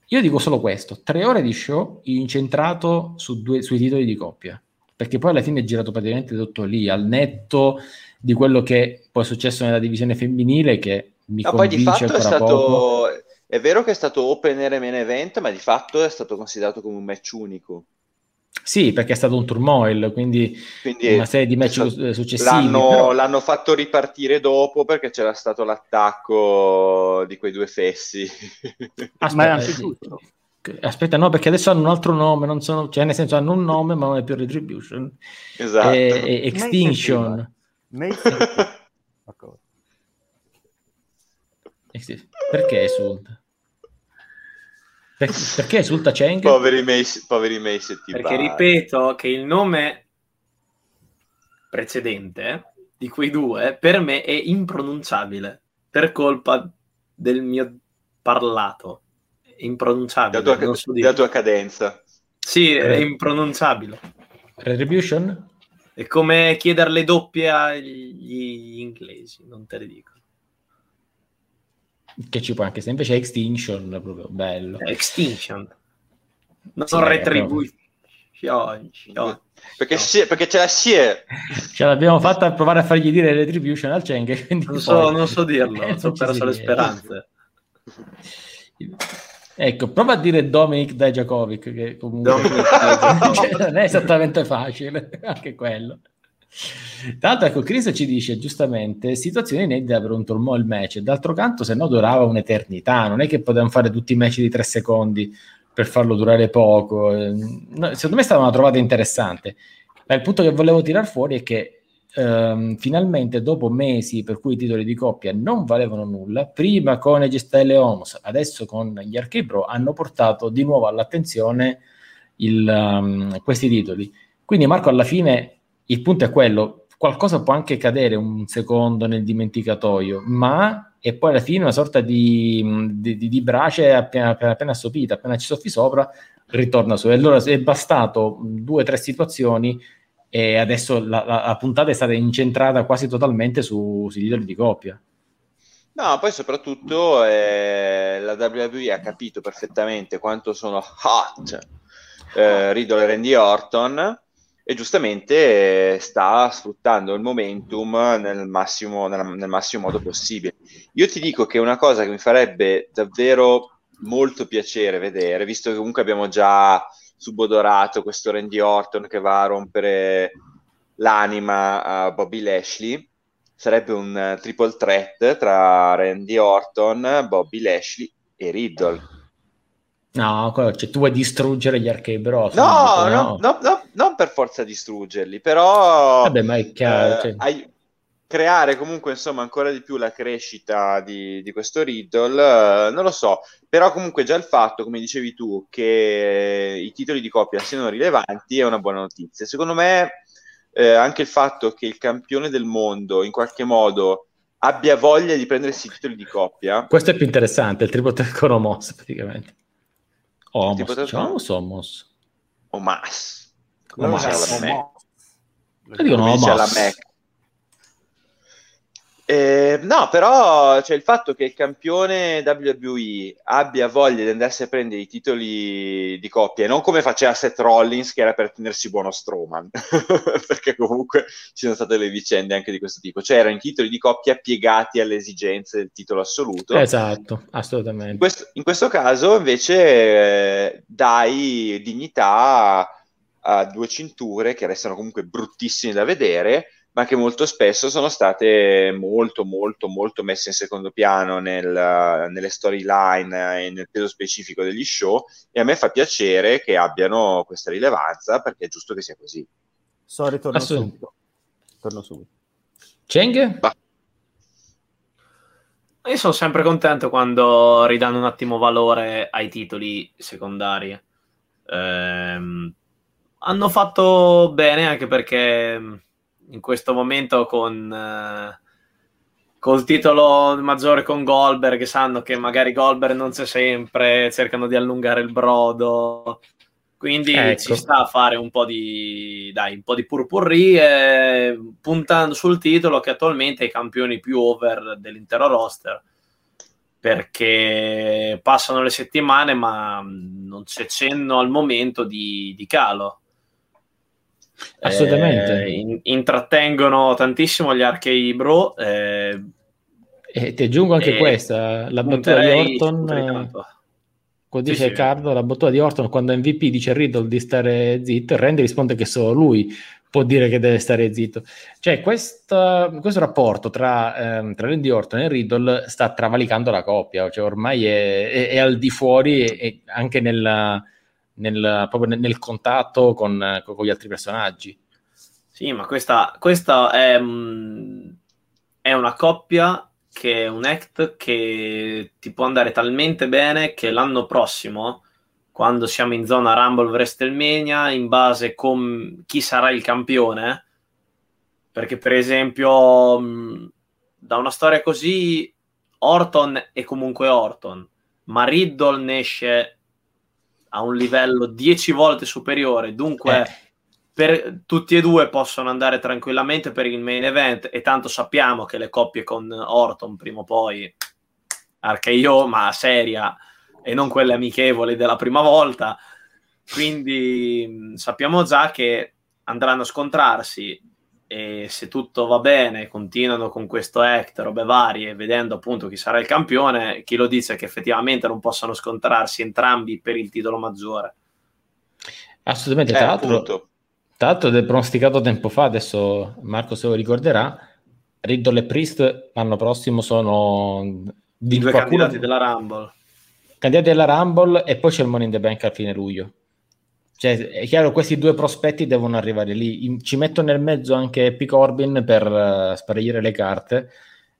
Io dico solo questo: tre ore di show incentrato su due, sui titoli di coppia. Perché poi alla fine è girato praticamente tutto lì, al netto di quello che poi è successo nella divisione femminile, che mi no, poi di fatto è stato. Poco. È vero che è stato opener e main event, ma di fatto è stato considerato come un match unico. Sì, perché è stato un turmoil, quindi, quindi una serie di match so, successivi. L'hanno, però... l'hanno, fatto ripartire dopo perché c'era stato l'attacco di quei due fessi. Aspetta, aspetta, no, perché adesso hanno un altro nome, non sono, cioè nel senso hanno un nome, ma non è più Retribution. Esatto. E, e Extinction. Perché esulta? Per, perché esulta Cheng? Poveri Mace, poveri Mace Perché ripeto che il nome precedente di quei due per me è impronunciabile per colpa del mio parlato. È impronunciabile. Della tua, so della tua cadenza. Sì, è eh. impronunciabile. Retribution? È come chiedere le doppie agli inglesi, non te le dico che ci può anche se invece Extinction proprio bello. Extinction. Non sì, retribuzione perché, no. perché ce la si è. Ce l'abbiamo fatta a provare a fargli dire retribution al Cheng non so, non so dirlo non so perso le speranze. Ecco prova a dire Dominic Dajakovic che comunque cioè, non è esattamente facile anche quello l'altro, ecco, Chris ci dice giustamente situazioni inedite per un turmoil match. D'altro canto, se no durava un'eternità. Non è che potevamo fare tutti i match di tre secondi per farlo durare poco. No, secondo me è stata una trovata interessante. Ma il punto che volevo tirare fuori è che ehm, finalmente, dopo mesi per cui i titoli di coppia non valevano nulla, prima con Edge Style e Homos, adesso con gli Arcade Pro, hanno portato di nuovo all'attenzione il, um, questi titoli. Quindi, Marco, alla fine il punto è quello, qualcosa può anche cadere un secondo nel dimenticatoio, ma è poi alla fine una sorta di, di, di, di brace appena, appena, appena assopita, appena ci soffi sopra, ritorna su. E allora è bastato due o tre situazioni e adesso la, la, la, puntata è stata incentrata quasi totalmente su, sui titoli di coppia. No, poi soprattutto eh, la WWE ha capito perfettamente quanto sono hot eh, Riddle e Randy Orton e giustamente eh, sta sfruttando il momentum nel massimo, nel, massimo modo possibile. Io ti dico che una cosa che mi farebbe davvero molto piacere vedere, visto che comunque abbiamo già subodorato questo Randy Orton che va a rompere l'anima a Bobby Lashley, sarebbe un uh, triple threat tra Randy Orton, Bobby Lashley e Riddle No, cioè, tu vuoi distruggere gli arcade bros? No, no, no, no, non per forza distruggerli, però... Vabbè, ma è chiaro... Eh, cioè... hai, creare comunque insomma ancora di più la crescita di, di questo Riddle, eh, non lo so, però comunque già il fatto, come dicevi tu, che i titoli di coppia siano rilevanti è una buona notizia. Secondo me eh, anche il fatto che il campione del mondo in qualche modo abbia voglia di prendersi i titoli di coppia... Questo è più interessante, il triple con Omos praticamente. Omos, diciamo o Somos? Omas. Omas. Omas. Omas. Dicono Omas. Eh, no, però cioè, il fatto che il campione WWE abbia voglia di andarsi a prendere i titoli di coppia, non come faceva Seth Rollins, che era per tenersi buono Strowman, perché comunque ci sono state le vicende anche di questo tipo, cioè erano i titoli di coppia piegati alle esigenze del titolo assoluto. Esatto, assolutamente. In questo, in questo caso invece eh, dai dignità a due cinture che restano comunque bruttissime da vedere ma che molto spesso sono state molto, molto, molto messe in secondo piano nel, nelle storyline e nel peso specifico degli show. E a me fa piacere che abbiano questa rilevanza perché è giusto che sia così. Sorry, torno subito. Torno subito. Cheng? Bah. Io sono sempre contento quando ridanno un attimo valore ai titoli secondari. Ehm, hanno fatto bene anche perché in questo momento con eh, col titolo maggiore con Goldberg sanno che magari Goldberg non c'è sempre, cercano di allungare il brodo. Quindi ecco. ci sta a fare un po' di, dai, un po' di purpurri eh, puntando sul titolo che attualmente è i campioni più over dell'intero roster perché passano le settimane ma non c'è cenno al momento di, di calo. Assolutamente. Eh, in, intrattengono tantissimo gli archei bro. Eh, e ti aggiungo anche questa, la battuta di Orton quando dice sì, Carlo, la battuta di Orton quando MVP dice a Riddle di stare zitto, e Randy risponde che solo lui può dire che deve stare zitto. Cioè, questa, questo rapporto tra, ehm, tra, Randy Orton e Riddle sta travalicando la coppia, cioè ormai è, è, è al di fuori e, anche nel, nel, proprio nel contatto con, con, gli altri personaggi. Sì, ma questa, questa è, mm, è una coppia che è un act che ti può andare talmente bene che l'anno prossimo, quando siamo in zona Rumble WrestleMania, in base con chi sarà il campione, perché per esempio da una storia così Orton è comunque Orton, ma Riddle ne esce a un livello 10 volte superiore, dunque... Eh. per, tutti e due possono andare tranquillamente per il main event e tanto sappiamo che le coppie con Orton prima o poi RKO ma seria e non quelle amichevoli della prima volta. Quindi sappiamo già che andranno a scontrarsi e se tutto va bene continuano con questo act, robe varie vedendo appunto chi sarà il campione chi lo dice che effettivamente non possono scontrarsi entrambi per il titolo maggiore assolutamente eh, tra l'altro tra l'altro, del pronosticato tempo fa, adesso Marco se lo ricorderà, Riddle e Priest l'anno prossimo sono di due qualcuno... candidati della Rumble. Candidati della Rumble e poi c'è il Money in the Bank a fine luglio. Cioè, è chiaro, questi due prospetti devono arrivare lì. Ci metto nel mezzo anche Epic Corbin per uh, sparire le carte.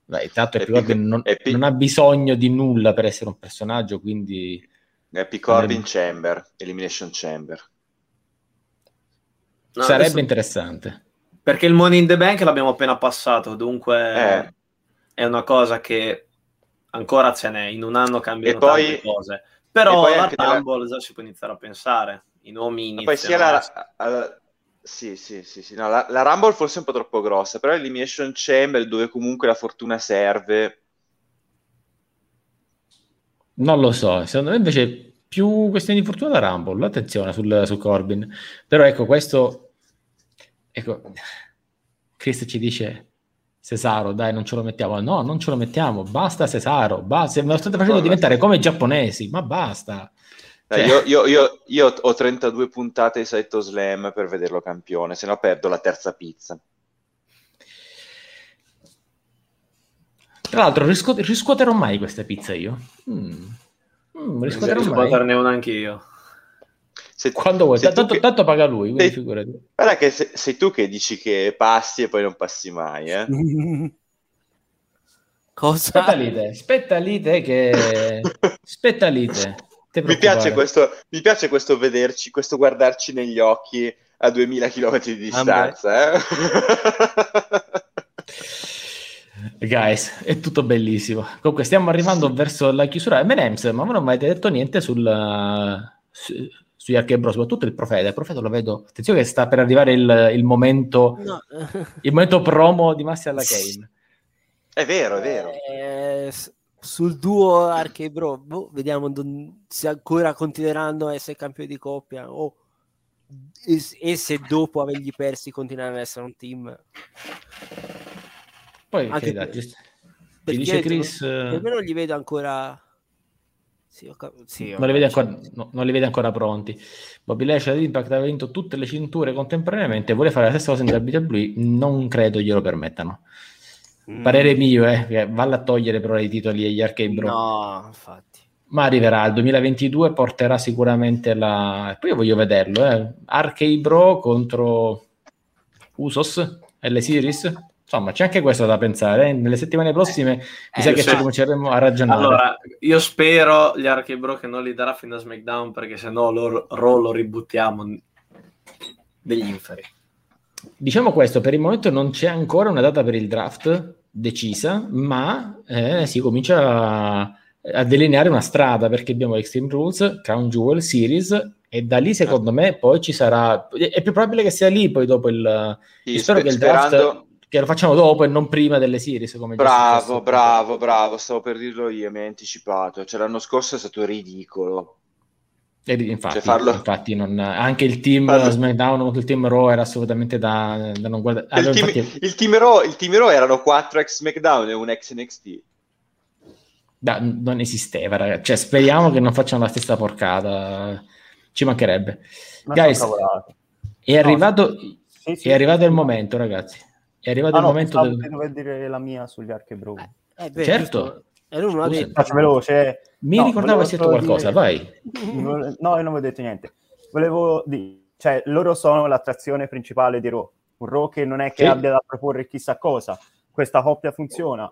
Beh, tanto Epic Corbin non, Epic... non, ha bisogno di nulla per essere un personaggio, quindi... Epic Corbin Chamber, Elimination Chamber. No, Sarebbe adesso... interessante. Perché il Money in the Bank l'abbiamo appena passato, dunque eh. è una cosa che ancora ce n'è, in un anno cambiano poi, tante cose. Però la Rumble nella... già si può iniziare a pensare, i nomi iniziano. Poi sia la, la, sì, sì, sì, sì. No, la, la, Rumble forse è un po' troppo grossa, però l'Elimination Chamber dove comunque la fortuna serve. Non lo so, secondo me invece più questione di fortuna da Rumble, attenzione sul, su Corbin. Però ecco, questo Ecco, Chris ci dice Cesaro, dai, non ce lo mettiamo. No, non ce lo mettiamo, basta Cesaro, basta. Me lo state facendo diventare come i giapponesi, ma basta. Cioè... Io, io, io, io, ho 32 puntate di Saito Slam per vederlo campione, se no perdo la terza pizza. Tra l'altro, riscu- riscuoterò mai questa pizza io? Mm. Mm, riscuoterò mai. riscuoterne una anch'io. Se, Quando vuoi, tanto, che... tanto, paga lui, sei, figurati. Guarda che se, sei tu che dici che passi e poi non passi mai, eh? Cosa? Aspetta lì te, aspetta lì te che... aspetta lì te. Mi piace, questo, mi piace questo vederci, questo guardarci negli occhi a 2000 km di distanza, eh? Guys, è tutto bellissimo. Comunque, stiamo arrivando verso la chiusura. M&M's, ma voi non mi avete detto niente sul, sugli Archebro, soprattutto il profeta. Il profeta lo vedo. Attenzione che sta per arrivare il, il momento, no. il momento promo di Massi alla Kane. È vero, è vero. Eh, sul duo Archebro, boh, vediamo se ancora continueranno a essere campioni di coppia o e, e se dopo avergli persi continueranno ad essere un team. Poi, Anche per, ti dice Chris... Per me non li vedo ancora sì, sì, non, li vede ancora, no, non li vede ancora pronti. Bobby Lashley all'Impact ha vinto tutte le cinture contemporaneamente vuole fare la stessa cosa in WWE. Non credo glielo permettano. Mm. Parere mio, eh, valla a togliere però i titoli agli Arcade Bro. No, infatti. Ma arriverà il 2022, porterà sicuramente la. Poi io voglio vederlo, eh. Arcade Bro contro Usos, L Series insomma c'è anche questo da pensare. Eh? Nelle settimane prossime mi eh, sa che so. ci cominceremo a ragionare. Allora, io spero gli Archibro che non li darà fino a SmackDown perché se no lo, lo ributtiamo. degli inferi. Diciamo questo, per il momento non c'è ancora una data per il draft decisa, ma eh, si comincia a, a, delineare una strada perché abbiamo Extreme Rules, Crown Jewel, Series e da lì secondo me poi ci sarà... È più probabile che sia lì poi dopo il... Sì, spero che il draft... sperando- Che lo facciamo dopo e non prima delle series. Come Bravo, bravo, bravo, stavo per dirlo io, mi hai anticipato. Cioè, l'anno scorso è stato ridicolo. Infatti, Cioè, farlo- infatti non- anche il team Farlo- SmackDown contro il team Raw era assolutamente da, da non guardare. il, Allora, team, infatti, il, team Raw, il team Raw erano 4 ex SmackDown e un ex NXT. da- non esisteva, ragazzi. Cioè, speriamo che non facciano la stessa porcata. Ci mancherebbe. Ma Guys. È No, arrivato, Sì, sì. è arrivato il momento, ragazzi. È arrivato Ah, il no, momento del... dovevo dire la mia sugli archi bro. Eh, beh, Certo. giusto. E lui non l'ha detto. Faccio veloce. Mi No, ricordavo che hai detto qualcosa, dire- vai. No, io non avevo detto niente. Volevo dire, cioè, loro sono l'attrazione principale di Raw. Un Raw che non è che Sì. abbia da proporre chissà cosa. Questa coppia funziona,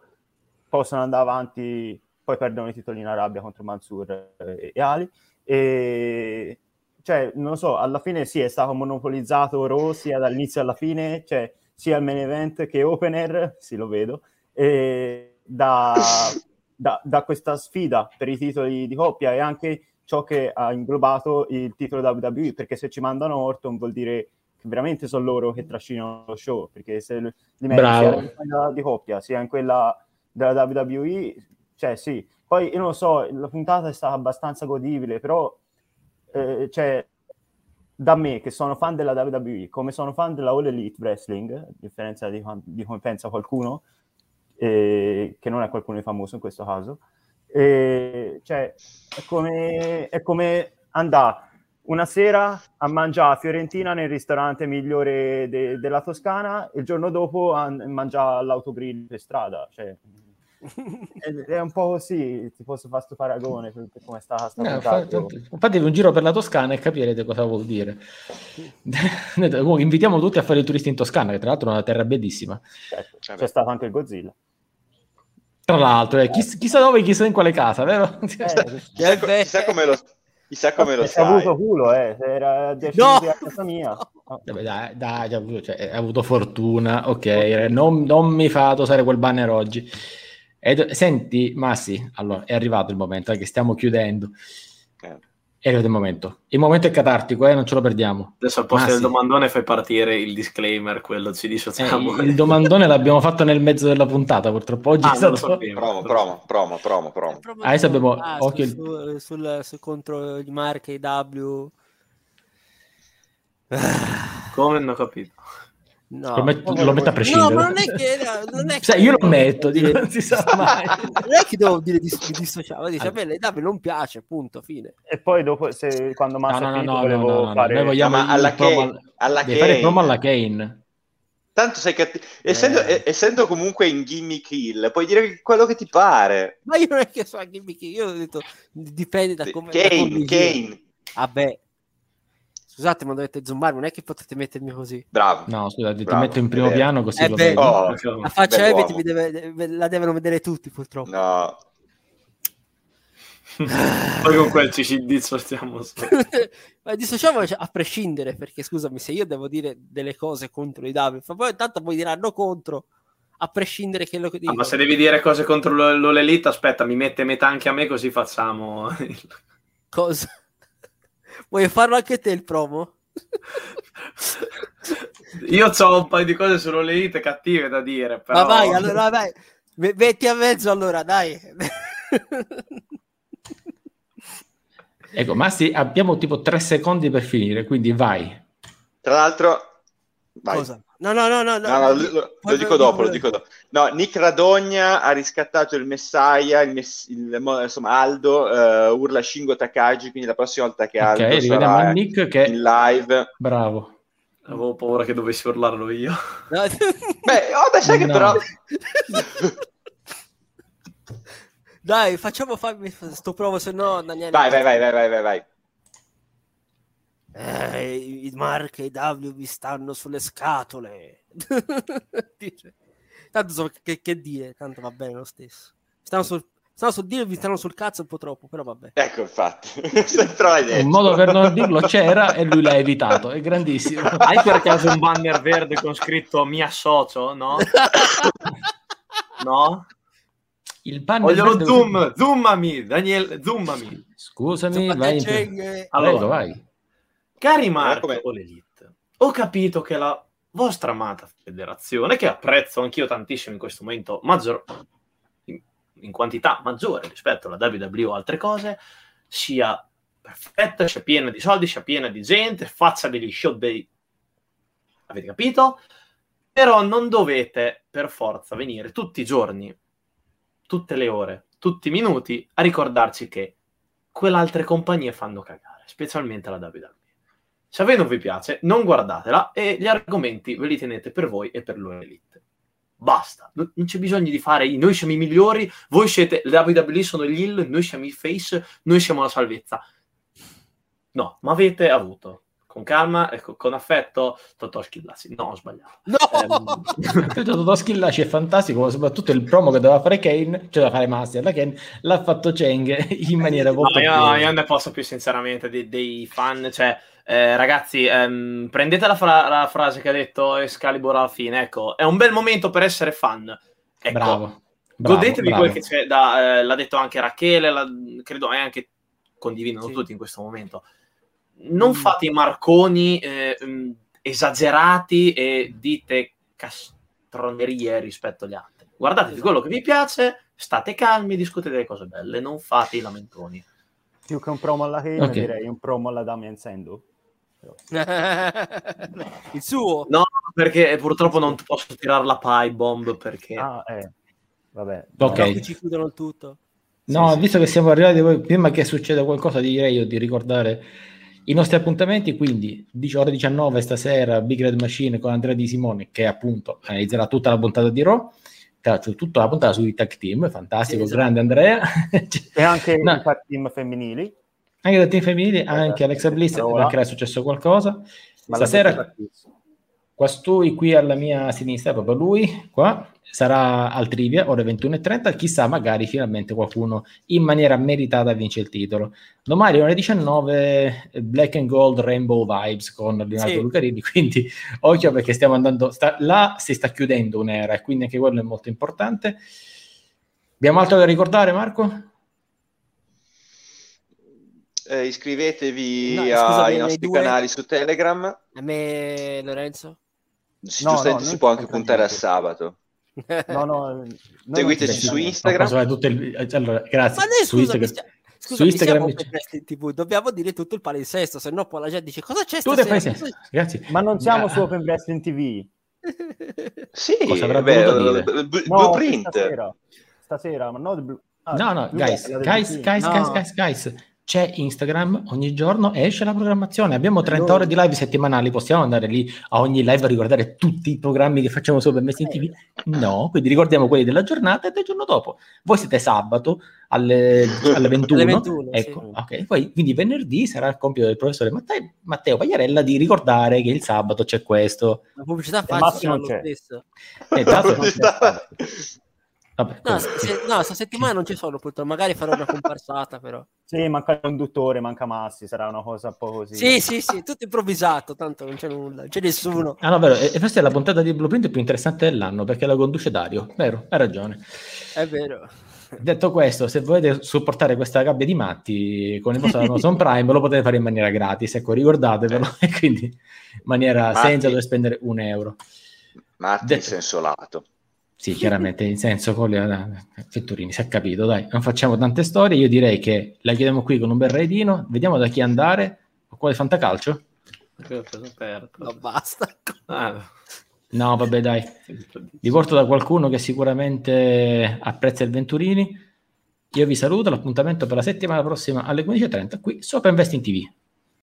possono andare avanti, poi perdono i titoli in Arabia contro Mansur eh, e Ali. E cioè, non lo so, alla fine sì, è stato monopolizzato Raw sia dall'inizio alla fine, cioè sia il main event che opener, sì lo vedo, e da, da, da questa sfida per i titoli di coppia e anche ciò che ha inglobato il titolo WWE, perché se ci mandano Orton vuol dire che veramente sono loro che trascinano lo show, perché se li metti Bravo. sia in quella di coppia sia in quella della WWE, cioè sì. Poi io non lo so, la puntata è stata abbastanza godibile, però eh, cioè, da me che sono fan della WWE, come sono fan della All Elite Wrestling, a differenza di, di come pensa qualcuno, eh, che non è qualcuno di famoso in questo caso, eh, cioè, è come, è come andare una sera a mangiare a Fiorentina nel ristorante migliore de- della Toscana e il giorno dopo a mangiare all'autogrill per strada. Cioè, è, è un po' così, ti posso fare questo paragone per, per come sta sta No, fa- fatevi un giro per la Toscana e capirete cosa vuol dire. Invitiamo tutti a fare i turisti in Toscana, che tra l'altro è una terra bellissima. Certo, c'è stato anche il Godzilla. Tra l'altro, eh, chiss- chissà dove, chissà in quale casa, vero? Eh, Chissà, co- chissà come lo, chissà come lo Eh, ha sai. avuto culo, eh, se era 10 No! a casa mia. No. Vabbè, dai, dai, ha avuto, cioè, avuto fortuna, ok, non, non mi fate usare quel banner oggi. Ed- senti, Massi, allora è arrivato il momento, eh, che stiamo chiudendo. Eh. È arrivato il momento. Il momento è catartico, eh, non ce lo perdiamo. Adesso al posto Ah, del sì. domandone fai partire il disclaimer, quello ci Eh, dissociamo. il domandone l'abbiamo fatto nel mezzo della puntata, purtroppo oggi Ah, è stato... sapevo. Promo, promo, promo, promo, promo. Adesso abbiamo Ah, occhio su- su- sul, su- contro gli marchi W. Come non ho capito. No. Lo, metto, lo metto a No, prescindere. ma non è che... Non è che Sai, io lo metto, dico, non si sa mai. non è che devo dire di, di dissociare, dice a me le W non piace, punto, fine. E poi dopo, se, quando No, Massa no, no, finito, no, no, volevo no, no, fare... noi vogliamo alla promo Kane- al- alla devi fare il Kane. promo alla Kane. Tanto sei cattivo. Essendo, Eh. essendo comunque in gimmick hill, puoi dire quello che ti pare. Ma io non è che so a gimmick, io ho detto dipende da come... da come Kane, mi gira. Kane. Vabbè. Scusate, ma dovete zoomare, non è che potete mettermi così. Bravo. No, scusa, ti Bravo, metto in primo è vero. piano così Eh lo beh. vedi. Oh, La faccia mi deve- la devono vedere tutti, purtroppo. No. Poi con quel dissociamo. solo. Ma dissociamoci a prescindere, perché scusami, se io devo dire delle cose contro i Davi, poi intanto poi diranno contro, a prescindere che lo che dico. Ah, ma se devi dire cose contro l- l'Olelite, aspetta, mi mette metà anche a me così facciamo... Cosa? Vuoi farlo anche te il promo? Io ho un paio di cose sull'Olelite cattive da dire, però... Ma vai, allora vai, Me- metti a mezzo allora, dai. Ecco, Massi, abbiamo tipo tre secondi per finire, quindi vai. Tra l'altro... Vai. Cosa? No, no, no, no. no. No, no, lo, lo- lo dico dopo, lo dico dopo. No, Nick Radogna ha riscattato il Messiah, il mess- il- insomma Aldo, eh, urla Shingo Takagi, quindi la prossima volta che Aldo rivediamo sarà Nick che... in live... Bravo. Avevo paura che dovessi urlarlo io. No. Beh, oh, sai che No. però... Dai, facciamo farmi sto provo, se no. Vai, vai, vai, vai, vai, vai, vai. Eh, i Mark e i W mi stanno sulle scatole. Dice. Tanto so che, che dire, tanto va bene lo stesso. Stanno sul... Stavo su dire vi stanno sul cazzo un po' troppo, però vabbè. Ecco, infatti. Un modo per non dirlo c'era e lui l'ha evitato, è grandissimo. Hai per caso un banner verde con scritto mi associo, no? No? Il banner Voglio lo verde- zoom, zoomami, Daniele, zoomami. Scusami, vai. in- Allora, Prego, vai. Cari Marco o l'Elite, ho capito che la vostra amata federazione, che apprezzo anch'io tantissimo in questo momento, maggior, in, in quantità maggiore rispetto alla WWE o altre cose, sia perfetta, sia piena di soldi, sia piena di gente, faccia degli show dei... Avete capito? Però non dovete per forza venire tutti i giorni, tutte le ore, tutti i minuti a ricordarci che quell'altre compagnie fanno cagare, specialmente la WWE. Se a voi non vi piace, non guardatela e gli argomenti ve li tenete per voi e per loro elite. Basta, non c'è bisogno di fare i noi siamo i migliori, voi siete le WWE sono gli heel, noi siamo i face, noi siamo la salvezza. No, ma avete avuto con calma e co- con affetto Totò Schillassi. No, ho sbagliato. No! Credo Totò Schillaci è fantastico, soprattutto il promo che doveva fare Kane, cioè da fare Master da Kane, l'ha fatto Cheng in maniera No, molto io, più- io ne posso più sinceramente dei, dei fan, cioè eh, ragazzi, ehm, prendete la, fra- la frase che ha detto Excalibur alla fine, ecco, è un bel momento per essere fan. Ecco, Bravo. bravo, godetevi bravo. quel che c'è, da, eh, l'ha detto anche Rachele, la- credo e anche condividono Sì. tutti in questo momento. Non Mm. fate i marconi eh, mm, esagerati e dite castronerie rispetto agli altri. Guardatevi quello che vi piace, state calmi, discutete delle cose belle, non fate i lamentoni. Più che un promo alla Kane, Ok. direi un promo alla Damien Sando. il suo. No, perché purtroppo non posso tirare la pie bomb perché Ah, eh. Vabbè. Ok. Qui ci chiudono il tutto. No, Sì, sì. visto che siamo arrivati, prima che succeda qualcosa, direi io di ricordare i nostri appuntamenti. Quindi, 10 ore 19 stasera, Big Red Machine con Andrea Di Simone, che appunto analizzerà tutta la puntata di Raw. Tutta la puntata sui tag team, fantastico, Esatto. grande Andrea. E anche No. i tag team femminili. anche dal team femminile, anche Alexa Bliss, Ora. anche è successo qualcosa. Ma Stasera. Quastui qui alla mia sinistra, proprio lui, qua, sarà al trivia, ore 21.30, chissà, magari finalmente qualcuno in maniera meritata vince il titolo. Domani ore 19, eh, Black and Gold Rainbow Vibes con Leonardo Sì. Lucarini, quindi occhio perché stiamo andando, sta- là si sta chiudendo un'era e quindi anche quello è molto importante. Abbiamo altro da ricordare Marco? Eh, iscrivetevi No, ai scusami, nostri due- canali su Telegram. A me, Lorenzo. Sì, No, giustamente no, si può anche puntare a sabato. No, no, Seguiteci su. Instagram. Il- allora, grazie. Ma noi Su scusa, Instagram- scusa, su Instagram siamo c'è- TV, dobbiamo dire tutto il palinsesto, se no poi la gente dice cosa c'è Tu stasera? Grazie. Ma non siamo Ah. su Open Wrestling TV. Sì, beh, blueprint. Stasera. Stasera, ma no, ah, No, no, guys, guys, guys, guys, guys, guys, c'è Instagram, ogni giorno esce la programmazione, abbiamo 30 Allora- ore di live settimanali, possiamo andare lì a ogni live a ricordare tutti i programmi che facciamo su Messi in TV? No, quindi ricordiamo quelli della giornata e del giorno dopo. Voi siete sabato alle, alle 21, Alle 21, ecco, sì. ok, poi quindi venerdì sarà il compito del professore Matteo, Matteo Pagliarella di ricordare che il sabato c'è questo. La pubblicità E facile Massimo lo c'è. stesso. Eh, Pubblicità. Vabbè, No, se- no, settimana non ci sono, purtroppo. Magari farò una comparsata, però. Sì, manca il conduttore, manca Massi, sarà una cosa un po' così. Sì, sì, sì, tutto improvvisato, tanto non c'è nulla, non c'è nessuno. Ah no, vero, e questa è la puntata di Blueprint più interessante dell'anno perché la conduce Dario, vero, hai ragione. È vero. Detto questo, se volete supportare questa gabbia di matti con il vostro Amazon Prime lo potete fare in maniera gratis, ecco, ricordatevelo, e quindi in maniera Matti. senza dover spendere un euro. Matti in Detto- senso lato. Sì, chiaramente, in senso con le eh, Fetturini, si è capito, dai, non facciamo tante storie, io direi che la chiudiamo qui con un bel raidino, vediamo da chi andare, con quale fantacalcio? Perché l'ho preso aperto. No, basta. Ah, No, vabbè, dai, vi porto da qualcuno che sicuramente apprezza il Venturini. Io vi saluto, l'appuntamento per la settimana prossima alle 15.30 qui su Open Investing TV.